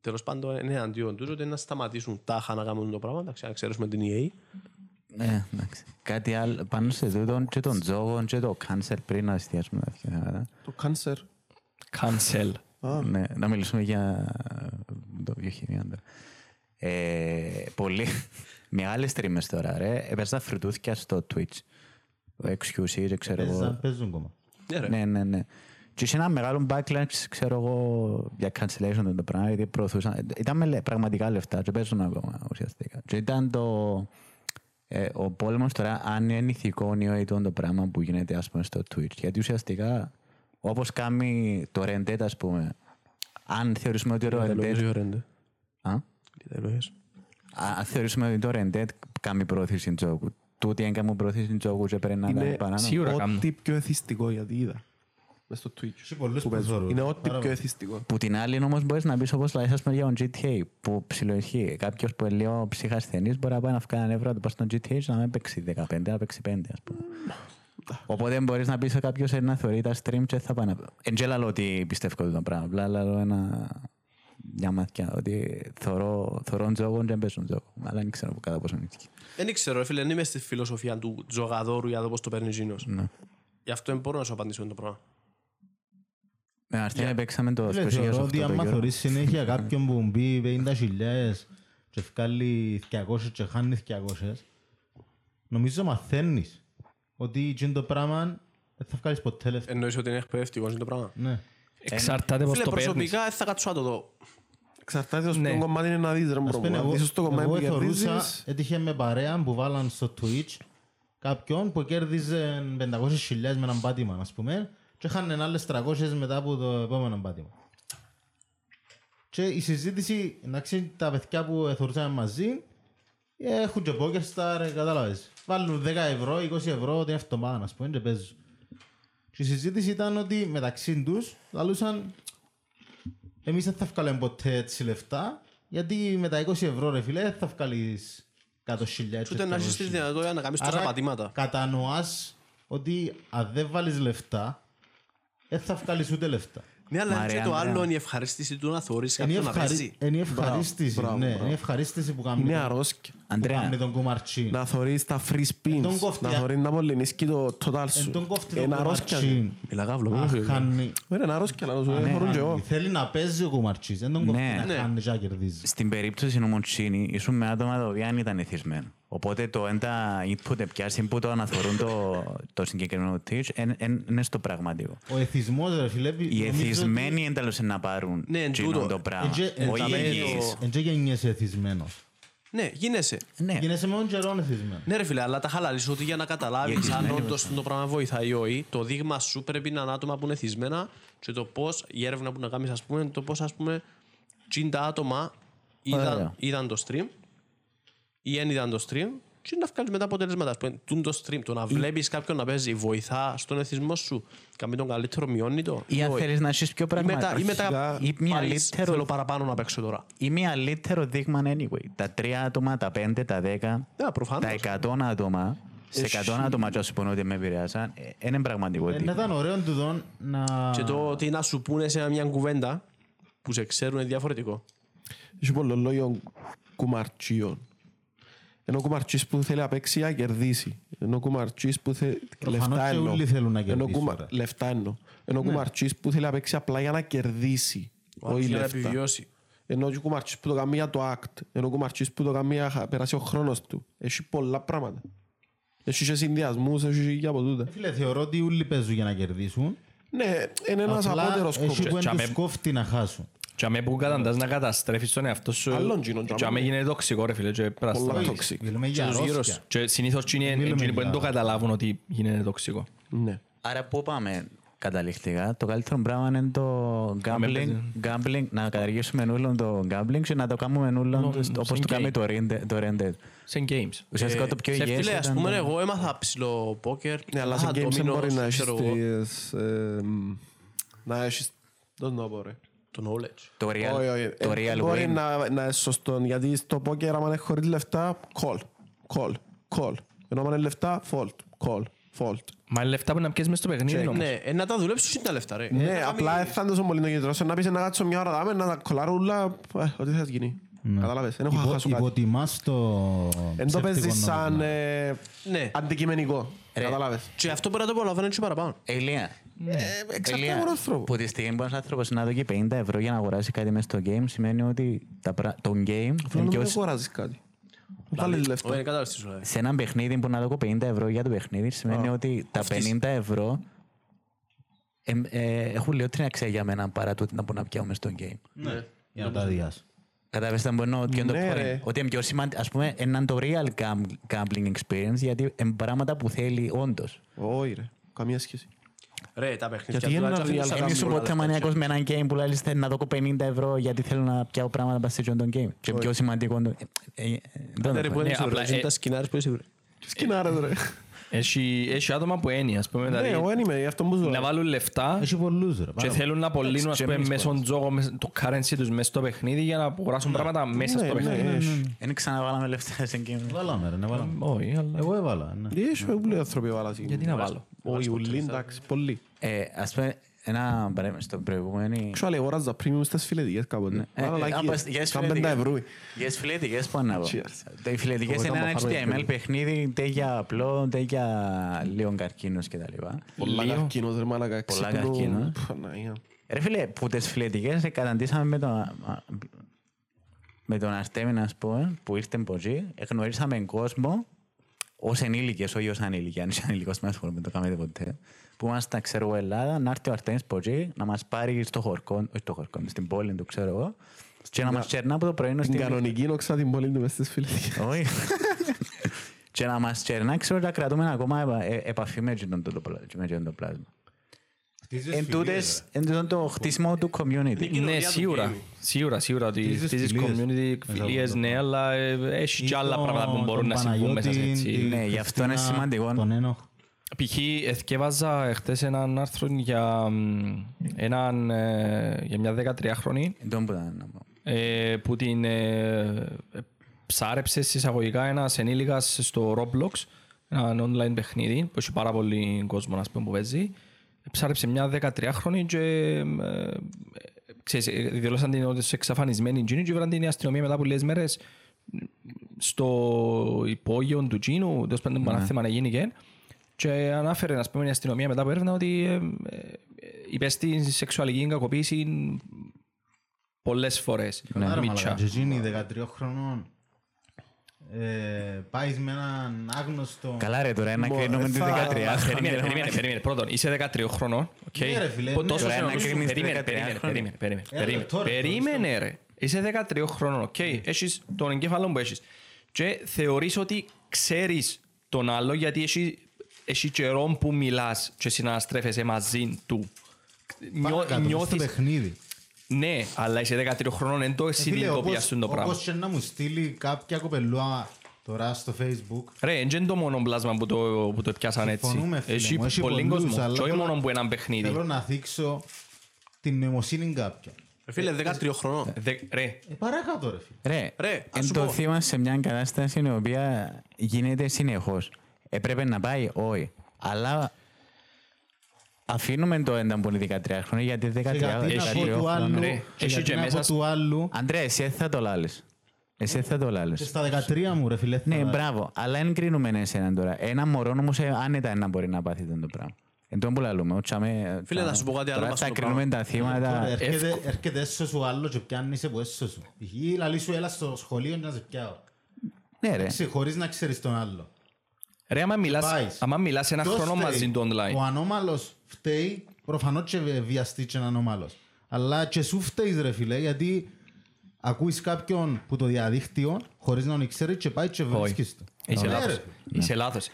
τέλος πάντων είναι εναντίον τους, ότι να σταματήσουν τάχα να κάνουν το πράγμα, εντάξει, αν ξέρουμε την EA. Ε, εντάξει. Κάτι άλλο πάνω σε τούτο και τον τζόγο και το cancer πριν να εστιάσουμε τα θέματα. Το cancer. Cancel. Ναι, να μιλήσουμε για το βιοχημία. τώρα. Ε, πολύ μεγάλες streamers τώρα, ρε. Έπαιζα φρουτούθηκια στο Twitch. Ο XQC, δεν ξέρω εγώ. Παίζαν- Παίζουν ακόμα. Ναι, ρε. Ναι, ναι, ναι. Και είχε ένα μεγάλο backlash, ξέρω εγώ, για cancellation το πράγμα, γιατί προωθούσαν. Ήταν με λε- πραγματικά λεφτά και παίζουν ακόμα ουσιαστικά. Και ήταν το... Ε, ο πόλεμος τώρα, αν είναι ηθικό ή όχι το πράγμα που γίνεται, ας πούμε, στο Twitch. Γιατί ουσιαστικά, όπως κάνει το Rendet, ας πούμε, αν θεωρήσουμε ότι το Rendet... Α; Α- Αν θεωρήσουμε ότι το Rendet κάνει προώθηση τζόγου, τούτοι αν κάνουν προώθηση τζόγου και πρέπει να Είναι είναι παράνομο. Σίγουρα κάνουν. Ό,τι πιο εθιστικό γιατί είδα. Μες στο Twitch. Έχει πολλούς που που παίζουν. θεωρούν. Είναι ό,τι Πάρα πιο πολύ. εθιστικό. Που την άλλη όμως μπορείς να πεις όπως λέει ας πούμε για τον GTA που ψιλοισχύει. Κάποιος που είναι λίγο ψυχασθενής μπορεί να πάει να βγάλει ένα ευρώ να πάει στο GTA και να μην παίξει 15, να παίξει 5 ας πούμε. Οπότε μπορείς να πεις σε κάποιος «Ε, να θεωρεί τα stream και θα πάει να... Εν και λαλώ ότι πιστεύω αυτό το πράγμα. Απλά λαλώ ένα... Μια μαθιά ότι θωρώ, θωρώ τζόγο και δεν παίζω τζόγο. Αλλά δεν ξέρω κατά πόσο είναι έτσι. Δεν ξέρω, ρε φίλε, δεν είμαι στη φιλοσοφία του τζογαδόρου για το πώς το παίρνει ζήνος. Ναι. Γι' αυτό δεν μπορώ να σου απαντήσω το πράγμα. Με αρτία παίξαμε το Φίλε, Special Θεωρώ Gears ότι αυτό το άμα Euro. θωρείς συνέχεια κάποιον που μπει 50.000 και βγάλει 200 και χάνει 200, νομίζω μαθαίνεις ότι εκείνο το πράγμα δεν θα βγάλεις ποτέ λεφτά. Εννοείς ότι είναι εκπαιδευτικός είναι το πράγμα. Ναι. Εξαρτάται πώς Φίλε, το παίρνεις. προσωπικά δεν θα κάτσω να το δω. Εξαρτάται στο Ναι. ποιο κομμάτι είναι να δεις ρε Ας πούμε, bro. εγώ, Ίσως το κομμάτι εγώ που θεωρούσα, κερδίζεις έτυχε με παρέα που βάλαν στο Twitch κάποιον που κέρδιζε 500.000 με έναν πάτημα, ας πούμε, και είχαν άλλες 300 μετά από το επόμενο πάτημα. Και η συζήτηση, εντάξει, τα παιδιά που θεωρούσαμε μαζί, ε, έχουν και poker star, ε, κατάλαβες. Βάλουν 10 ευρώ, 20 ευρώ την εβδομάδα, ας πούμε, και παίζουν. Και η συζήτηση ήταν ότι μεταξύ τους λαλούσαν εμείς δεν θα βγάλουμε ποτέ έτσι λεφτά, γιατί με τα 20 ευρώ ρε φίλε δεν θα βγάλεις 100 χιλιάδες. Ούτε να έχεις τη δυνατότητα να κάνεις τόσα πατήματα. κατανοάς ότι αν δεν βάλεις λεφτά, δεν θα βγάλεις ούτε λεφτά. Ναι, αλλά Μαρία, και το Ανδρέα. άλλο είναι η ευχαρίστηση του να θεωρείς Είναι η κάποιον να ευχαρι- παίζει. είναι η ευχαρίστηση, Μπράβο, ναι, μπράβο. είναι η ευχαρίστηση που κάνει Είναι τον- αρρώσκια. που Αντρέα, κάνει τον κουμαρτσί. Να θωρείς τα free spins, τον κόφτει, να α. θωρείς να μολυνίσκει το total Εν σου. τον κόφτει τον Είναι αρρώσκια. κουμαρτσί. Μιλά καύλο, μην Αχ, φύγει. χάνει. Είναι αρρώσκια, να το σου θωρούν και εγώ. Θέλει να παίζει ο κουμαρτσής, δεν τον κόφτει Ναι. να Ναι. χάνει και να κερδίζει. στην περίπτωση του Μοντσίνη ήσουν με άτομα τα οποία δεν ήταν εθισμένοι. Οπότε το ένα input πιάσει που το αναθωρούν το, το συγκεκριμένο teach εν- εν- είναι στο πραγματικό. Ο εθισμός ρε φίλε, Οι νομίζω ότι- εθισμένοι εντάλλως να πάρουν Ναι, εν εκείνο τούτο. το πράγμα. Εν και- Όχι εν οι και- υγιείς. Εν και γεννιέσαι εθισμένος. Ναι, γίνεσαι. Ναι, Γίνεσαι με τον καιρό εθισμένος. Ναι, ρε φίλε, αλλά τα χαλαλείς ότι για να καταλάβεις Γιατί αν σημαίνει όντως το πράγμα βοηθάει ή όχι, το δείγμα σου πρέπει να είναι άτομα που είναι θυσμένα και το πώς, η έρευνα που να κάνεις, ας πούμε, το πώς, ας πούμε, τσιν τα άτομα είδαν, Ωραία. είδαν το stream ή δεν είδαν το stream και να βγάλεις μετά αποτελέσματα. Ας πούμε, τούν το stream, το να βλέπεις κάποιον να παίζει, βοηθά στον εθισμό σου, κάνει τον καλύτερο, μειώνει το; ή αν όχι. θέλεις να έχεις πιο Ή μετά, πράγματα. ή μετά Ή μια πάρεις, λίτερο- θέλω παραπάνω να παίξω τώρα. ή μια λίτερο δείγμα anyway. Τα τρία άτομα, τα πέντε, τα δέκα, Ναι, προφανώς. τα εκατόν άτομα, σε εκατόν άτομα και όσοι πούνε ότι με επηρεάσαν, ε, είναι πραγματικό Ε, Να δείγμα. ήταν ωραίο του δόν να... Και το ότι να σου πούνε σε μια κουβέντα που σε ξέρουν είναι διαφορετικό. Έχει πολλό λόγιο κουμαρτσίων. Ενώ ο κουμαρτσής που θέλει να παίξει να κερδίσει. Ενώ ο κουμαρτσής που θέλει... Προφανώς Λεφτά και εννοώ. όλοι θέλουν να Ενώ κερδίσουν, κουμα- ρε. Λεφτά εννοώ. Ενώ ο κουμαρτσής που θέλει να παίξει απλά για να κερδίσει. Όχι Για να λεφτά. επιβιώσει. Ενώ και ο κουμαρτσής που το κάνει για το act. Ενώ ο κουμαρτσής που το κάνει για να περάσει ο χρόνος του. Έχει πολλά πράγματα. Έχει και συνδυασμούς, έχει και για από τούτα. Φίλε, θεωρώ ότι όλοι παίζουν για να κερδίσουν. Ναι, είναι ένας Απλά απότερος έχει σκόπος. που Και εν αμέ- τους κόφτει να χάσουν. Και αμέ που καταντάς να καταστρέφεις τον εαυτό σου Άλλον γίνον, και τζάμε. αμέ γίνεται τοξικό ρε φίλε και πρέπει να Πολλά σταματήσεις. toxic. Μιλούμε για τους γύρω αρρώστια. σου. Και συνήθως εκείνοι είναι Μιλούμε εκείνοι που δεν το για- καταλάβουν ότι γίνεται τοξικό. Ναι. Άρα πού πάμε καταληκτικά. Το καλύτερο πράγμα είναι το gambling, gambling να καταργήσουμε όλο το gambling και να το κάνουμε όλο όπως το σαν κάνει game. το Red Dead- το Red Dead. Σε games. Ουσιαστικά το πιο σε υγιές Φίλε, ας ήταν πούμε, το- εγώ έμαθα ψηλό πόκερ. Ναι, αλλά σε έμαθα games δεν dominoes, μπορεί να έχεις ξέρω εγώ, τις... ε, μ, Να έχεις... Δεν το πω ρε. Το knowledge. Το real, Όχι, όχι. το Ε, real Μπορεί win. να, να είναι σωστό, γιατί στο πόκερ άμα είναι χωρίς λεφτά, call, call, call. Ενώ άμα είναι λεφτά, fault, call, fault. Μα είναι λεφτά που να πιέσεις μες στο παιχνίδι όμως. Ναι, ε, να τα δουλέψεις είναι τα λεφτά, ρε. Ναι, απλά δεν θα είναι τόσο πολύ το κεντρό. Σε να πεις να κάτσω μια ώρα δάμε, να τα κολλάρω ούλα, ε, ό,τι θα γίνει. Κατάλαβες, δεν έχω να Υπο- χάσω κάτι. Υποτιμάς το Εν το ψεύτικο παίζεις σαν νόμισμα. ε, Ναι. αντικειμενικό. Κατάλαβες. Και αυτό μπορεί να το απολαμβάνει και παραπάνω. Ηλία. Εξαρτάται Ηλία, από τον άνθρωπο. που τη στιγμή που ένας άνθρωπος να δώσει 50 ευρώ για να αγοράσει κάτι μέσα στο game σημαίνει ότι τα πρα- το game Θέλω είναι να πιο... μην αγοράζεις κάτι. Βάλεις Όχι, λεφτά. δεν κατάλαβες τι σου λέει. Σε ένα παιχνίδι που να δω 50 ευρώ για το παιχνίδι σημαίνει ότι τα 50 ευρώ εμ, ε, έχουν λιγότερη αξία για μένα παρά τούτη να μπορώ να πιάω μες στο game. Ναι. Για να τα διάσει. Κατάλαβες τι μπορώ ποιο είναι το Ναι, point. ρε. Ότι είναι πιο σημαντικό, ας πούμε, έναν το real gam- gambling experience γιατί είναι πράγματα που θέλει όντως. Όχι ρε, καμία σχέση. Ρε, τα παιχνίδια Γιατί είναι τουλάχιστον ένα αφήνουν real σαν Εμείς σου πολλά ποτέ λεφτά. μανιακός με έναν game που λέει θέλει να δω 50 ευρώ γιατί θέλω να πιάω πράγματα πας σε εκείνο το game. Και πιο σημαντικό είναι το... ε, ε, ε, δεν Ναι, το ρε, που πω. είναι Ναι, σίγουρο, απλά, είναι ε, τα σκηνάρες που είσαι σίγουρο. Σκηνάρες ρε. Έχει, έχει άτομα που έννοια, ας πούμε, Ναι, δηλαδή, εγώ δεν είμαι, γι' αυτό που σου να λέω. βάλουν λεφτά Έχει πολλούς ρε. και πάρα θέλουν να απολύνουν, ας και πούμε, εμείς μέσω τζόγο, μέσω- το currency τους μέσα στο παιχνίδι για να αγοράσουν πράγματα μέσα Ναι, στο ναι, παιχνίδι. έχει. Δεν ξαναβάλαμε λεφτά σε game. πολύ. Βάλαμε ρε, ναι, βάλαμε. Όχι, αλλά... Εγώ έβαλα, ναι. Έχει πολλοί άνθρωποι βάλα Γιατί να βάλω; Όχι, ουλί, εντάξει, πολλοί. Ε, ας πούμε, ένα παρέμβαση στο προηγούμενο... Ξέρω, αγοράζα premium στις φιλετικές κάποτε. Ε, Βάλα ε, λαϊκίες. άμπας, για τις Κάμ πέντα φιλετικές. ευρώ. Για τις φιλετικές πώς να πω. Cheers. Τα- Οι φιλετικές Εγώ είναι ήταν ένα μπαχαρό HTML παιχνίδι. παιχνίδι, είτε για απλό, είτε για λίγο καρκίνος κτλ. Πολλά Λίγο. καρκίνος, ρε μάλακα. Πολλά ξύπνου. καρκίνος. Παναγία. Ρε φίλε, που τις φιλετικές ε, καταντήσαμε με τον, με τον Αρτέμι, ας πούμε, που ήρθε από εκεί, γνωρίσαμε κόσμο ως ενήλικες, όχι ως ανήλικοι, αν είσαι ανήλικος, με ασχολούμαι, το κάνετε ποτέ, που ήμασταν, ξέρω εγώ, Ελλάδα, να έρθει ο Αρτέμις από εκεί, να μας πάρει στο χορκό, όχι στο χορκό, στην πόλη του, ξέρω εγώ, και να μας τσέρνα από το πρωί Την στην κανονική νόξα την πόλη του μες στις φιλετικές. όχι. και να μας τσέρνα, ξέρω, να κρατούμε ακόμα επα- ε, επαφή με εκείνον το πλα- με εκείνον το πλάσμα. Εν τούτες, εν τούτον το χτίσιμο του community. Ναι, σίγουρα. Σίγουρα, σίγουρα ότι Χτίζεις χτίζεις φιλίες. community, φιλίες, ναι, αλλά ε, έχει και άλλα πράγματα που μπορούν να συμβούν μέσα σε έτσι. Ναι, γι' αυτό είναι σημαντικό. Τον Ένοχ. π.χ. εθκεύαζα εχθές έναν άρθρο για, μ, έναν, ε, για μια 13χρονη Δεν που ήταν να πω. ε, που την ε, ψάρεψε εισαγωγικά ένας ενήλικας στο Roblox, ένα online παιχνίδι που έχει πάρα πολύ κόσμο ας πούμε, που παίζει. Ψάρεψε μια 13χρονη και ε, ε, ξέρεις, ε, δηλώσαν την ότι σε εξαφανισμένη Τζίνου και βραν την η αστυνομία μετά από λίγες μέρες στο υπόγειο του τζείνου, τέλος πάντων που ένα θέμα να γίνει και και ανάφερε ας πούμε, η αστυνομία μετά από έρευνα ότι ε, ε, υπέστη σεξουαλική κακοποίηση πολλές φορές. Άρα Μίτσα. μαλάκα, και εκείνη 13 χρονών ε, πάεις με έναν άγνωστο... Καλά ρε τώρα, να Μω, κρίνουμε τη θα- 13 Περίμενε, περίμενε, περίμενε. Πρώτον, είσαι 13 χρονών. οκ. Ναι, ρε φίλε, Πο- ναι. τόσο Τώρα σε να νόμους σου- κρίνεις Περίμενε, 13 περίμενε, χρόνια. περίμενε, περίμενε, Ένα περίμενε. λεπτό, ρε, Περίμενε ρε. Είσαι 13 χρονών, οκ. Έχεις τον εγκέφαλο που έχεις. Και θεωρείς ότι ξέρεις τον άλλο γιατί έχεις, έχει καιρό που μιλάς και συναναστρέφεσαι μαζί του. Νιώ, Παρακάτω, μες στο νιώθεις, παιχνίδι. ναι, αλλά είσαι 13 χρονών, δεν το Ε, φίλε, συνειδητοποιάς όπως- το πράγμα. Όπως και να μου στείλει κάποια κοπελούα τώρα στο facebook Ρε, δεν είναι το μόνο πλάσμα που το, που το πιάσαν έτσι. Συμφωνούμε, φίλε Έχει μου, έχει πολύ πολλούς, κόσμο. αλλά Και όχι θέλω- μόνο που έναν παιχνίδι. θέλω να δείξω την νοημοσύνη κάποιον. Ε, Φίλε, 13 χρονών. Δε- Ρε, Ε, παρακάτω ρε φίλε. Ρε, Ρε, ας εν σου το πω. θύμα σε μια κατάσταση η οποία γίνεται συνεχώς. Έπρεπε να πάει, όχι. Αλλά αφήνουμε το έναν που είναι 13 χρόνια γιατί 13 Και γιατί να Έχει- πω του άλλου, ρε, και έχει γιατί και να μέσα πω στο- του άλλου, Αντρέ, εσύ θα το λάλεις. Εσύ θα το και λάλεις. στα 13 μου ρε φίλε. Ναι, θα- μπράβο. Αλλά δεν κρίνουμε εσένα τώρα. Ένα μωρό όμως ε, άνετα να μπορεί να πάθει το πράγμα. Εν τόν που λαλούμε. ο τσάμε- Φίλε, να σου πω κάτι άλλο Τώρα μας θα το κρίνουμε τα Τώρα θύματα. Έρχεται, έρχεται έσω σου άλλο και πιάνει σε που έσω σου. Ή λαλή σου έλα στο σχολείο να σε πιάω. Ναι ρε. Ξε- Χωρίς να ξέρεις τον άλλο. Ρε, άμα μιλάς, Πάεις. άμα μιλάς ένα Ποιος χρόνο φταίει; μαζί του online. Ο ανώμαλος φταίει, προφανώς και βιαστεί και είναι ανώμαλος. Αλλά και σου φταίεις ρε φίλε, γιατί ακούεις κάποιον που το διαδίκτυο χωρίς να τον ξέρεις και πάει και Όχι. βρίσκεις το. Είσαι Ναι, λάθος. ρε. Είσαι λάθος.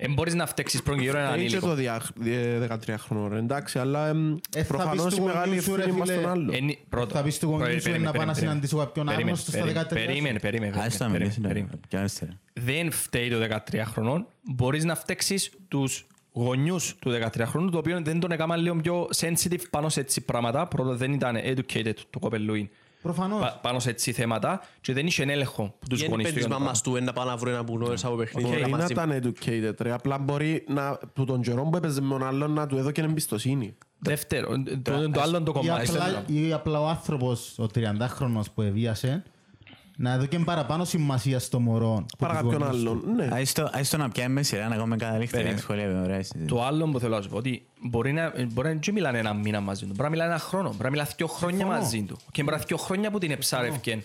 Δεν μπορείς να φταίξεις πρώτον γύρω έναν Είναι και ανήλικο. το δια- ε, 13 χρονών, ρε, εντάξει, αλλά εμ, Ε, θα προφανώς πεις η του μεγάλη γονιού σου, ρε, ευθύνη μας φίλε, στον άλλο. Εν- πρώτον, Θα πεις του γονιού περίμενε, σου, να πάω να περίμενε, συναντήσω κάποιον περίμενε, άγνωστο στα περίμενε, 13 σου. Περίμενε, περίμενε. Ας το περίμενε, μιλήσει τώρα. περίμενε. Πιάστε, ρε. Δεν φταίει το 13 χρονών. Μπορείς να φταίξεις τους γονιούς του 13 χρόνου, το οποίο δεν τον έκαναν λίγο πιο sensitive πάνω σε έτσι πράγματα. Πρώτον, δεν ήταν educated το κοπελούιν Προφανώς. πα- πάνω σε έτσι θέματα και δεν είχε έλεγχο από τους Γιατί γονείς πες του. της για το μάμας του να πάει να βρει ένα που γνώρισε από παιχνίδι. Μπορεί να να μαζί- ήταν educated, ρε. Απλά μπορεί να, που τον καιρό που έπαιζε με τον άλλον να του έδωκε εμπιστοσύνη. Δεύτερο, το, το άλλο το Ή κομμάτι. απλά, ή απλά ο άνθρωπος, ο 30χρονος που εβίασε, να έδωκε παραπάνω σημασία στο μωρό. που Παρά τους κάποιον γονείς του. άλλον. Ναι. Ας το- ας το να πιάμε με σειρά να κάνουμε καταλήξη Περίμενε. για σχολεία. ωραία συζήτηση. Το άλλο που θέλω να σου πω ότι μπορεί να, μπορεί να μην μιλάνε ένα μήνα μαζί του. Μπορεί να μιλάνε ένα χρόνο. Μπορεί να μιλάνε δύο χρόνια Συμφωνώ. μαζί του. Και μπορεί να δύο χρόνια που την εψάρευκε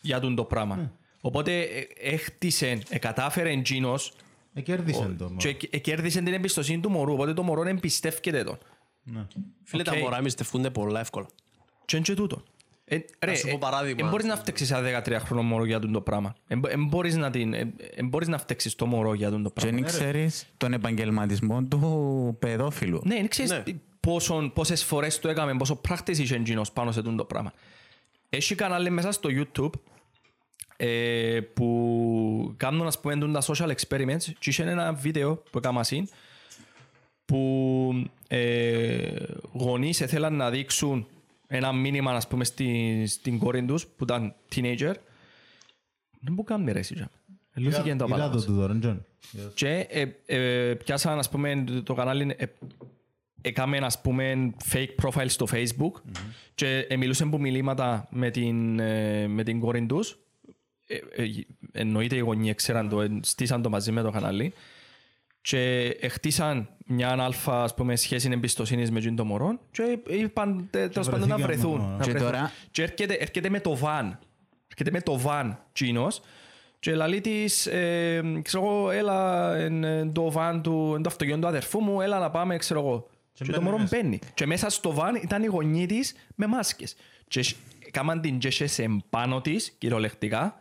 για τούντο πράγμα. Οπότε ε, έχτισε, ε, κατάφερε εν τζείνος Ε, κέρδισε το. και ε, κέρδισε την εμπιστοσύνη του μωρού. Οπότε το μωρό εμπιστεύκεται τον. Ναι. Φίλε, τα Οκ. μωρά εμπιστευτούνται πολλά εύκολα. Και είναι και τούτο. Ε, ρε, σου πω ε, παράδειγμα. ε, μπορείς να φταίξεις ένα 13 χρόνο μωρό για τούντο πράγμα. Ε, μπο- ε, μπορείς να την- ε, ε, μπορείς να φταίξεις το μωρό για τούντο Και πράγμα. δεν ξέρεις τον επαγγελματισμό του παιδόφιλου. Ναι, δεν ξέρεις Ναι. πόσον- πόσες φορές το έκαμε, πόσο practice είχε εκείνος πάνω σε τούτο το πράγμα. Έχει κανάλι μέσα στο YouTube ε, που κάνουν ας πούμε τούτα social experiments και είχε ένα βίντεο που έκανα συν που ε, γονείς ήθελαν να δείξουν ένα μήνυμα ας πούμε στη, στην κόρη τους που ήταν teenager δεν μου κάνουμε ρε εσύ τζα. Λούθηκε το Είδα το απαλάβος. του τώρα, Τζον. Και ε, ε, πιάσαν ας πούμε το κανάλι ε, έκαμε ας πούμε fake profile στο facebook και ε, μιλούσαν που μιλήματα με την, ε, με την κόρη τους ε, ε, εννοείται οι γονείς ξέραν το, ε, στήσαν το μαζί με το κανάλι και χτίσαν μια αλφα ας πούμε, σχέση εμπιστοσύνης με εκείνο το μωρό και είπαν τε- τέλος πάντων να βρεθήκαν, βρεθούν. α. να Και βρεθούν. τώρα- Και έρχεται, έρχεται με το βαν. Έρχεται με το βαν τσίνος και λαλεί της, ε, ξέρω εγώ, έλα εν, εν το βαν του, εν το αυτοκίνητο του αδερφού μου, έλα να πάμε, ξέρω εγώ. Και, το μπαίνει μωρό μέσα. μπαίνει. Και μέσα στο βαν ήταν η γονή της με μάσκες. Και σ- κάμαν την και σε πάνω της, κυριολεκτικά,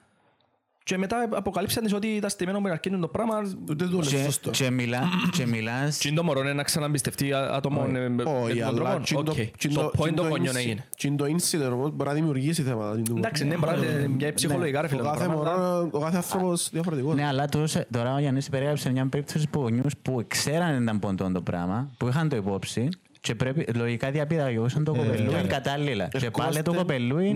Και μετά αποκαλύψαν της ότι ήταν στημένο με αρκίνον το πράγμα. Ούτε το λες Και, σωστό. και, μιλά, και μιλάς Τι είναι το μωρό είναι να ξαναμπιστευτεί α- άτομο ε, με με Όχι, τον αλλά τρόπο. τσιν το- Οκ. τσιν Στο το- point τσιν το το γονιό inci- έγινε. τσιν το incident όμως μπορεί να δημιουργήσει θέματα. Εντάξει, ναι, πράγματι, ε, μια ψυχολογικά ρε φίλε. Το το κάθε πράγμα, αλλά- μωρό, ο κάθε άνθρωπος διαφορετικός. Ναι, αλλά τόσο- τώρα ο Γιάννης περιέγραψε μια περίπτωση που γονιούς που ξέραν ήταν ποντών το πράγμα, που είχαν το υπόψη και πρέπει, λογικά διαπαιδαγωγούσαν το κοπελούι κατάλληλα. Και πάλι το κοπελούι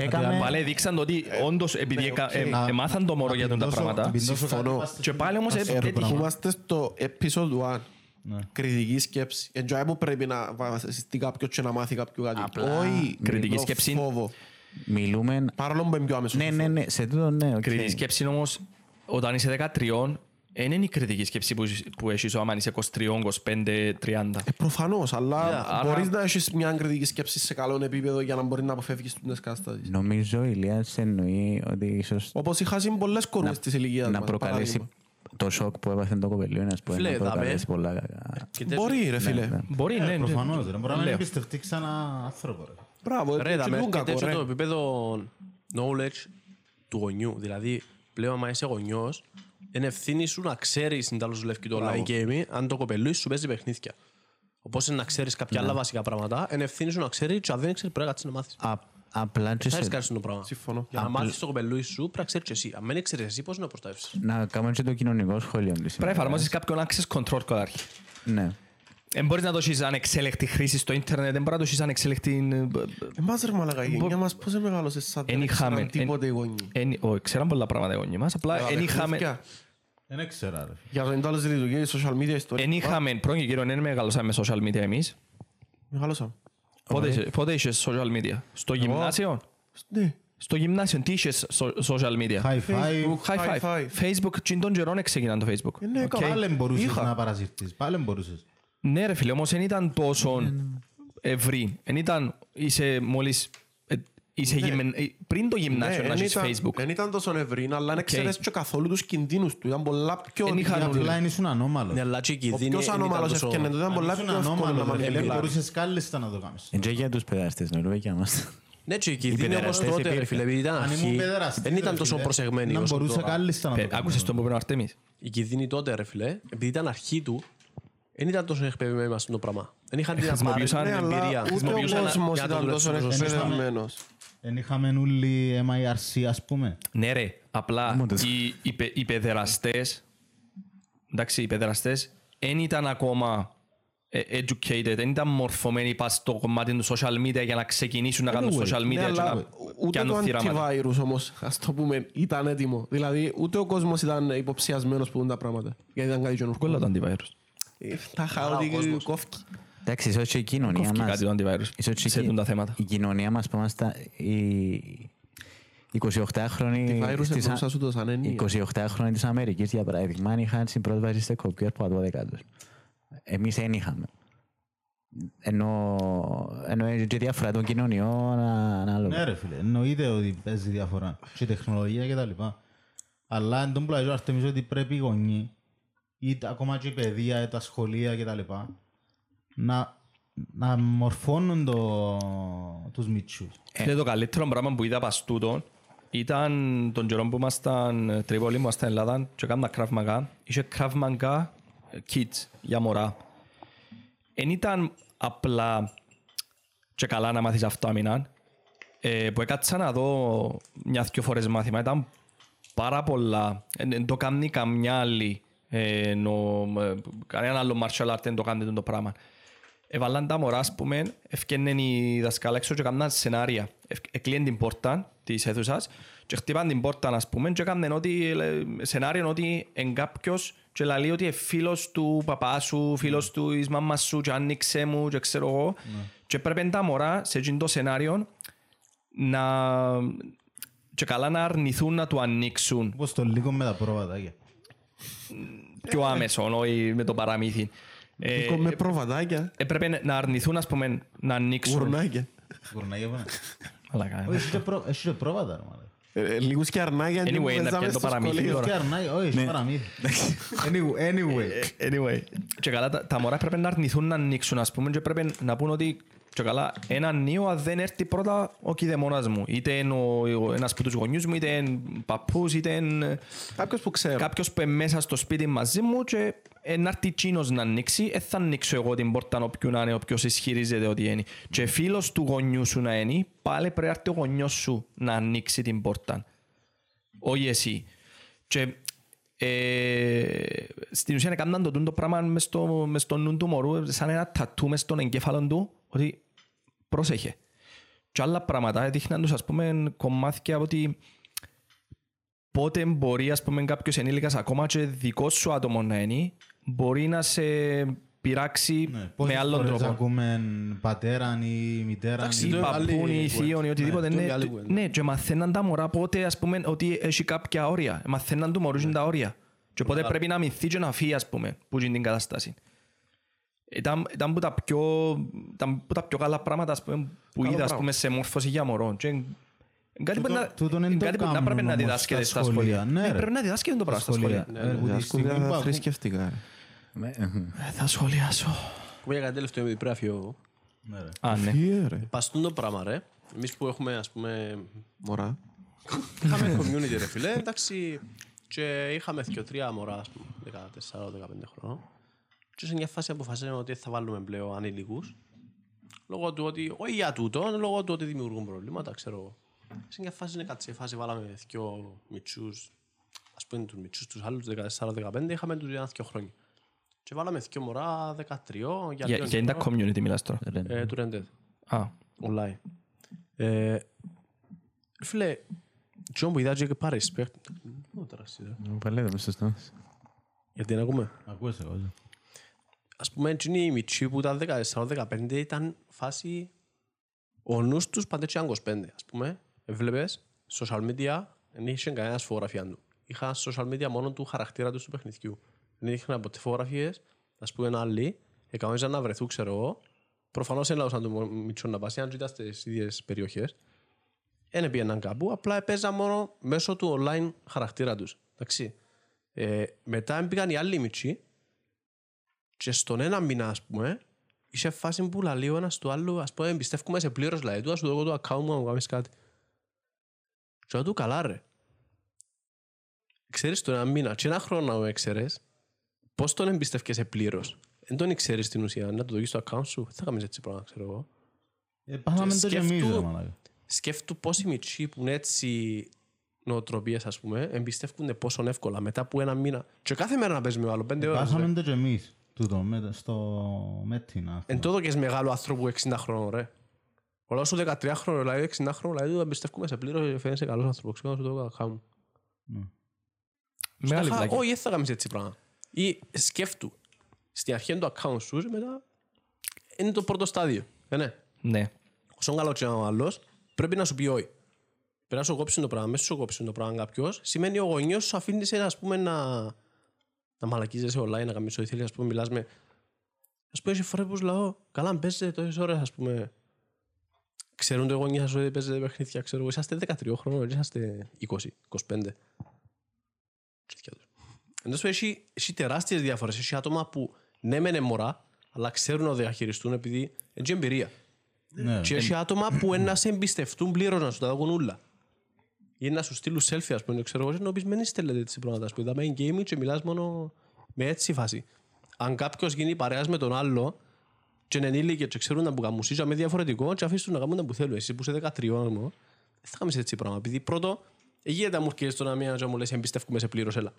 Ναι, ναι, εμπή- το- το- ε, έκαμε... Πάλι δείξαν το ότι όντως επειδή εκα- ε, Να- εμάθαν το μωρό να για τον τα πindώσω- πράγματα. να πindώσω Συμφωνώ. κάτι πας- Και πάλι όμως πας ε, στο έτυχε. πράγμα. Είμαστε στο episode 1. Ναι. Κριτική σκέψη. Εν τζάι που πρέπει να βασιστεί κάποιος και να μάθει κάποιο κάτι. Απλά- Όχι Κριτική το σκέψη. φόβο. Μιλούμε... Παρόλο που είναι πιο άμεσο. Ναι, ναι, ναι, σε τούτο ναι, οκ. Κριτική σκέψη όμως, όταν είσαι 13, δεν είναι η κριτική σκέψη που, που έχεις άμα είσαι 23, 25, 30. Ε, προφανώς, αλλά άρα- μπορείς να έχεις μια κριτική σκέψη σε καλό επίπεδο για να μπορείς να αποφεύγεις τις καταστάσεις. Νομίζω ο Ηλίας εννοεί ότι ίσως Όπως είχα συν πολλές κορούες της ηλικίας να μας, προκαλέσει παράδειγμα. το σοκ που έπαθε το κοπελούι, ας πούμε, Φίλε, να δάμε. προκαλέσει πολλά κακά. Κοίτα, Μπορεί ρε φίλε. ναι. Μπορεί, ναι. Ε, ναι. Προφανώς, ρε. Μπορεί να μην Λέω. εμπιστευτεί ξανά άνθρωπο. ρε. Μπράβο, Ρε, ε, τα και μέρη τούτον κακό, τέτοιο ρε. το επίπεδο knowledge του γονιού. Δηλαδή, πλέον, άμα είσαι γονιός, είναι ευθύνη σου να ξέρεις την τέλος δουλεύει το online game, αν το κοπελούι σου παίζει παιχνίδια. Όπως είναι να ξέρεις κάποια άλλα βασικά πράγματα, είναι ευθύνη σου να ξέρεις και αν δεν ξέρεις πρέπει να κάτσεις να μάθεις. Α- Απλά και Θα έχεις σε- κάτι στο πράγμα. Συμφωνώ. Για να μάθεις το κοπελούι σου, πρέπει να ξέρεις και εσύ. Αν δεν ξέρεις εσύ, πώς να προστατεύσεις. να κάνουμε και το κοινωνικό σχόλιο. της Πρέπει να ημέρας. εφαρμόσεις κάποιον access control κατάρχη. Ναι. Δεν μπορείς να δώσεις ανεξέλεκτη χρήση στο ίντερνετ, δεν μπορείς να δώσεις ανεξέλεκτη... Εμάς ρε μαλακά, η γενιά μας πώς μεγάλωσε σαν Εν δεν είχαμε... ξέραν τίποτε οι γονείς. εν- όχι, Ξέραν πολλά πράγματα οι γονείς μας, απλά Αλλά δεν είχαμε... παιχνίδια. Δεν ήξερα, ρε. Για το εντάλλες λειτουργία, η social media ιστορία. Εν είχαμε, πρώτον και κύριο, δεν μεγαλώσαμε με social media εμείς. Μεγάλωσα. Πότε είσαι- Πότε είχες social media; Στο γυμνάσιο; Ναι. Στο γυμνάσιο τι είχες so- social media; High five. High High five. five. Facebook, τσιν των καιρών ξεκινάν το Facebook. Ε, ναι, Οκ. καλά. Πάλι μπορούσες Είχα. να παρασυρθείς. Πάλι μπορούσες. Ναι ρε φίλε, όμως δεν ήταν τόσο ευρύ. Δεν ήταν, είσαι μόλις, ε, είσαι γυμεν- ε, πριν το γυμνάσιο Ναι, να εν έχεις ήταν- Facebook. εν ήταν τόσο ευρύ, αλλά δεν ξέρεις και καθόλου τους κινδύνους του. Ήταν πολλά πιο... Εν είχαν- Και Κάνουν, απλά ήσουν ανώμαλος. Ναι, αλλά και η Ο κινδύνη ποιος δεν ήταν ανώμαλος τόσο- έφτιανε, ήταν Αν πολλά ήσουν πιο εύκολο να ανώμαλος, ρε, μανιπουλάρεις. μπορούσες κάλλιστα να το κάνεις. Είναι και για τους παιδαστές, Νορβέγια μας. Ναι, και η κινδύνη όμως παιδεραστές τότε, ρε υπήρχαν. φίλε, επειδή ήταν Αν ήμουν αρχή, παιδεραστής, δεν ρε ήταν τόσο φίλε, προσεγμένη Να όσο μπορούσα τώρα. κάλλιστα να το Ε, κάνω. Άκουσες τον που είπε ο Αρτέμις. Η κινδύνη τότε, ρε φίλε, επειδή ήταν αρχή του, δεν ήταν τόσο εκπαιδευμένοι μας στο πράγμα. Δεν είχαν την χρησιμοποιούσαν- απαραίτητη Ναι, αλλά εμπειρία. ούτε ο Χρησιμοποιούσαν κόσμος για να το ήταν τόσο δουλέψουν σωστά. εκπαιδευμένος. Εν είχαμε όλοι MIRC, ας πούμε. Ναι ρε, απλά Μόντες. οι, οι, πε- οι παιδεραστές, εντάξει, οι παιδεραστές δεν ήταν ακόμα ε, educated, δεν ήταν μορφωμένοι πας στο κομμάτι του social media για να ξεκινήσουν να κάνουν Anyway, social media Ναι, και αλλά να ούτε το κάνουν θύραματα. antivirus όμως, ας το πούμε, ήταν έτοιμο. Δηλαδή, ούτε ο κόσμος ήταν υποψιασμένος που έχουν τα πράγματα. Γιατί ήταν κάτι καινούργιο. Κόλλα το antivirus. Ε, Τα χαότι κόσμος. κόφκι. Εντάξει, ίσως και η κοινωνία Κόφηκε μας... κάτι το antivirus ίσως και σε η- τούν τα θέματα. Η κοινωνία μας που είμαστε... Οι 28χρονοι... Τι virus στις- εννοούσα σου το σαν έννοια; 28χρονοι της Αμερικής, για παράδειγμα, είχαν στην πρόσβαση σε κομπιούτερ από 12 τους. Εμείς δεν είχαμε. Ενώ, ενώ και διαφορά των κοινωνιών ανάλογα. Ναι ρε φίλε, εννοείται ότι παίζει διαφορά. Και η τεχνολογία και τα λοιπά. Αλλά εν τω πλαγιό αρτεμίζω ότι πρέπει οι γονείς ή τα- ακόμα και η παιδεία, τα σχολεία και τα λοιπά να, να μορφώνουν το, τους μίτσους. Και το καλύτερο πράγμα που είδα πας τούτο ήταν τον καιρό που ήμασταν Τρίπολη, που ήμασταν Ελλάδα και έκανα Krav Maga. Είχε Krav Maga Kids για μωρά. Εν ήταν απλά και καλά να μάθεις αυτό άμυνα. Ε, που έκατσα να δω μια-δυο φορές μάθημα. Ήταν πάρα πολλά. Δεν το κάνει καμιά άλλη. Ε, νο, ε, κανένα άλλο martial art δεν το κάνει το πράγμα. Έβαλαν τα μωρά, ας πούμε, ευκαινέν η δασκάλα έξω και έκαναν σενάρια. Ευ- Εκλείαν την πόρτα της αίθουσας και χτύπαν την πόρτα, ας πούμε, και έκαναν ότι, ε, σενάριο ότι εν κάποιος και λέει ότι είναι φίλος του παπά σου, φίλος του της μάμας σου και άνοιξε μου και ξέρω εγώ. Και πρέπει τα μωρά σε εκείνο το σενάριο να... και καλά να αρνηθούν να του ανοίξουν Όπως το λίγο με τα πρόβατα. Πιο άμεσο, όχι με το παραμύθι. Ε, Λίγο με προβατάκια, έπρεπε να αρνηθούν, ας πούμε, να ανοίξουν. γουρνάκια. Γουρνάγια πάνε. Μαλάκα, Όχι, έχει και προ- έχει και πρόβατα. ρε μάλλον. Ε, ε, Λίγους και αρνάκια. και Anyway, που να παίζαμε πιάνει το στο παραμύθι σχολείο. τώρα. Και αρνάγια, όχι, έχει παραμύθι. Anyway, Anyway. Anyway. Και καλά, τα, τα μωρά πρέπει να αρνηθούν να ανοίξουν, ας πούμε, και πρέπει να πούν ότι Και καλά, ένα νέο αν δεν έρθει πρώτα ο κηδεμόνας μου. Είτε είναι ο, ο, ένας από τους γονιούς μου, είτε είναι παππούς, είτε είναι Κάποιος που ξέρω. κάποιος που είναι μέσα στο σπίτι μαζί μου και ε, να έρθει εκείνος να ανοίξει, δεν θα ανοίξω εγώ την πόρτα όποιου να είναι, όποιος ισχυρίζεται ότι είναι. Και φίλος του γονιού σου να είναι, πάλι πρέπει να έρθει ο γονιός σου να ανοίξει την πόρτα. Όχι εσύ. Και ε, στην ουσία έκαναν το τούτο πράγμα μες στο, μες στο νου του μωρού, σαν ένα τατού μες στον εγκέφαλο του, ότι πρόσεχε. Και άλλα πράγματα έδειχναν τους, ας πούμε, κομμάτια από ότι πότε μπορεί, ας πούμε, κάποιος ενήλικας, ακόμα και δικός σου άτομος να είναι, μπορεί να σε πειράξει Ναι, με πόσες άλλον φορές τρόπο. ακούμε πατέραν ή μητέραν Εντάξει, ή Ή το παππούν ή άλλη θείον ή οτιδήποτε. Ναι, το Ναι, άλλη το- κουβέντα. ναι, και μαθαίναν τα μωρά πότε, ας πούμε, ότι έχει κάποια όρια. Μαθαίναν του μωρούς τα όρια. Και πότε πρέπει να μυθεί και να φύγει, ας πούμε, που είναι την κατάσταση. Ήταν, ήταν που τα πιο, ήταν που τα πιο καλά πράγματα ας πούμε, που είδα ας πούμε, σε μόρφωση για μωρό. Και εν- Κάτι που Τούτο- να- τούτον εν το κάτι που να κάνουν πρέπει να όμως διδάσκεται στα στα σχολεία. σχολεία. Ναι, ρε. πρέπει να διδάσκεται το πράγμα στα σχολεία. Ε, που τη Τα στιγμή που σχολεία ακού- θρησκευτικά. Ρε. Ε, Θα σχολιάσω. Που για κάτι τελευταίο με την πρέπει να φύγω εγώ. Ναι, ρε. Α, ναι. Τι ε, ρε. Παστούν το πράγμα, ρε. Εμείς που έχουμε, ας πούμε, Μωρά. είχαμε community, ρε φίλε, εντάξει, και είχαμε και τρία μωρά, ας πούμε, 14-15 χρόνων. Και σε μια φάση αποφασίσαμε ότι θα βάλουμε πλέον ανήλικους, λόγω του ότι, όχι για τούτο, λόγω του ότι δημιουργούν προβλήματα, ξέρω εγώ. Σε μια φάση, είναι κάτι, σε φάση βάλαμε δυο μητσούς, ας πούμε τους μητσούς τους άλλους, 14-15, είχαμε τους για δυο χρόνια. Και βάλαμε δυο μωρά 13, για Για λίγο για είναι τα καιρό, community μιλάς τώρα. ε, του Red Dead Α, online. Ε, φίλε, Τζον που είδα και πάρε respect. Ω, τώρα εσύ, ρε. Πάλι δεν σωστό. Γιατί να ακούμε; Ακούες εγώ. ναι. Ας πούμε, έτσι οι μητσοί που ήταν 14-15 ήταν φάση ο νους τους πάντα έτσι ήταν 25. Ας πούμε, έβλεπες social media, δεν είχε κανένας φωτογραφία του. Είχα social media μόνο του χαρακτήρα του του παιχνιδιού. Δεν είχαν ποτέ φωτογραφίες, ας πούμε άλλοι, εκαμίζαν να βρεθούν, ξέρω εγώ. Προφανώς δεν λαούσαν το μητσό να πάσει, αν ήταν στις ίδιες περιοχές. Δεν πήγαιναν κάπου, απλά παίζαν μόνο μέσω του online χαρακτήρα τους. Εντάξει. Ε, μετά πήγαν οι άλλοι μητσοί και στον ένα μήνα, ας πούμε, είχε φάση που λαλεί ο ένας του άλλου, ας πούμε, εμπιστεύκουμε σε πλήρως, δηλαδή, του, ας σου δω εγώ το account μου, να μου κάνεις κάτι. Και λέω του, καλά ρε. Ξέρεις τον ένα μήνα και ένα χρόνο να με ξέρεις, πώς τον εμπιστεύκεσαι πλήρως; Δεν τον ξέρεις στην ουσία, να του δώσεις το account σου, δεν θα κάνεις έτσι πράγμα, ξέρω εγώ. Ε, Πάθαμε το και εμείς, σκέφτου- ρε μαλάκα. Σκέφτου πόσοι μητσοί που είναι έτσι νοοτροπίες, ας πούμε, εμπιστεύκονται πόσο εύκολα μετά από ένα μήνα. Και κάθε μέρα να παίζει με άλλο, πέντε ώρες. ρε. Πάθαμε το και εμείς. Τούτο, με- στο Μέτινα. Εν τούτο και είσαι μεγάλο άνθρωπο 60 χρόνων, ρε. Όλα σου 13 χρόνων, δηλαδή 60 χρόνων, δηλαδή του εμπιστεύκουμε σε πλήρως και φαίνεσαι καλός άνθρωπος. Ξέρω να σου το κάνω. μεγάλη Στάχα, βλάκη. Όχι, δεν θα κάνεις έτσι πράγμα. Ή σκέφτου. Στην αρχή είναι το account σου, και μετά είναι το πρώτο στάδιο. Ε, ναι. Ναι. Όσο καλό και ο άλλος, πρέπει να σου πει όχι. Πρέπει να σου κόψει το πράγμα. Μέσα σου κόψει το πράγμα κάποιος, σημαίνει ο γονιός σου αφήνει σε, ας πούμε, να, να μαλακίζεσαι online, να κάνεις ό,τι θέλεις, ας πούμε, μιλάς με... Ας πούμε, έχει φορές που σου λέω, καλά, αν παίζετε τόσες ώρες, ας πούμε, ξέρουν το γονείς σας ότι παίζετε παιχνίδια, ξέρω, εγώ, είσαστε 13 χρόνων, δεν είσαστε 20, 25. Τέτοια τους. Εν τόσο έχει, έχει τεράστιες διαφορές. Έχει άτομα που ναι μεν είναι μωρά, αλλά ξέρουν να διαχειριστούν επειδή έχει εμπειρία. Ναι. Και έχει άτομα που είναι να σε εμπιστευτούν πλήρως να σου τα δουν όλα. Ή να σου στείλουν selfie, ας πούμε, ξέρω εγώ, και να πεις μην στέλνετε έτσι πράγματα, ας πούμε, είδαμε gaming και μιλάς μόνο με έτσι φάση. Αν κάποιος γίνει παρέας με τον άλλο και είναι ενήλικες και ξέρουν να που μουσίζα με διαφορετικό και αφήσεις τους να κάνουν τα που θέλουν. Εσύ που είσαι 13 μόνο, δεν θα κάνεις έτσι πράγμα. Επειδή πρώτο, γίνεται να μου έρχεσαι στον αμία και μου λες εμπιστεύκουμε σε πλήρως, έλα.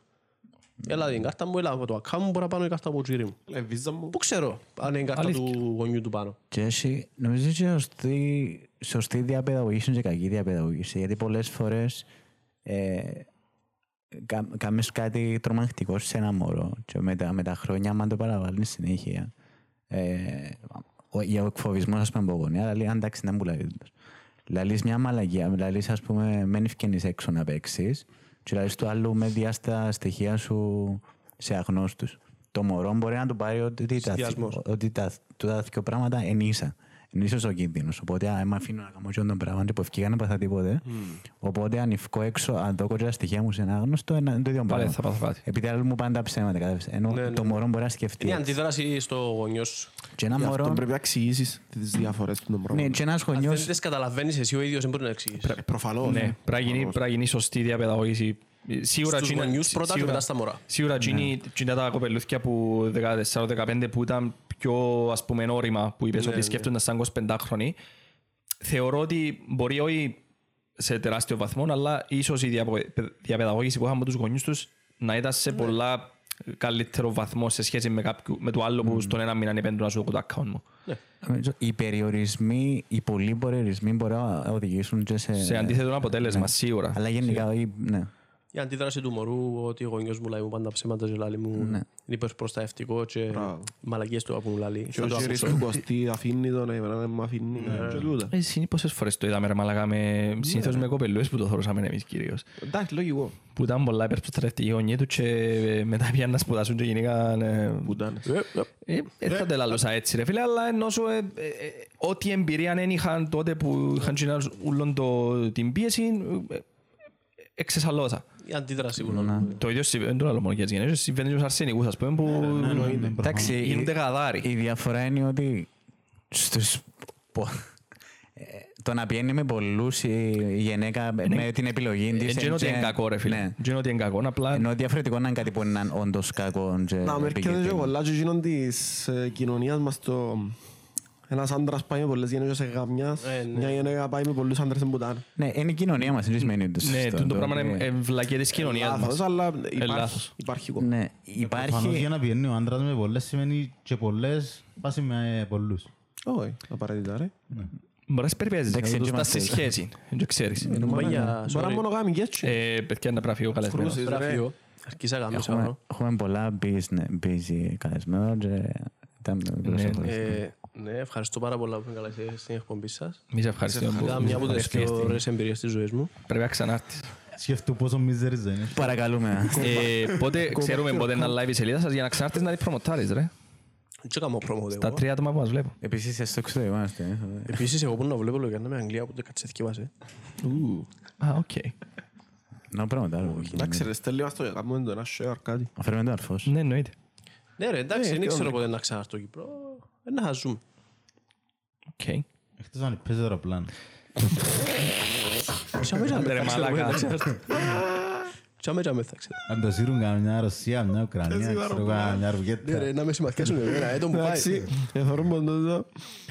Έλα την κάρτα μου, έλα από το account μου, μπορεί να πάνω η κάρτα από το τζίρι μου. Ε, βίζα μου. Πού ξέρω αν είναι η κάρτα Αλήθεια. του γονιού του πάνω. Και έχει, νομίζω ότι σωστή, σωστή διαπαιδαγωγή και κακή διαπαιδαγωγή. Γιατί πολλές φορές ε, κα, κάνεις κάτι τρομακτικό σε ένα μωρό και με τα, με τα χρόνια, άμα το παραβάλεις συνέχεια, ε, ο, για ο εκφοβισμός, ας πούμε, από γονέα, λέει, εντάξει, δεν μου λέει τούτος». Λαλείς μια μαλαγία, λαλείς, ας πούμε, μην ευκαινείς έξω να παίξεις και λαλείς του άλλου με διά στα στοιχεία σου σε αγνώστους. Το μωρό μπορεί να το πάρει ότι τα, Συνδυασμός. ότι τα, τούτα δύο πράγματα είναι ίσα. Είναι ίσως ο κίνδυνος. Οπότε άμα αφήνω να κάνω και τον πράγμα και που ευκήγα να πάθα τίποτε, οπότε αν ευκώ έξω, αν δω κοντά στοιχεία μου σε ένα άγνωστο, είναι το ίδιο Πάλι πράγμα. θα πάθω κάτι. Επειδή άλλοι μου πάνε τα ψέματα, κατάλαβες. Ενώ Ναι, ναι, το ναι. μωρό μπορεί να σκεφτεί. Είναι η έτσι. αντίδραση στο γονιό σου. Και ένα Γι' αυτό μωρό, πρέπει να εξηγήσεις τις διαφορές του των ναι, πράγματων. και ένας Αν δεν γονιός, τις καταλαβαίνεις εσύ ο ίδιος δεν μπορεί να εξηγήσεις. Ε, Προφανώς. Ναι, πρέπει να γίνει- πρέπει να γίνει σωστή διαπαιδαγώγηση. Σίγουρα Στους εκείνα- γονιούς πρώτα και σίγουρα- μετά στα μωρά. Σίγουρα εκείνη εκείνα τα κοπελούθια που 14-15 που ήταν πιο ας πούμε όρημα που είπες Ναι, ότι ναι. σκέφτονταν σαν 25χρονοι θεωρώ ότι μπορεί όχι σε τεράστιο βαθμό αλλά ίσως η διαπο- διαπαιδαγώγηση που είχαμε με τους γονείς τους να ήταν Ναι. σε πολλά καλύτερο βαθμό σε σχέση με, κάποιου, με το άλλο που στον ένα μήνα επέντου να σου δω το account μου. νομίζω, οι περιορισμοί, οι πολλοί περιορισμοί μπορεί να οδηγήσουν και σε... Σε αντίθετο αποτέλεσμα, σίγουρα. Αλλά γενικά, ή- ναι. Η αντίδραση του μωρού ότι ο γονιός μου λέει μου πάντα ψέματα και λέει μου είναι υπερπροστατευτικό και Μπράβο. μαλακίες του που μου λέει. Και Θα ο το Τζέρις ακούσω. του Κωστή αφήνει τον, εμένα δεν μου αφήνει. Και τούτα. Ε, συνήθως πόσες φορές το είδαμε ρε μαλακά με, συνήθως με κοπελούες που το θεωρούσαμε εμείς κυρίως. Εντάξει, λογικό. που ήταν πολλά υπερπροστατευτικοί γονείς του και μετά πήγαν να σπουδάσουν και γενικαν ε, Πουτάνες. ε, ε, θα το λαλούσα έτσι ρε φίλε, αλλά ενώ σου, ε, ε, ε, ό,τι εμπειρία δεν είχαν τότε που είχαν κοινά ούλον το, την πίεση, ε, ε, εξεσαλώσα. Η αντίδραση που λέμε. Το ίδιο συμβαίνει, δεν το λέω μόνο για τις γενναίες, συμβαίνει και στους αρσενικούς, ας πούμε, που Εντάξει, γίνονται η- γαδάρι. Η διαφορά είναι ότι στους... πο- ε, το να πιένει με πολλούς η η γυναίκα με την επιλογή της... Έτσι είναι ότι είναι κακό ρε φίλε. Ναι. Έτσι είναι ότι είναι κακό, απλά Ενώ διαφορετικό να είναι κάτι που είναι όντως κακό και Να, με έρχεται και επικίνδυνο. πολλά και γίνον της ε, κοινωνίας μας το... Ένας άντρας πάει με πολλές γυναίκες σε γαμιάς, Ε, ναι. μια γυναίκα πάει με πολλούς άντρες σε πουτάνε. Ναι, είναι η κοινωνία μας, δεν σημαίνει ότι ναι, σωστό. το Το πράγμα ότι- είναι ε, βλακία της κοινωνίας Λάθος, μας. αλλά λάθος. υπάρχει. Υπάρχει κόμμα. Ναι, Προφανώς υπάρχει... για να πηγαίνει ο άντρας με πολλές σημαίνει και πολλές πάσει με πολλούς. Όχι, απαραίτητα ρε. Μπορεί να περιπέζεις, Εντάξει, να το έτσι στάς στη είμαστε. σχέση, δεν ξέρεις. Μα για... Μπορεί να sorry. μόνο κάνει και έτσι. Ε, Παιδιά, να πρέπει ο καλεσμένος. Σκρούσεις, ρε. Γραφείο. Αρχίσα να κάνω Έχουμε, σίγουρο. έχουμε πολλά busy, busy καλεσμένα και ήταν Ναι. Ε, Ναι, ευχαριστώ πάρα πολλά που με καλέσατε στην εκπομπή σας. Εμείς ευχαριστούμε που Ήταν μια από τις ευχαριστούμε. πιο ωραίες εμπειρίες της ζωής μου. Πρέπει να ξανάρθεις. Σκέφτου πόσο μίζερης δεν είναι. Παρακαλούμε. Ε, Πότε ξέρουμε πότε είναι live η σελίδα σας για να ξανάρθεις να τη προμοτάρεις ρε. Δεν κάνω promote Τα εγώ. τρία άτομα που μας βλέπω. Επίσης, στο εξωτερικό είμαστε. Επίσης, εγώ που να βλέπω λόγια με Αγγλία που δεν κατσεθκεύασε. Α, οκ. Να πραγματάρω. Εντάξει ρε, στέλνει μας το κάνουμε το ένα share κάτι. Αφαιρούμε το αρφός. Ναι, εννοείται. Ναι ρε, εντάξει, Ε, δεν και ξέρω όντως. πότε να ξανάρθω Κύπρο. Ε, Να χαζούμε. Οκ. Εκτός αν παίζει αεροπλάνο. Τσάμε τσάμε Ρε θα ξέρω μαλάκα. πότε να ξανάρθω. Τσάμε τσάμε θα ξέρω. Αν το σύρουν καμιά Ρωσία, μια Ουκρανία, ξέρω εγώ, μια Ναι Ρουβιέτα. ρε, να με συμμαθιάσουν εμένα, ε, τον που πάει. Εντάξει, εθώρουμε το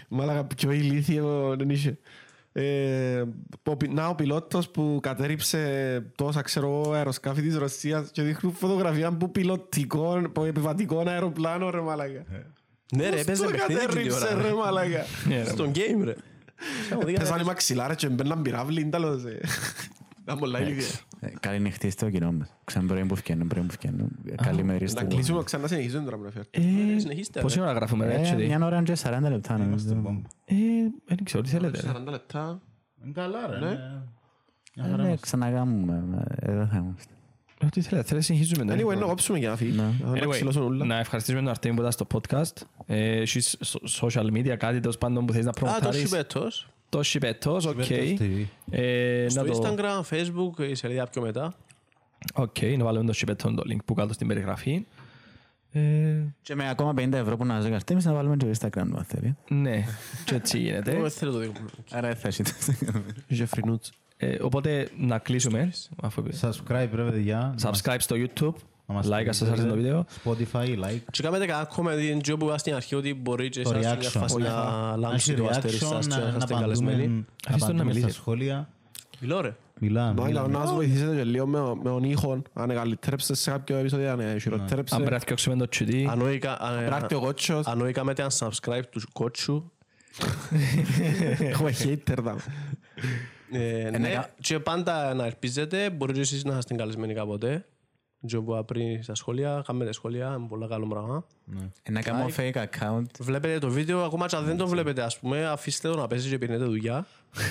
μάλακα πιο ηλίθιο δεν είχε. Ε, ο πι- Να ο πιλότος που κατέριψε τόσα ξέρω εγώ αεροσκάφη της Ρωσίας και δείχνουν φωτογραφία που πιλωτικό, που επιβατικό αεροπλάνο ρε μάλακα. Ναι ρε, Πώς έπαιζε το παιχνίδι εκείνη την κατέριψε ώρα. ρε μάλακα. Στον game ρε. Πέσαν οι μαξιλάρες και μπαίναν πυράβλοι, τέλος. ε. Ήταν πολλά ηλίθια. Καλή νυχτή στο κοινό μας. Ξέρουμε πρωί που φτιάχνουν, πρωί που φτιάχνουν. Καλή μέρη Να στο... κλείσουμε ξανά συνεχίζουμε τώρα με φέρει. Ε, Συνεχίστε, Πόση ρε. ώρα γράφουμε ρε, Ε, έτσι. Μια ώρα και 40 λεπτά. νομίζω. Ε, Δεν ξέρω τι θέλετε. ρε. 40 λεπτά. Είναι καλά ρε. Ναι. ναι. Μια Ε, χαρά ναι, είμαστε. Ξανακάμουμε. ε, Εδώ θα είμαστε. Ε, Τι θέλετε, θέλετε συνεχίζουμε. ναι. Anyway, να κόψουμε για να φύγει. Να Anyway, ξυλώσουν όλα. να ευχαριστήσουμε τον Αρτέμι που ήταν στο podcast. Ε, Έχεις σο- social media, κάτι τέλος πάντων που θέλεις να Α, το προμοτάρεις. Σιπέτος. Το Σιπέτος, οκ. Σιπέτος TV. Ε, Στο να το- Instagram, Facebook, η σελίδα πιο μετά. Οκ, να βάλουμε το Σιπέτο το link που κάτω στην περιγραφή. Ε, Και με ακόμα 50 ευρώ που να ζεγαστεί, εμείς να βάλουμε και στο Instagram μας θέλει. Ναι, και έτσι Εγώ γίνεται. δεν θέλω το δικό μου. Άρα δεν θα έχει το Instagram. Είχε φρυνούτς. Ε, Οπότε να κλείσουμε. αφού πει. Subscribe ρε παιδιά. Να μας- Subscribe στο YouTube. να μας Like αν σας στηρίζετε. άρεσε το βίντεο. Spotify, like. Και κάνετε κανένα comment, τζο που είπα στην αρχή ότι μπορεί και Το εσάς μια reaction. φάση να Να λάμψει έχει το αστέρι reaction, σας και να- να να είστε καλεσμένοι. απαντούμε- να Αφήστε τον να απαντούμε στα μιλήσει. σχόλια. Μιλώ ρε. Μιλά, Μάγκα, μιλά. να μας βοηθήσετε και λίγο με- με τον ήχο. Αν εγκαλυτρέψε σε κάποιο επεισόδιο, αν Αν χειροτρέψε. πρέπει να φτιάξουμε το τσουτί. Ράκτη ο κότσος. Αν όχι κάνετε unsubscribe τους κότσου. Έχουμε hater δάμε. Ε, Ναι, και πάντα να ελπίζετε, μπορεί και εσείς να είστε καλεσμένοι κάποτε. Και που είπα πριν στα σχόλια, κάνετε σχόλια, είναι πολύ καλό πράγμα. Ε, Να κάνω fake account. Βλέπετε το βίντεο, ακόμα και αν δεν το βλέπετε, ας πούμε, αφήστε το να παίζει και πίνετε δουλειά.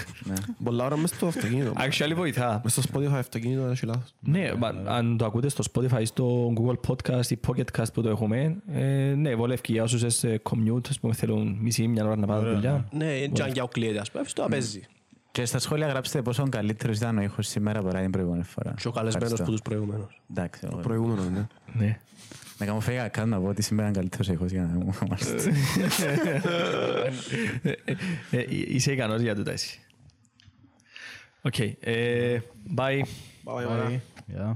Πολλά ώρα μες στο αυτοκίνητο. Actually βοηθά. Μες στο Spotify αυτοκίνητο έχει λάθος. Ναι, μα αν το ακούτε στο Spotify, στο Google Podcast ή Pocket Cast που το έχουμε, ε, ναι, βολεύει για όσους σε commute, ας πούμε, θέλουν μισή μια ώρα να πάνε δουλειά. Ναι, και αν για οκλείεται, ας πούμε, αυτό παίζει. Και στα σχόλια γράψτε πόσο καλύτερος ήταν ο ήχος σήμερα παρά την προηγούμενη φορά. Και ο καλεσμένος Ευχαριστώ. που τους προηγούμενους. Εντάξει, εγώ- Προηγούμενο, ναι. Ναι. να κάνω φέγα κάτω να πω ότι σήμερα είναι καλύτερος ο ήχος για να μου είμαστε. Ε, ε, Είσαι ικανός για τούτα εσύ. Οκ. ε, Bye. Πάμε, ωραία. Bye. Yeah.